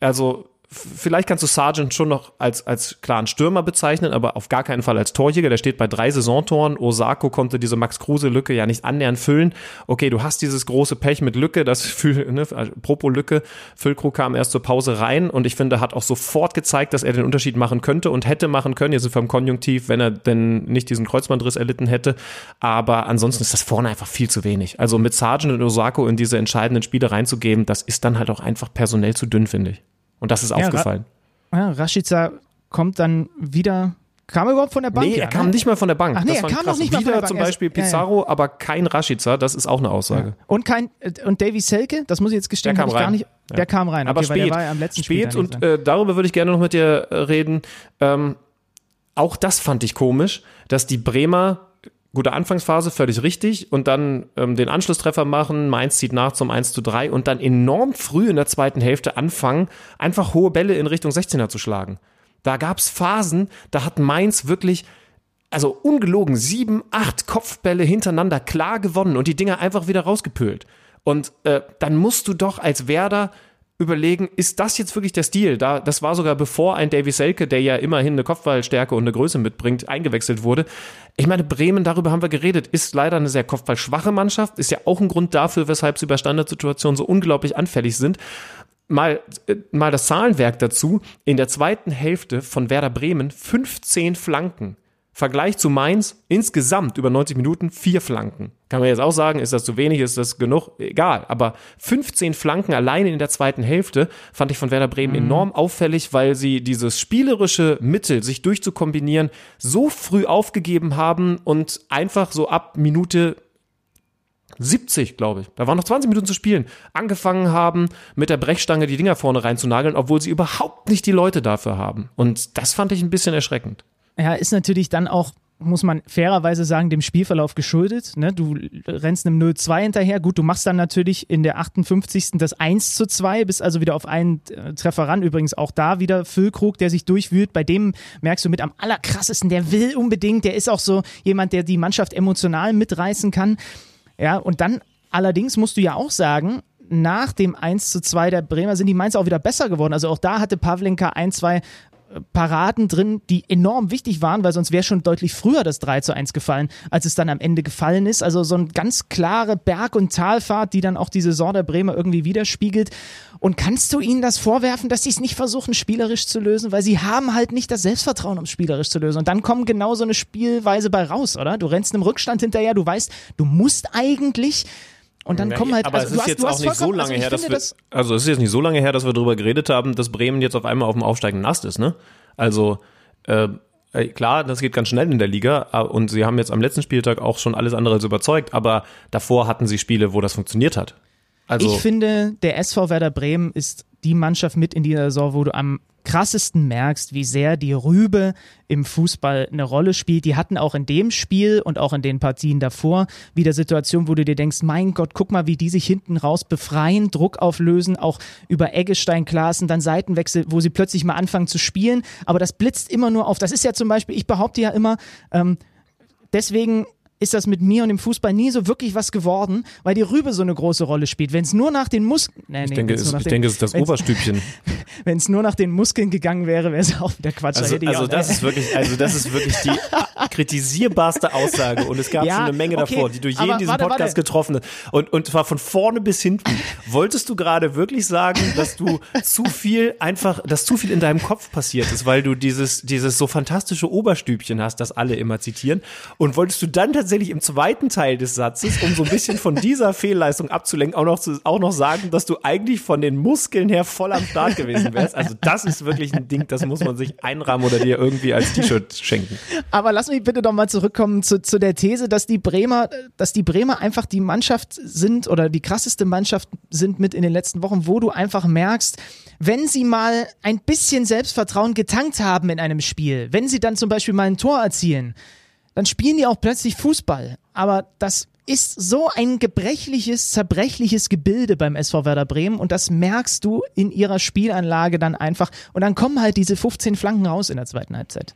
also vielleicht kannst du Sargent schon noch als, als klaren Stürmer bezeichnen, aber auf gar keinen Fall als Torjäger. Der steht bei drei Saisontoren. Osako konnte diese Max-Kruse-Lücke ja nicht annähernd füllen. Okay, du hast dieses große Pech mit Lücke, das für, ne, Propo Lücke. Füllkrug kam erst zur Pause rein und ich finde, hat auch sofort gezeigt, dass er den Unterschied machen könnte und hätte machen können. Jetzt sind wir im Konjunktiv, wenn er denn nicht diesen Kreuzbandriss erlitten hätte. Aber ansonsten ist das vorne einfach viel zu wenig. Also mit Sargent und Osako in diese entscheidenden Spiele reinzugeben, das ist dann halt auch einfach personell zu dünn, finde ich. Und das ist ja, aufgefallen. Ra ja, Rashica kommt dann wieder. Kam er überhaupt von der Bank? Nee, er kam ne? nicht mal von der Bank. Ach nee, das er kam noch nicht mal von der Bank. zum Beispiel Pizarro, ja, aber kein Rashica, das ist auch eine Aussage. Und kein und Davy Selke, das muss ich jetzt gestehen, der kam rein. gar nicht. Der kam rein, aber okay, spät. der war ja am letzten spät Spiel und äh, darüber würde ich gerne noch mit dir äh, reden. Ähm, auch das fand ich komisch, dass die Bremer gute Anfangsphase, völlig richtig. Und dann ähm, den Anschlusstreffer machen, Mainz zieht nach zum 1 zu 3 und dann enorm früh in der zweiten Hälfte anfangen, einfach hohe Bälle in Richtung 16er zu schlagen. Da gab's Phasen, da hat Mainz wirklich, also ungelogen, sieben, acht Kopfbälle hintereinander klar gewonnen und die Dinger einfach wieder rausgepölt. Und äh, dann musst du doch als Werder überlegen, ist das jetzt wirklich der Stil? Da, das war sogar bevor ein Davy Selke, der ja immerhin eine Kopfballstärke und eine Größe mitbringt, eingewechselt wurde. Ich meine, Bremen, darüber haben wir geredet, ist leider eine sehr kopfballschwache Mannschaft, ist ja auch ein Grund dafür, weshalb sie bei Standardsituationen so unglaublich anfällig sind. Mal, äh, mal das Zahlenwerk dazu. In der zweiten Hälfte von Werder Bremen 15 Flanken. Vergleich zu Mainz insgesamt über 90 Minuten vier Flanken. Kann man jetzt auch sagen, ist das zu wenig, ist das genug? Egal. Aber 15 Flanken alleine in der zweiten Hälfte fand ich von Werder Bremen mhm. enorm auffällig, weil sie dieses spielerische Mittel, sich durchzukombinieren, so früh aufgegeben haben und einfach so ab Minute 70, glaube ich. Da waren noch 20 Minuten zu spielen. Angefangen haben, mit der Brechstange die Dinger vorne reinzunageln, obwohl sie überhaupt nicht die Leute dafür haben. Und das fand ich ein bisschen erschreckend. Ja, ist natürlich dann auch muss man fairerweise sagen, dem Spielverlauf geschuldet. Ne? Du rennst einem 0-2 hinterher. Gut, du machst dann natürlich in der 58. das 1 zu 2, bist also wieder auf einen äh, Treffer ran. Übrigens auch da wieder Füllkrug, der sich durchwühlt. Bei dem merkst du mit am allerkrassesten, der will unbedingt, der ist auch so jemand, der die Mannschaft emotional mitreißen kann. Ja, und dann allerdings musst du ja auch sagen, nach dem 1 zu 2 der Bremer sind die Mainz auch wieder besser geworden. Also auch da hatte Pavlenka ein, zwei Paraden drin, die enorm wichtig waren, weil sonst wäre schon deutlich früher das 3 zu 1 gefallen, als es dann am Ende gefallen ist. Also so eine ganz klare Berg- und Talfahrt, die dann auch die Saison der Bremer irgendwie widerspiegelt. Und kannst du ihnen das vorwerfen, dass sie es nicht versuchen, spielerisch zu lösen? Weil sie haben halt nicht das Selbstvertrauen, um es spielerisch zu lösen. Und dann kommt genau so eine Spielweise bei raus, oder? Du rennst einem Rückstand hinterher, du weißt, du musst eigentlich und dann kommen halt. Aber also es ist jetzt auch nicht so lange also her, dass wir. Das also es ist jetzt nicht so lange her, dass wir darüber geredet haben, dass Bremen jetzt auf einmal auf dem aufsteigenden Ast ist, ne? Also äh, klar, das geht ganz schnell in der Liga äh, und sie haben jetzt am letzten Spieltag auch schon alles andere als überzeugt, aber davor hatten sie Spiele, wo das funktioniert hat. Also ich finde, der SV Werder Bremen ist die Mannschaft mit in dieser Saison, wo du am krassesten merkst, wie sehr die Rübe im Fußball eine Rolle spielt. Die hatten auch in dem Spiel und auch in den Partien davor wieder Situationen, wo du dir denkst, mein Gott, guck mal, wie die sich hinten raus befreien, Druck auflösen, auch über Eggestein, Klaassen, dann Seitenwechsel, wo sie plötzlich mal anfangen zu spielen. Aber das blitzt immer nur auf. Das ist ja zum Beispiel, ich behaupte ja immer, ähm, deswegen ist das mit mir und dem Fußball nie so wirklich was geworden, weil die Rübe so eine große Rolle spielt. Wenn es nur nach den Muskeln. Nee, ich, nee, denke, es, ich den, denke, es ist das Oberstübchen. Wenn es nur nach den Muskeln gegangen wäre, wäre es auch wieder Quatsch. Also, also auch, das ist wirklich, also das ist wirklich die kritisierbarste Aussage. Und es gab ja, schon eine Menge okay, davor, die du je in diesem warte, Podcast warte. getroffen hast. Und, und zwar von vorne bis hinten. Wolltest du gerade wirklich sagen, dass du zu viel einfach, dass zu viel in deinem Kopf passiert ist, weil du dieses, dieses so fantastische Oberstübchen hast, das alle immer zitieren? Und wolltest du dann tatsächlich tatsächlich im zweiten Teil des Satzes, um so ein bisschen von dieser Fehlleistung abzulenken, auch noch, zu, auch noch sagen, dass du eigentlich von den Muskeln her voll am Start gewesen wärst. Also das ist wirklich ein Ding, das muss man sich einrahmen oder dir irgendwie als T-Shirt schenken. Aber lass mich bitte doch mal zurückkommen zu, zu der These, dass die Bremer, dass die Bremer einfach die Mannschaft sind oder die krasseste Mannschaft sind mit in den letzten Wochen, wo du einfach merkst, wenn sie mal ein bisschen Selbstvertrauen getankt haben in einem Spiel, wenn sie dann zum Beispiel mal ein Tor erzielen, dann spielen die auch plötzlich Fußball. Aber das ist so ein gebrechliches, zerbrechliches Gebilde beim SV Werder Bremen und das merkst du in ihrer Spielanlage dann einfach und dann kommen halt diese 15 Flanken raus in der zweiten Halbzeit.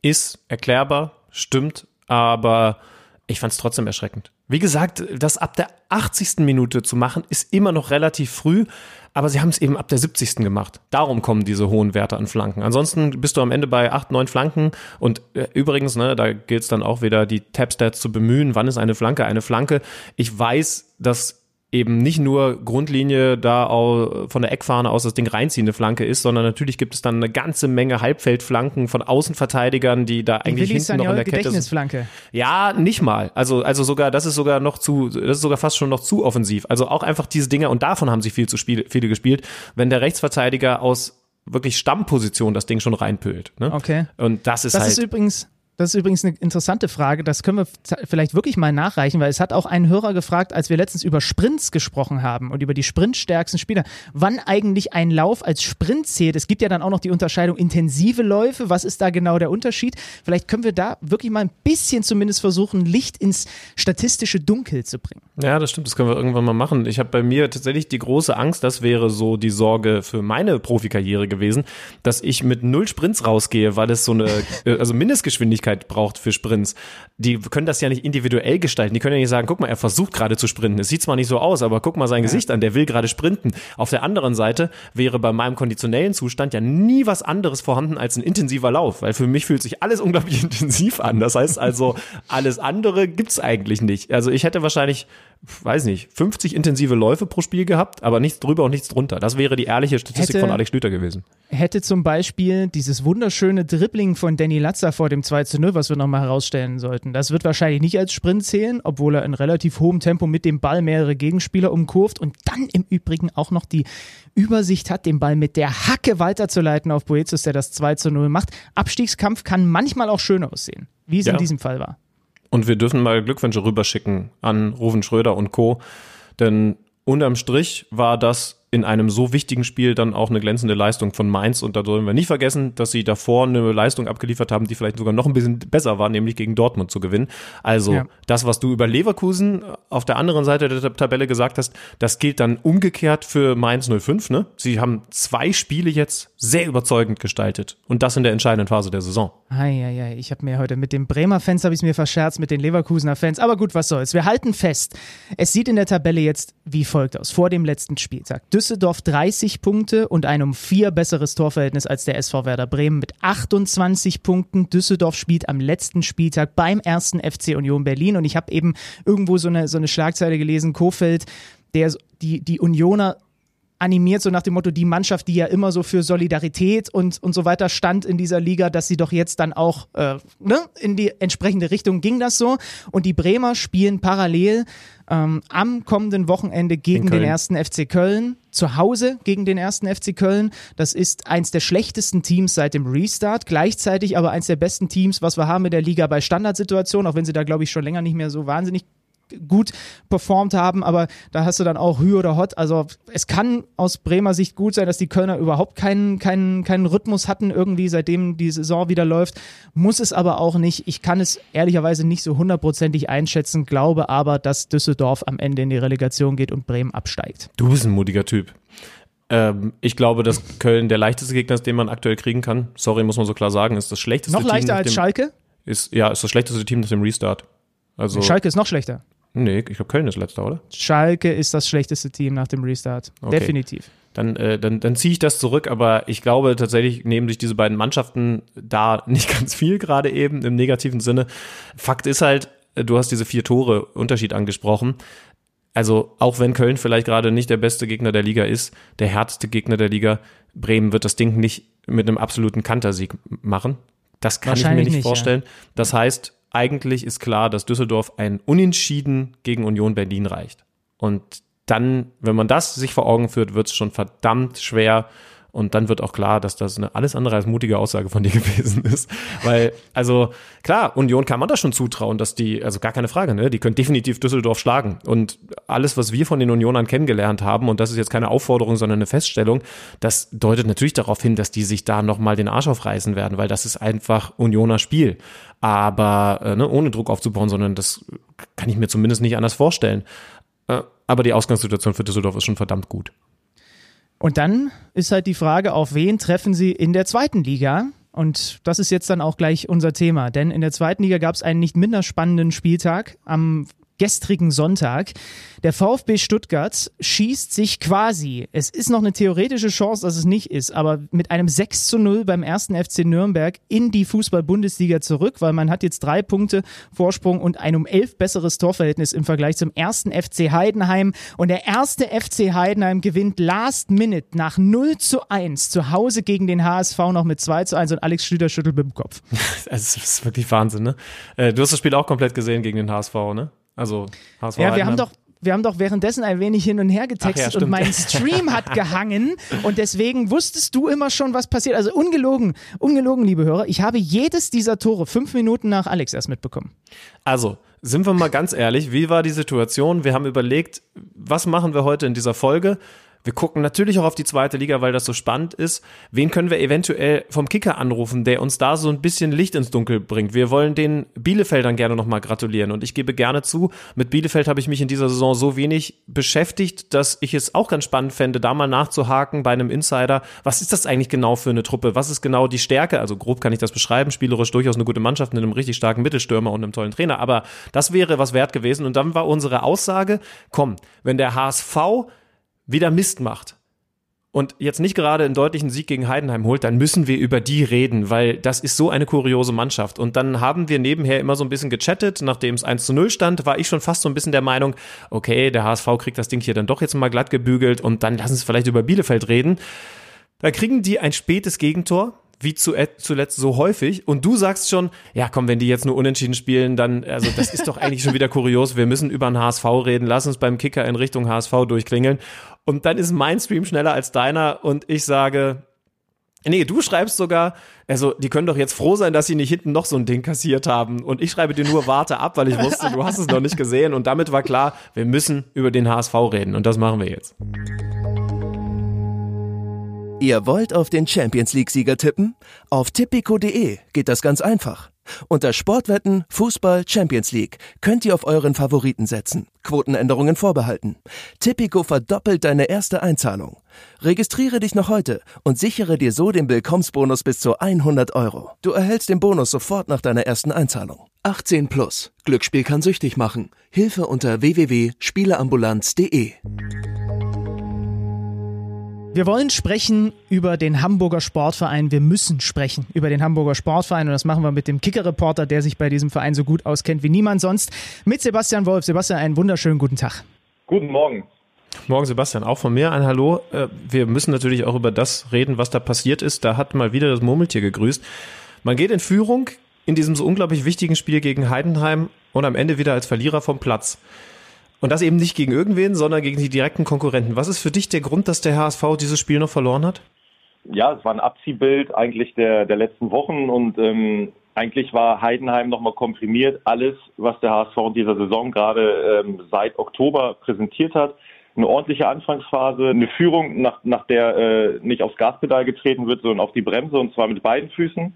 Ist erklärbar, stimmt, aber ich fand es trotzdem erschreckend. Wie gesagt, das ab der 80. Minute zu machen, ist immer noch relativ früh, aber sie haben es eben ab der 70. gemacht. Darum kommen diese hohen Werte an Flanken. Ansonsten bist du am Ende bei 8, 9 Flanken und äh, übrigens, ne, da gilt es dann auch wieder, die Tab-Stats zu bemühen. Wann ist eine Flanke eine Flanke? Ich weiß, dass eben nicht nur Grundlinie da auch von der Eckfahne aus das Ding reinziehende Flanke ist, sondern natürlich gibt es dann eine ganze Menge Halbfeldflanken von Außenverteidigern, die da eigentlich Willi hinten noch in der Kette sind. Ja, nicht mal. Also, also sogar, das ist sogar noch zu, das ist sogar fast schon noch zu offensiv. Also auch einfach diese Dinge, und davon haben sie viel zu Spiel, viele gespielt, wenn der Rechtsverteidiger aus wirklich Stammposition das Ding schon reinpölt. Ne? Okay. Und das ist Das halt. ist übrigens, das ist übrigens eine interessante Frage. Das können wir vielleicht wirklich mal nachreichen, weil es hat auch ein Hörer gefragt, als wir letztens über Sprints gesprochen haben und über die sprintstärksten Spieler, wann eigentlich ein Lauf als Sprint zählt. Es gibt ja dann auch noch die Unterscheidung intensive Läufe. Was ist da genau der Unterschied? Vielleicht können wir da wirklich mal ein bisschen zumindest versuchen, Licht ins statistische Dunkel zu bringen. Ja, das stimmt, das können wir irgendwann mal machen. Ich habe bei mir tatsächlich die große Angst, das wäre so die Sorge für meine Profikarriere gewesen, dass ich mit null Sprints rausgehe, weil es so eine äh, also Mindestgeschwindigkeit braucht für Sprints. Die können das ja nicht individuell gestalten. Die können ja nicht sagen, guck mal, er versucht gerade zu sprinten. Es sieht zwar nicht so aus, aber guck mal sein Gesicht an, der will gerade sprinten. Auf der anderen Seite wäre bei meinem konditionellen Zustand ja nie was anderes vorhanden als ein intensiver Lauf, weil für mich fühlt sich alles unglaublich intensiv an. Das heißt also, alles andere gibt's eigentlich nicht. Also ich hätte wahrscheinlich weiß nicht, 50 intensive Läufe pro Spiel gehabt, aber nichts drüber und nichts drunter. Das wäre die ehrliche Statistik Hätte- von Alex Schlüter gewesen. hätte zum Beispiel dieses wunderschöne Dribbling von Danny Latzer vor dem 2 zu 0, was wir nochmal herausstellen sollten. Das wird wahrscheinlich nicht als Sprint zählen, obwohl er in relativ hohem Tempo mit dem Ball mehrere Gegenspieler umkurvt und dann im Übrigen auch noch die Übersicht hat, den Ball mit der Hacke weiterzuleiten auf Boetius, der das 2 zu 0 macht. Abstiegskampf kann manchmal auch schön aussehen, wie es Ja. in diesem Fall war. Und wir dürfen mal Glückwünsche rüberschicken an Ruven Schröder und Co. Denn unterm Strich war das in einem so wichtigen Spiel dann auch eine glänzende Leistung von Mainz. Und da sollen wir nicht vergessen, dass sie davor eine Leistung abgeliefert haben, die vielleicht sogar noch ein bisschen besser war, nämlich gegen Dortmund zu gewinnen. Also Ja. das, was du über Leverkusen auf der anderen Seite der Tabelle gesagt hast, das gilt dann umgekehrt für Mainz 05. Ne? Sie haben zwei Spiele jetzt sehr überzeugend gestaltet. Und das in der entscheidenden Phase der Saison. Eieiei, ich habe mir heute mit den Bremer Fans habe ich mir verscherzt, mit den Leverkusener Fans. Aber gut, was soll's. Wir halten fest. Es sieht in der Tabelle jetzt wie folgt aus. Vor dem letzten Spieltag. Düsseldorf 30 Punkte und ein um vier besseres Torverhältnis als der SV Werder Bremen mit 28 Punkten. Düsseldorf spielt am letzten Spieltag beim ersten FC Union Berlin. Und ich habe eben irgendwo so eine, so eine Schlagzeile gelesen, Kofeld, der die, die Unioner animiert, so nach dem Motto, die Mannschaft, die ja immer so für Solidarität und, und so weiter stand in dieser Liga, dass sie doch jetzt dann auch äh, ne, in die entsprechende Richtung ging das so. Und die Bremer spielen parallel ähm, am kommenden Wochenende gegen den ersten FC Köln, zu Hause gegen den ersten FC Köln. Das ist eins der schlechtesten Teams seit dem Restart, gleichzeitig aber eins der besten Teams, was wir haben in der Liga bei Standardsituationen, auch wenn sie da, glaube ich, schon länger nicht mehr so wahnsinnig gut performt haben, aber da hast du dann auch Hü oder Hot. Also es kann aus Bremer Sicht gut sein, dass die Kölner überhaupt keinen, keinen, keinen Rhythmus hatten, irgendwie seitdem die Saison wieder läuft. Muss es aber auch nicht. Ich kann es ehrlicherweise nicht so hundertprozentig einschätzen, glaube aber, dass Düsseldorf am Ende in die Relegation geht und Bremen absteigt. Du bist ein mutiger Typ. Ähm, ich glaube, dass Köln der leichteste Gegner ist, den man aktuell kriegen kann. Sorry, muss man so klar sagen, ist das schlechteste Noch Team. leichter nach als Schalke? Ist, ja, ist das schlechteste Team nach dem Restart. Also, Schalke ist noch schlechter. Nee, ich glaube, Köln ist letzter, oder? Schalke ist das schlechteste Team nach dem Restart. Okay. Definitiv. Dann, äh, dann, dann ziehe ich das zurück, aber ich glaube tatsächlich nehmen sich diese beiden Mannschaften da nicht ganz viel gerade eben im negativen Sinne. Fakt ist halt, äh, du hast diese vier Tore Unterschied angesprochen. Also auch wenn Köln vielleicht gerade nicht der beste Gegner der Liga ist, der härteste Gegner der Liga, Bremen wird das Ding nicht mit einem absoluten Kantersieg machen. Das kann ich mir nicht, nicht, ja. vorstellen. Das heißt, eigentlich ist klar, dass Düsseldorf ein Unentschieden gegen Union Berlin reicht. Und dann, wenn man das sich vor Augen führt, wird es schon verdammt schwer. Und dann wird auch klar, dass das eine alles andere als mutige Aussage von dir gewesen ist. Weil, also klar, Union kann man das schon zutrauen, dass die, also gar keine Frage, ne? Die können definitiv Düsseldorf schlagen. Und alles, was wir von den Unionern kennengelernt haben, und das ist jetzt keine Aufforderung, sondern eine Feststellung, das deutet natürlich darauf hin, dass die sich da nochmal den Arsch aufreißen werden, weil das ist einfach Unioner Spiel. Aber äh, ne, ohne Druck aufzubauen, sondern das kann ich mir zumindest nicht anders vorstellen. Äh, aber die Ausgangssituation für Düsseldorf ist schon verdammt gut. Und dann ist halt die Frage, auf wen treffen sie in der zweiten Liga? Und das ist jetzt dann auch gleich unser Thema, denn in der zweiten Liga gab es einen nicht minder spannenden Spieltag am gestrigen Sonntag. Der VfB Stuttgart schießt sich quasi, es ist noch eine theoretische Chance, dass es nicht ist, aber mit einem 6 zu 0 beim ersten FC Nürnberg in die Fußball-Bundesliga zurück, weil man hat jetzt drei Punkte Vorsprung und ein um elf besseres Torverhältnis im Vergleich zum ersten FC Heidenheim. Und der erste FC Heidenheim gewinnt last minute nach 0 zu 1 zu Hause gegen den HSV noch mit 2 zu 1 und Alex Schlüter schüttelt mit dem Kopf. Es ist wirklich Wahnsinn, ne? Äh, du hast das Spiel auch komplett gesehen gegen den HSV, ne? Also HSV Ja, wir haben doch wir haben doch währenddessen ein wenig hin und her getextet ja, und mein Stream hat gehangen und deswegen wusstest du immer schon, was passiert. Also ungelogen, ungelogen, liebe Hörer, ich habe jedes dieser Tore fünf Minuten nach Alex erst mitbekommen. Also, sind wir mal ganz ehrlich, wie war die Situation? Wir haben überlegt, was machen wir heute in dieser Folge? Wir gucken natürlich auch auf die zweite Liga, weil das so spannend ist. Wen können wir eventuell vom Kicker anrufen, der uns da so ein bisschen Licht ins Dunkel bringt? Wir wollen den Bielefeldern gerne nochmal gratulieren. Und ich gebe gerne zu, mit Bielefeld habe ich mich in dieser Saison so wenig beschäftigt, dass ich es auch ganz spannend fände, da mal nachzuhaken bei einem Insider. Was ist das eigentlich genau für eine Truppe? Was ist genau die Stärke? Also grob kann ich das beschreiben. Spielerisch durchaus eine gute Mannschaft mit einem richtig starken Mittelstürmer und einem tollen Trainer. Aber das wäre was wert gewesen. Und dann war unsere Aussage, komm, wenn der HSV wieder Mist macht und jetzt nicht gerade einen deutlichen Sieg gegen Heidenheim holt, dann müssen wir über die reden, weil das ist so eine kuriose Mannschaft. Und dann haben wir nebenher immer so ein bisschen gechattet, nachdem es 1 zu 0 stand, war ich schon fast so ein bisschen der Meinung, okay, der HSV kriegt das Ding hier dann doch jetzt mal glatt gebügelt und dann lassen sie vielleicht über Bielefeld reden. Da kriegen die ein spätes Gegentor, wie zuletzt so häufig. Und du sagst schon, ja komm, wenn die jetzt nur unentschieden spielen, dann, also das ist doch eigentlich schon wieder kurios. Wir müssen über den HSV reden. Lass uns beim Kicker in Richtung HSV durchklingeln. Und dann ist mein Stream schneller als deiner und ich sage, Nee, du schreibst sogar, also die können doch jetzt froh sein, dass sie nicht hinten noch so ein Ding kassiert haben. Und ich schreibe dir nur warte ab, weil ich wusste, du hast es noch nicht gesehen. Und damit war klar, wir müssen über den HSV reden. Und das machen wir jetzt. Ihr wollt auf den Champions League-Sieger tippen? Auf tipico.de geht das ganz einfach. Unter Sportwetten, Fußball, Champions League könnt ihr auf euren Favoriten setzen. Quotenänderungen vorbehalten. Tipico verdoppelt deine erste Einzahlung. Registriere dich noch heute und sichere dir so den Willkommensbonus bis zu 100 Euro. Du erhältst den Bonus sofort nach deiner ersten Einzahlung. 18 plus. Glücksspiel kann süchtig machen. Hilfe unter www.spieleambulanz.de. Wir wollen sprechen über den Hamburger Sportverein. Wir müssen sprechen über den Hamburger Sportverein und das machen wir mit dem Kicker-Reporter, der sich bei diesem Verein so gut auskennt wie niemand sonst, mit Sebastian Wolf. Sebastian, einen wunderschönen guten Tag. Guten Morgen. Morgen, Sebastian. Auch von mir ein Hallo. Äh, wir müssen natürlich auch über das reden, was da passiert ist. Da hat mal wieder das Murmeltier gegrüßt. Man geht in Führung in diesem so unglaublich wichtigen Spiel gegen Heidenheim und am Ende wieder als Verlierer vom Platz. Und das eben nicht gegen irgendwen, sondern gegen die direkten Konkurrenten. Was ist für dich der Grund, dass der HSV dieses Spiel noch verloren hat? Ja, es war ein Abziehbild eigentlich der, der letzten Wochen und ähm, eigentlich war Heidenheim nochmal komprimiert. Alles, was der HSV in dieser Saison gerade ähm, seit Oktober präsentiert hat. Eine ordentliche Anfangsphase, eine Führung, nach, nach der äh, nicht aufs Gaspedal getreten wird, sondern auf die Bremse und zwar mit beiden Füßen.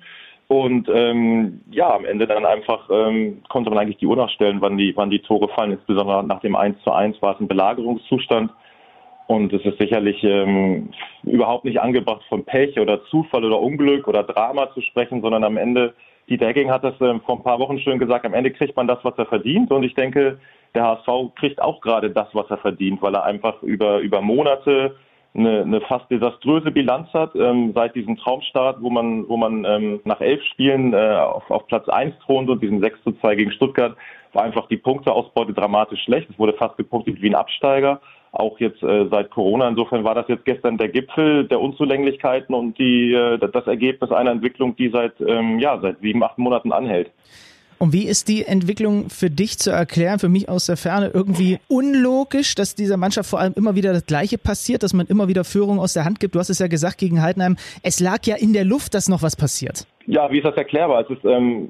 Und ähm, ja, am Ende dann einfach ähm, konnte man eigentlich die Uhr nachstellen, wann die, wann die Tore fallen. Insbesondere nach dem 1 zu 1 war es ein Belagerungszustand. Und es ist sicherlich ähm, überhaupt nicht angebracht, von Pech oder Zufall oder Unglück oder Drama zu sprechen, sondern am Ende, die Decking hat das ähm, vor ein paar Wochen schön gesagt, am Ende kriegt man das, was er verdient. Und ich denke, der HSV kriegt auch gerade das, was er verdient, weil er einfach über, über Monate eine, eine fast desaströse Bilanz hat ähm, seit diesem Traumstart, wo man, wo man ähm, nach elf Spielen äh, auf, auf Platz eins thront und diesem 6 zu 2 gegen Stuttgart war einfach die Punkteausbeute dramatisch schlecht. Es wurde fast gepunktet wie ein Absteiger. Auch jetzt äh, seit Corona. Insofern war das jetzt gestern der Gipfel der Unzulänglichkeiten und die, äh, das Ergebnis einer Entwicklung, die seit, ähm, ja, seit sieben, acht Monaten anhält. Und wie ist die Entwicklung für dich zu erklären, für mich aus der Ferne irgendwie unlogisch, dass dieser Mannschaft vor allem immer wieder das Gleiche passiert, dass man immer wieder Führung aus der Hand gibt? Du hast es ja gesagt gegen Heidenheim, es lag ja in der Luft, dass noch was passiert. Ja, wie ist das erklärbar? Es ist, ähm,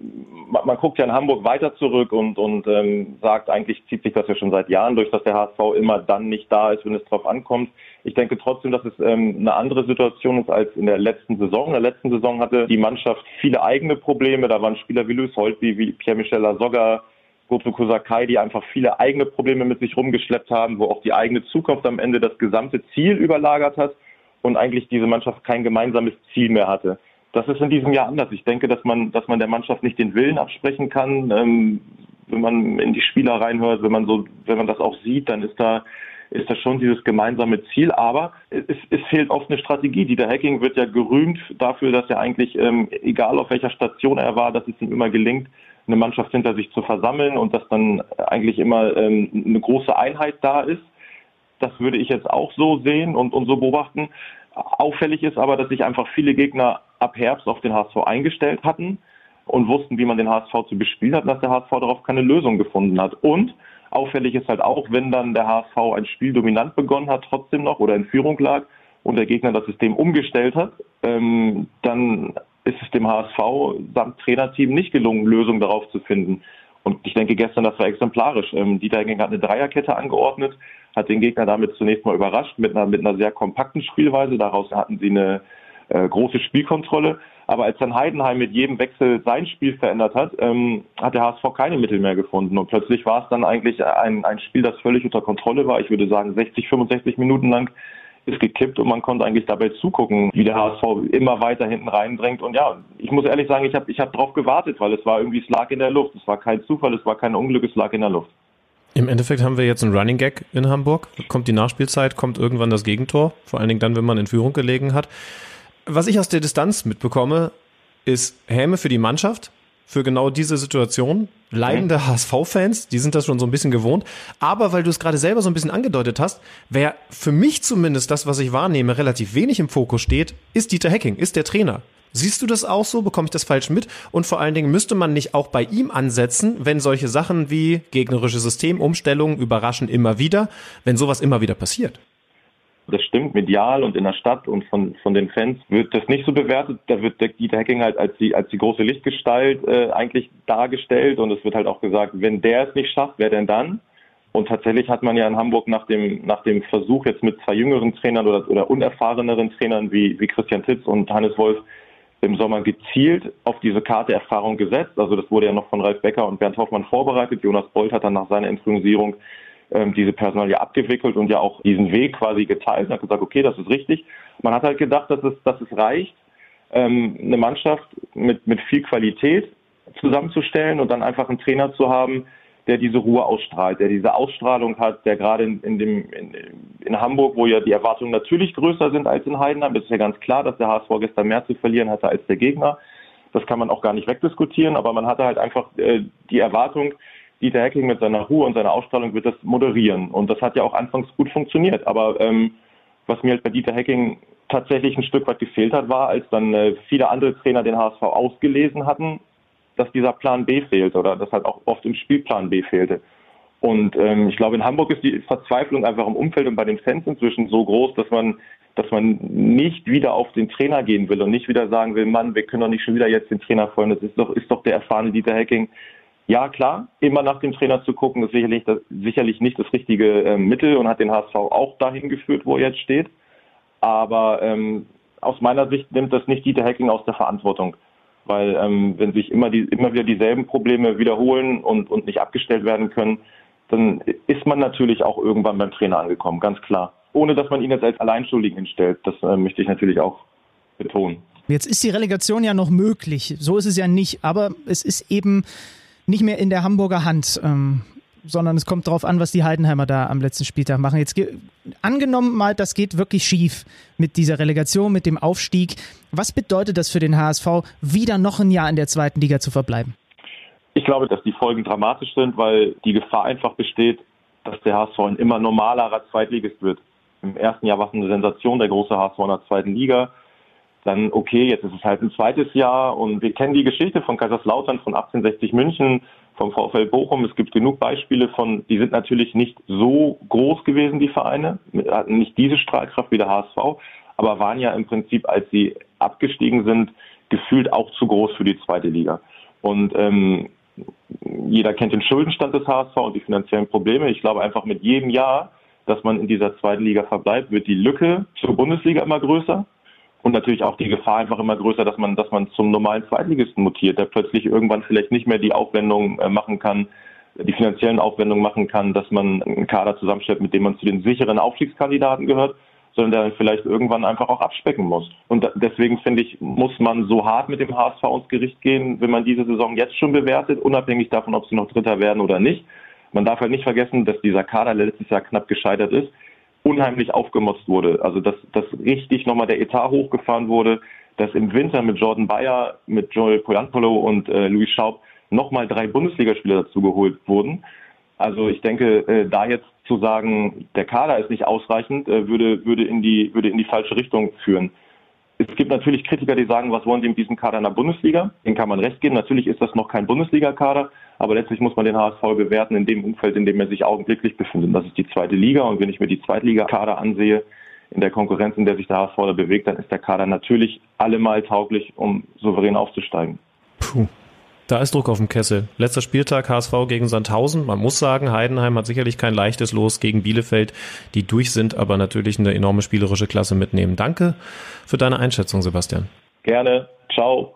man, man, guckt ja in Hamburg weiter zurück und, und ähm, sagt, eigentlich zieht sich das ja schon seit Jahren durch, dass der HSV immer dann nicht da ist, wenn es drauf ankommt. Ich denke trotzdem, dass es ähm, eine andere Situation ist als in der letzten Saison. In der letzten Saison hatte die Mannschaft viele eigene Probleme. Da waren Spieler wie Luis Holtby, wie Pierre-Michel Lasogga, Goto Kosakai, die einfach viele eigene Probleme mit sich rumgeschleppt haben, wo auch die eigene Zukunft am Ende das gesamte Ziel überlagert hat und eigentlich diese Mannschaft kein gemeinsames Ziel mehr hatte. das ist in diesem Jahr anders. Ich denke, dass man, dass man der Mannschaft nicht den Willen absprechen kann. Ähm, wenn man in die Spieler reinhört, wenn man so, wenn man das auch sieht, dann ist da ist das schon dieses gemeinsame Ziel. Aber es, es fehlt oft eine Strategie. Dieter Hacking wird ja gerühmt dafür, dass er eigentlich, ähm, egal auf welcher Station er war, dass es ihm immer gelingt, eine Mannschaft hinter sich zu versammeln und dass dann eigentlich immer ähm, eine große Einheit da ist. Das würde ich jetzt auch so sehen und, und so beobachten. Auffällig ist aber, dass sich einfach viele Gegner ab Herbst auf den HSV eingestellt hatten und wussten, wie man den HSV zu bespielen hat, dass der HSV darauf keine Lösung gefunden hat. Und Auffällig ist halt auch, wenn dann der HSV ein Spiel dominant begonnen hat, trotzdem noch oder in Führung lag und der Gegner das System umgestellt hat, ähm, dann ist es dem HSV samt Trainerteam nicht gelungen, Lösungen darauf zu finden. Und ich denke gestern, das war exemplarisch. Ähm, Dieter Hecking hat eine Dreierkette angeordnet, hat den Gegner damit zunächst mal überrascht mit einer, mit einer sehr kompakten Spielweise. Daraus hatten sie eine äh, große Spielkontrolle. Aber als dann Heidenheim mit jedem Wechsel sein Spiel verändert hat, ähm, hat der HSV keine Mittel mehr gefunden. Und plötzlich war es dann eigentlich ein, ein Spiel, das völlig unter Kontrolle war. Ich würde sagen, 60, 65 Minuten lang ist gekippt und man konnte eigentlich dabei zugucken, wie der HSV immer weiter hinten reindrängt. Und ja, ich muss ehrlich sagen, ich habe ich hab darauf gewartet, weil es war irgendwie, es lag in der Luft. Es war kein Zufall, es war kein Unglück, es lag in der Luft. Im Endeffekt haben wir jetzt einen Running Gag in Hamburg. Kommt die Nachspielzeit, kommt irgendwann das Gegentor. Vor allen Dingen dann, wenn man in Führung gelegen hat was ich aus der Distanz mitbekomme, ist Häme für die Mannschaft, für genau diese Situation. Leidende mhm. HSV-Fans, die sind das schon so ein bisschen gewohnt. Aber weil du es gerade selber so ein bisschen angedeutet hast, wer für mich zumindest das, was ich wahrnehme, relativ wenig im Fokus steht, ist Dieter Hecking, ist der Trainer. Siehst du das auch so? Bekomme ich das falsch mit? Und vor allen Dingen müsste man nicht auch bei ihm ansetzen, wenn solche Sachen wie gegnerische Systemumstellungen überraschen immer wieder, wenn sowas immer wieder passiert? Das stimmt, medial und in der Stadt und von, von den Fans wird das nicht so bewertet. Da wird Dieter Hecking halt als die, als die große Lichtgestalt äh, eigentlich dargestellt und es wird halt auch gesagt, wenn der es nicht schafft, wer denn dann? Und tatsächlich hat man ja in Hamburg nach dem, nach dem Versuch jetzt mit zwei jüngeren Trainern oder, oder unerfahreneren Trainern wie, wie Christian Titz und Hannes Wolf im Sommer gezielt auf diese Karte Erfahrung gesetzt. Also das wurde ja noch von Ralf Becker und Bernd Hoffmann vorbereitet. Jonas Bolt hat dann nach seiner Intronisierung ähm, diese Personalie abgewickelt und ja auch diesen Weg quasi geteilt und hat gesagt, okay, das ist richtig. Man hat halt gedacht, dass es, dass es reicht, ähm, eine Mannschaft mit, mit viel Qualität zusammenzustellen und dann einfach einen Trainer zu haben, der diese Ruhe ausstrahlt, der diese Ausstrahlung hat, der gerade in, in, dem, in, in Hamburg, wo ja die Erwartungen natürlich größer sind als in Heidenheim, ist ja ganz klar, dass der HSV gestern mehr zu verlieren hatte als der Gegner. Das kann man auch gar nicht wegdiskutieren, aber man hatte halt einfach äh, die Erwartung, Dieter Hacking mit seiner Ruhe und seiner Ausstrahlung wird das moderieren. Und das hat ja auch anfangs gut funktioniert. Aber ähm, was mir halt bei Dieter Hacking tatsächlich ein Stück weit gefehlt hat, war, als dann äh, viele andere Trainer den HSV ausgelesen hatten, dass dieser Plan B fehlt oder dass halt auch oft im Spielplan B fehlte. Und ähm, ich glaube, in Hamburg ist die Verzweiflung einfach im Umfeld und bei den Fans inzwischen so groß, dass man, dass man nicht wieder auf den Trainer gehen will und nicht wieder sagen will, Mann, wir können doch nicht schon wieder jetzt den Trainer freuen. Das ist doch, ist doch der erfahrene Dieter Hacking, ja, klar, immer nach dem Trainer zu gucken, ist sicherlich, das, sicherlich nicht das richtige äh, Mittel und hat den HSV auch dahin geführt, wo er jetzt steht. Aber ähm, aus meiner Sicht nimmt das nicht Dieter Hacking aus der Verantwortung. Weil ähm, wenn sich immer, die, immer wieder dieselben Probleme wiederholen und, und nicht abgestellt werden können, dann ist man natürlich auch irgendwann beim Trainer angekommen, ganz klar. Ohne dass man ihn jetzt als Alleinschuldigen hinstellt. Das äh, möchte ich natürlich auch betonen. Jetzt ist die Relegation ja noch möglich. So ist es ja nicht. Aber es ist eben nicht mehr in der Hamburger Hand. Ähm, sondern es kommt darauf an, was die Heidenheimer da am letzten Spieltag machen. Jetzt angenommen mal, das geht wirklich schief mit dieser Relegation, mit dem Aufstieg. Was bedeutet das für den HSV, wieder noch ein Jahr in der zweiten Liga zu verbleiben? Ich glaube, dass die Folgen dramatisch sind, weil die Gefahr einfach besteht, dass der HSV ein immer normalerer Zweitligist wird. Im ersten Jahr war es eine Sensation, der große HSV in der zweiten Liga dann okay, jetzt ist es halt ein zweites Jahr und wir kennen die Geschichte von Kaiserslautern, von 1860 München, vom VfL Bochum. Es gibt genug Beispiele von, die sind natürlich nicht so groß gewesen, die Vereine, hatten nicht diese Strahlkraft wie der HSV, aber waren ja im Prinzip, als sie abgestiegen sind, gefühlt auch zu groß für die zweite Liga. Und ähm, jeder kennt den Schuldenstand des HSV und die finanziellen Probleme. Ich glaube einfach mit jedem Jahr, dass man in dieser zweiten Liga verbleibt, wird die Lücke zur Bundesliga immer größer und natürlich auch die Gefahr einfach immer größer, dass man, dass man zum normalen Zweitligisten mutiert, der plötzlich irgendwann vielleicht nicht mehr die Aufwendungen äh, machen kann, die finanziellen Aufwendungen machen kann, dass man einen Kader zusammenstellt, mit dem man zu den sicheren Aufstiegskandidaten gehört, sondern der vielleicht irgendwann einfach auch abspecken muss. Und deswegen finde ich, muss man so hart mit dem HSV ins Gericht gehen, wenn man diese Saison jetzt schon bewertet, unabhängig davon, ob sie noch Dritter werden oder nicht. Man darf halt nicht vergessen, dass dieser Kader letztes Jahr knapp gescheitert ist, unheimlich aufgemotzt wurde. Also dass, dass richtig nochmal der Etat hochgefahren wurde, dass im Winter mit Jordan Bayer, mit Joel Poyampolo und äh, Louis Schaub nochmal drei Bundesligaspieler dazugeholt wurden. Also ich denke, äh, da jetzt zu sagen, der Kader ist nicht ausreichend, äh, würde, würde, in die, würde in die falsche Richtung führen. Es gibt natürlich Kritiker, die sagen, was wollen Sie mit diesem Kader in der Bundesliga? Den kann man recht geben. Natürlich ist das noch kein Bundesliga-Kader, aber letztlich muss man den HSV bewerten in dem Umfeld, in dem er sich augenblicklich befindet. Das ist die zweite Liga. Und wenn ich mir die Zweitliga-Kader ansehe, in der Konkurrenz, in der sich der HSV bewegt, dann ist der Kader natürlich allemal tauglich, um souverän aufzusteigen. Puh. Da ist Druck auf dem Kessel. Letzter Spieltag HSV gegen Sandhausen. Man muss sagen, Heidenheim hat sicherlich kein leichtes Los gegen Bielefeld, die durch sind, aber natürlich eine enorme spielerische Klasse mitnehmen. Danke für deine Einschätzung, Sebastian. Gerne. Ciao.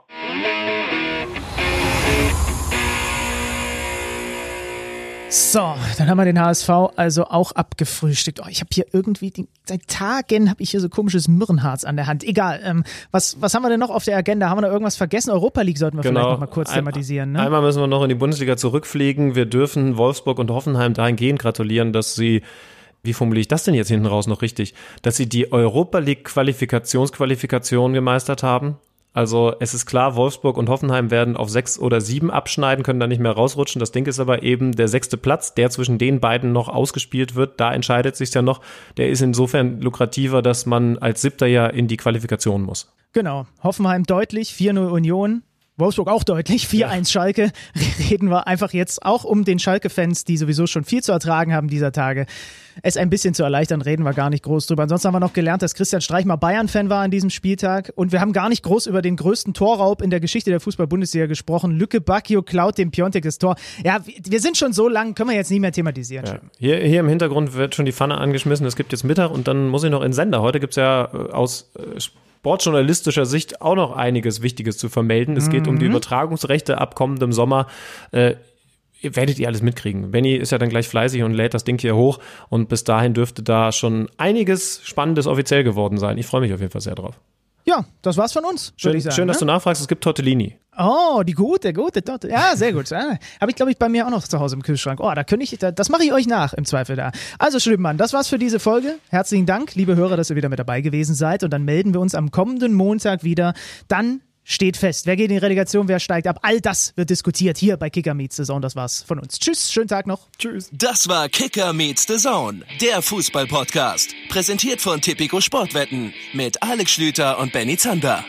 So, dann haben wir den HSV also auch abgefrühstückt. Oh, ich habe hier irgendwie, die, seit Tagen habe ich hier so komisches Mürrenharz an der Hand. Egal, ähm, was, was haben wir denn noch auf der Agenda? Haben wir da irgendwas vergessen? Europa League sollten wir genau. vielleicht noch mal kurz Ein, thematisieren. Ne? Einmal müssen wir noch in die Bundesliga zurückfliegen. Wir dürfen Wolfsburg und Hoffenheim dahingehend gratulieren, dass sie wie formuliere ich das denn jetzt hinten raus noch richtig, dass sie die Europa League Qualifikationsqualifikation gemeistert haben. Also es ist klar, Wolfsburg und Hoffenheim werden auf sechs oder sieben abschneiden, können da nicht mehr rausrutschen. Das Ding ist aber eben der sechste Platz, der zwischen den beiden noch ausgespielt wird. Da entscheidet sich ja noch. Der ist insofern lukrativer, dass man als Siebter ja in die Qualifikation muss. Genau. Hoffenheim deutlich, 4-0 Union. Wolfsburg auch deutlich, 4-1 ja. Schalke. Reden wir einfach jetzt auch um den Schalke-Fans, die sowieso schon viel zu ertragen haben dieser Tage. Es ein bisschen zu erleichtern, reden wir gar nicht groß drüber. Ansonsten haben wir noch gelernt, dass Christian Streich mal Bayern-Fan war an diesem Spieltag. Und wir haben gar nicht groß über den größten Torraub in der Geschichte der Fußball-Bundesliga gesprochen. Lücke Bacchio klaut dem Piontek das Tor. Ja, wir sind schon so lang, können wir jetzt nie mehr thematisieren. Ja. Hier, hier im Hintergrund wird schon die Pfanne angeschmissen. Es gibt jetzt Mittag und dann muss ich noch in Sender. Heute gibt es ja äh, aus äh, sportjournalistischer Sicht auch noch einiges Wichtiges zu vermelden. Es geht um die mhm. Übertragungsrechte ab kommendem Sommer. Äh, werdet ihr alles mitkriegen. Benny ist ja dann gleich fleißig und lädt das Ding hier hoch und bis dahin dürfte da schon einiges Spannendes offiziell geworden sein. Ich freue mich auf jeden Fall sehr drauf. Ja, das war's von uns. Schön, sagen, schön dass ne? du nachfragst. Es gibt Tortellini. Oh, die gute, gute Torte. Ja, sehr gut. Ja, Habe ich, glaube ich, bei mir auch noch zu Hause im Kühlschrank. Oh, da könnte ich, da, das mache ich euch nach im Zweifel da. Also, Schlimmmann, das war's für diese Folge. Herzlichen Dank, liebe Hörer, dass ihr wieder mit dabei gewesen seid. Und dann melden wir uns am kommenden Montag wieder. Dann steht fest. Wer geht in die Relegation, wer steigt ab? All das wird diskutiert hier bei Kicker Meets the Zone. Das war's von uns. Tschüss, schönen Tag noch. Tschüss. Das war Kicker Meets the Zone, der Fußball-Podcast. Präsentiert von Tipico Sportwetten mit Alex Schlüter und Benny Zander.